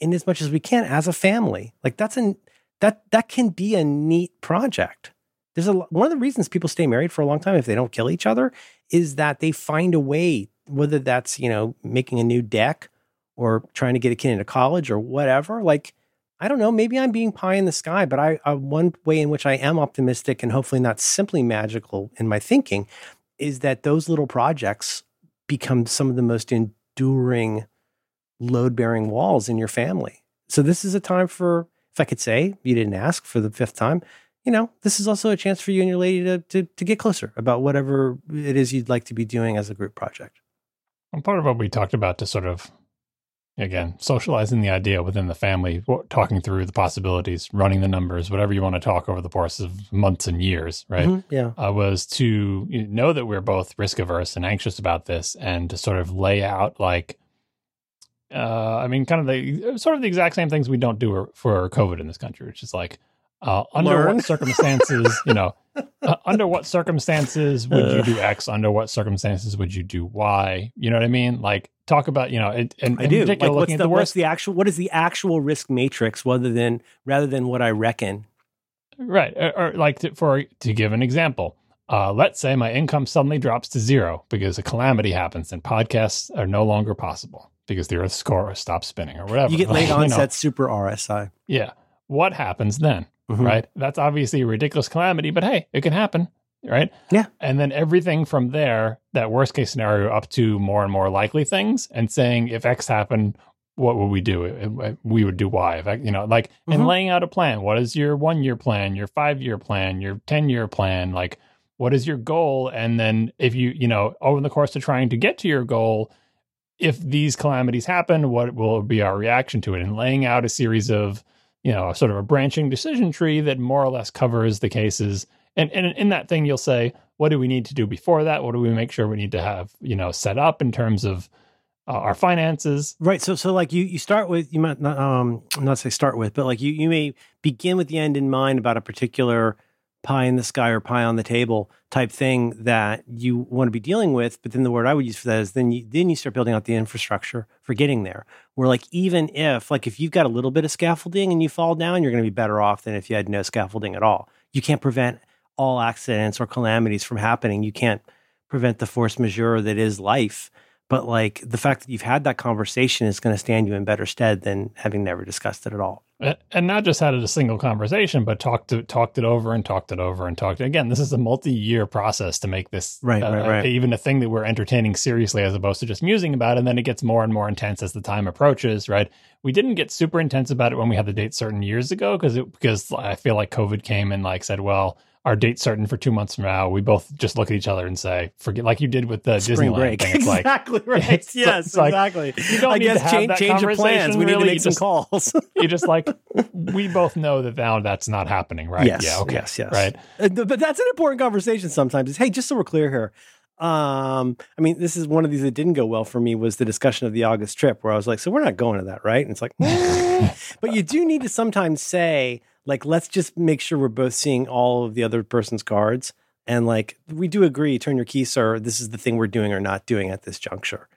in as much as we can as a family. Like that's an that that can be a neat project. There's a one of the reasons people stay married for a long time if they don't kill each other is that they find a way, whether that's, you know, making a new deck or trying to get a kid into college or whatever. Like, I don't know, maybe I'm being pie in the sky, but I, I one way in which I am optimistic and hopefully not simply magical in my thinking is that those little projects become some of the most enduring load bearing walls in your family. So this is a time for, if I could say, you didn't ask for the fifth time, you know, this is also a chance for you and your lady to, to, to get closer about whatever it is you'd like to be doing as a group project. And part of what we talked about to sort of, again, socializing the idea within the family, talking through the possibilities, running the numbers, whatever you want to talk over the course of months and years, right? Mm-hmm, yeah. Uh, was to know that we're both risk averse and anxious about this and to sort of lay out like, uh, I mean, kind of the sort of the exact same things we don't do for COVID in this country, which is like, uh, under Learn. what circumstances, you know, uh, under what circumstances would you do X? Under what circumstances would you do Y? You know what I mean? Like talk about, you know, and, and I do. Like, what's the, the what's the actual? What is the actual risk matrix, rather than rather than what I reckon? Right, or, or like to, for to give an example, uh, let's say my income suddenly drops to zero because a calamity happens and podcasts are no longer possible because the Earth's core stops spinning or whatever. You get late onset you know. super RSI. Yeah. What happens then? Mm-hmm. right? That's obviously a ridiculous calamity, but hey, it can happen, right? Yeah. And then everything from there, that worst case scenario up to more and more likely things, and saying if X happened, what would we do? We would do Y. If, you know, like, mm-hmm. and laying out a plan. What is your one year plan, your five year plan, your 10 year plan? Like, what is your goal? And then if you, you know, over the course of trying to get to your goal, if these calamities happen, what will be our reaction to it? And laying out a series of you know, sort of a branching decision tree that more or less covers the cases. And, and in that thing, you'll say, what do we need to do before that? What do we make sure we need to have, you know, set up in terms of uh, our finances? Right. So, so like you, you start with, you might not, um, not say start with, but like you, you may begin with the end in mind about a particular pie in the sky or pie on the table type thing that you want to be dealing with. But then the word I would use for that is then you then you start building out the infrastructure for getting there. Where like even if like if you've got a little bit of scaffolding and you fall down, you're going to be better off than if you had no scaffolding at all. You can't prevent all accidents or calamities from happening. You can't prevent the force majeure that is life. But like the fact that you've had that conversation is going to stand you in better stead than having never discussed it at all and not just had it a single conversation, but talked to, talked it over and talked it over and talked. Again, this is a multi-year process to make this right, uh, right, right. even a thing that we're entertaining seriously, as opposed to just musing about. it. And then it gets more and more intense as the time approaches. Right? We didn't get super intense about it when we had the date certain years ago because because I feel like COVID came and like said, well, our date certain for two months from now, we both just look at each other and say, "Forget," like you did with the Spring Disneyland break. thing. It's like, exactly right. it's- yes, it's like, exactly. you don't I need to have change, that change of plans. We need to make You some just- calls. you just like we both know that now that's not happening, right? Yes, yeah, okay, yes, yes. right. Uh, but that's an important conversation sometimes is hey just so we're clear here um i mean this is one of these that didn't go well for me was the discussion of the august trip where i was like so we're not going to that right and it's like but you do need to sometimes say like let's just make sure we're both seeing all of the other person's cards. And like we do agree turn your key sir this is the thing we're doing or not doing at this juncture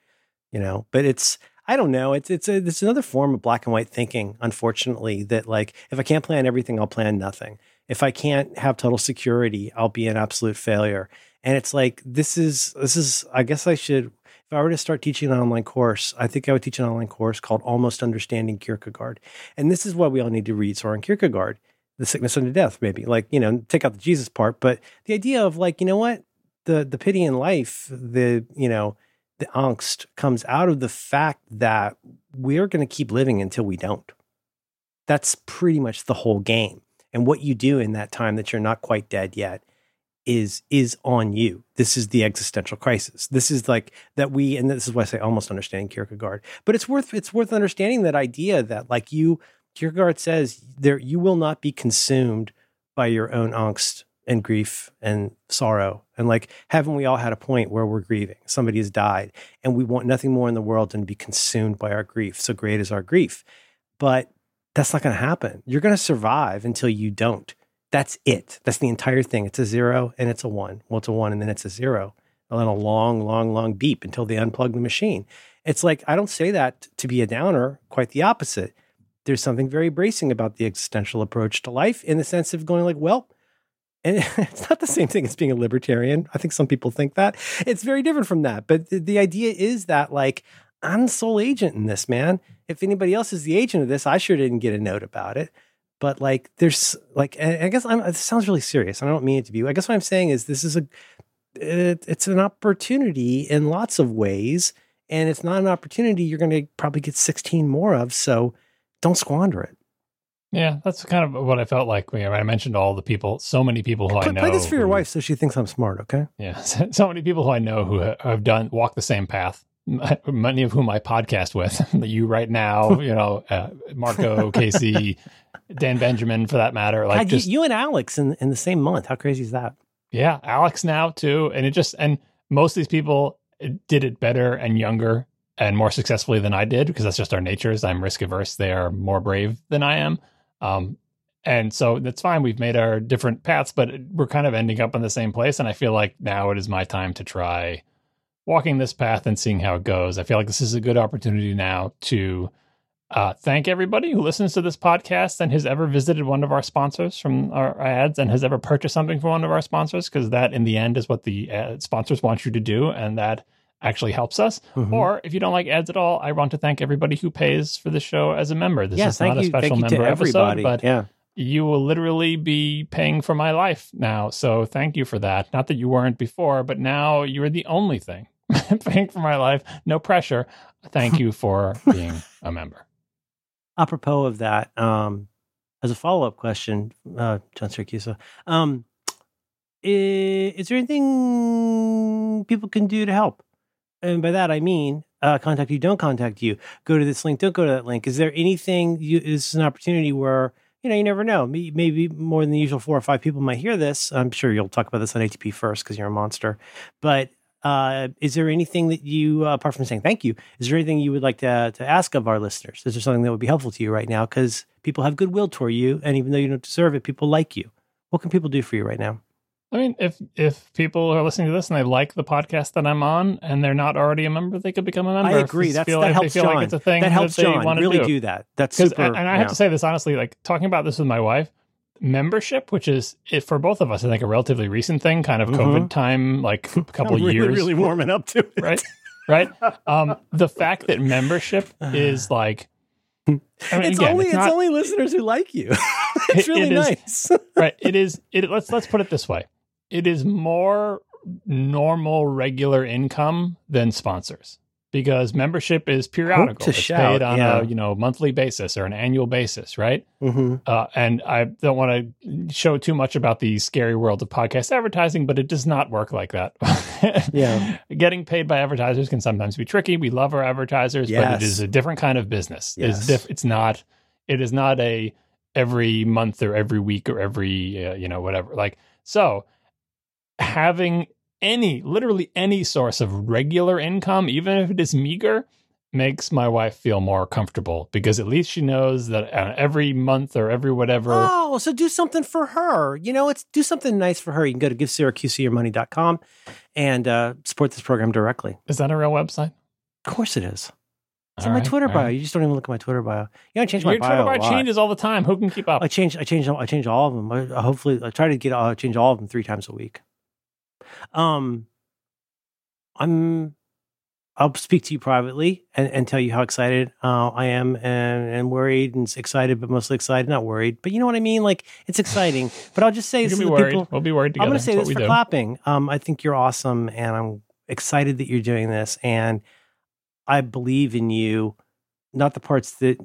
you know? But it's i don't know it's it's a, it's another form of black and white thinking unfortunately that like if i can't plan everything i'll plan nothing. If i can't have total security i'll be an absolute failure. And it's like this is this is i guess i should if i were to start teaching an online course i think i would teach an online course called almost understanding kierkegaard. And this is what we all need to read. Soren kierkegaard the sickness unto death maybe. Like you know take out the jesus part. But the idea of like you know what? The the pity in life the you know the angst comes out of the fact that we're going to keep living until we don't. That's pretty much the whole game. And what you do in that time that you're not quite dead yet is is on you. This is the existential crisis. This is like that we and this is why i say almost understanding kierkegaard but it's worth it's worth understanding that idea that like you kierkegaard says there you will not be consumed by your own angst and grief and sorrow. And like haven't we all had a point where we're grieving? Somebody has died and we want nothing more in the world than to be consumed by our grief. So great is our grief. But that's not going to happen. You're going to survive until you don't that's it. That's the entire thing. It's a zero and it's a one. Well, it's a one and then it's a zero. And then a long, long, long beep until they unplug the machine. It's like, I don't say that to be a downer, quite the opposite. There's something very bracing about the existential approach to life in the sense of going like, well, and it's not the same thing as being a libertarian. I think some people think that. It's very different from that. But the, the idea is that, like, I'm the sole agent in this, man. If anybody else is the agent of this, I sure didn't get a note about it but like there's like i guess i'm it sounds really serious i don't mean it to be i guess what i'm saying is this is a it, it's an opportunity in lots of ways and it's not an opportunity you're going to probably get 16 more of so don't squander it Yeah, that's kind of what I felt like when I mentioned all the people, so many people who I play, know. play this for your who- wife so she thinks i'm smart okay Yeah, so many people who I know who have done walk the same path. Many of whom I podcast with. you right now, you know, uh, Marco, Casey, Dan Benjamin, for that matter. Like God, just you, you and alex in, in the same month how crazy is that yeah, Alex now too, and it just and most of these people did it better and younger and more successfully than I did because that's just our natures. I'm risk averse. They are more brave than I am. Um, and so that's fine. We've made our different paths, but we're kind of ending up in the same place. And I feel like now it is my time to try walking this path and seeing how it goes. I feel like this is a good opportunity now to uh, thank everybody who listens to this podcast and has ever visited one of our sponsors from our ads and has ever purchased something from one of our sponsors, because that in the end is what the uh, sponsors want you to do. And that actually helps us. Mhm. Or if you don't like ads at all, I want to thank everybody who pays for the show as a member. This yeah is thank not a you special thank you member episode, but yeah you will literally be paying for my life now. So thank you for that. Not that you weren't before, but now you're the only thing paying for my life. No pressure. Thank you for being a member. apropos of that, um, as a follow up question, uh, John Siracusa, um, is, is there anything people can do to help? And by that I mean, uh, contact you, don't contact you. Go to this link, don't go to that link. Is there anything? You, is an opportunity where you know you never know? Maybe more than the usual four or five people might hear this. I'm sure you'll talk about this on ATP first because you're a monster. But uh, is there anything that you, uh, apart from saying thank you, is there anything you would like to to ask of our listeners? Is there something that would be helpful to you right now? Because people have goodwill toward you, and even though you don't deserve it, people like you. What can people do for you right now? I mean, if if people are listening to this and they like the podcast that I'm on and they're not already a member, they could become a member. I agree. That's, that like helps John. like it's a thing that helps they John. want to Really do. do, that. That's Because super. and I have to say this honestly, like talking about this with my wife, membership, which is it, for both of us, I think a relatively recent thing, kind of Mhm. COVID time, like a couple really, years, really warming up to it. right? Right. Um, the fact that membership is like, I mean, it's again, only it's it's, only listeners who like you. it's really it is- nice. right. It is. It let's let's put it this way. It is more normal, regular income than sponsors because membership is periodical. to it's shout, paid on yeah. a you know monthly basis or an annual basis, right? Mm-hmm. Uh, and I don't want to show too much about the scary world of podcast advertising, but it does not work like that. Yeah. Getting paid by advertisers can sometimes be tricky. We love our advertisers, but it is a different kind of business. It's, diff- it's not. It is not a every month or every week or every uh, you know whatever. Like so, having any literally any source of regular income, even if it is meager, makes my wife feel more comfortable because at least she knows that uh, every month or every whatever. Oh, so do something for her. You know, it's do something nice for her. You can go to givesyracuseyyourmoney.com and uh, support this program directly. Is that a real website? Of course it is. It's All in my right, Twitter bio. right. You just don't even look at my Twitter bio. You gotta change my Your bio. Twitter a bio changes all the time. Who can keep up? I change. I change. I change all of them. I, I hopefully, I try to get. I change all of them three times a week. Um, I'm. I'll speak to you privately and, and tell you how excited uh, I am and, and worried and excited, but mostly excited, not worried. But you know what I mean? Like it's exciting. But I'll just say this to the worried. people. we'll be worried together. I'm going to say That's this for do. clapping. Um, I think you're awesome, and I'm excited that you're doing this. And I believe in you. Not the parts that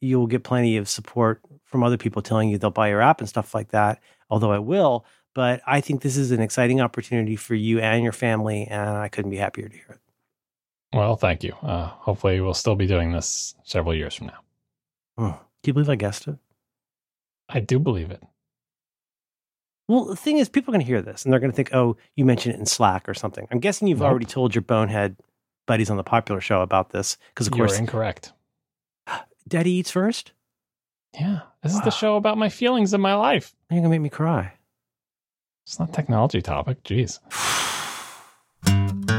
you'll get plenty of support from other people telling you they'll buy your app and stuff like that. Although I will, but I think this is an exciting opportunity for you and your family, and I couldn't be happier to hear it. Well, thank you. Uh, hopefully, we'll still be doing this several years from now. Hmm. Do you believe I guessed it? I do believe it. Well, the thing is, people are going to hear this and they're going to think, "Oh, you mentioned it in Slack or something." I'm guessing you've Nope. already told your bonehead buddies on the popular show about this because, of You're course, incorrect. Daddy eats first. Yeah, this is the show about my feelings in my life. You're gonna make me cry. It's not a technology topic. Jeez.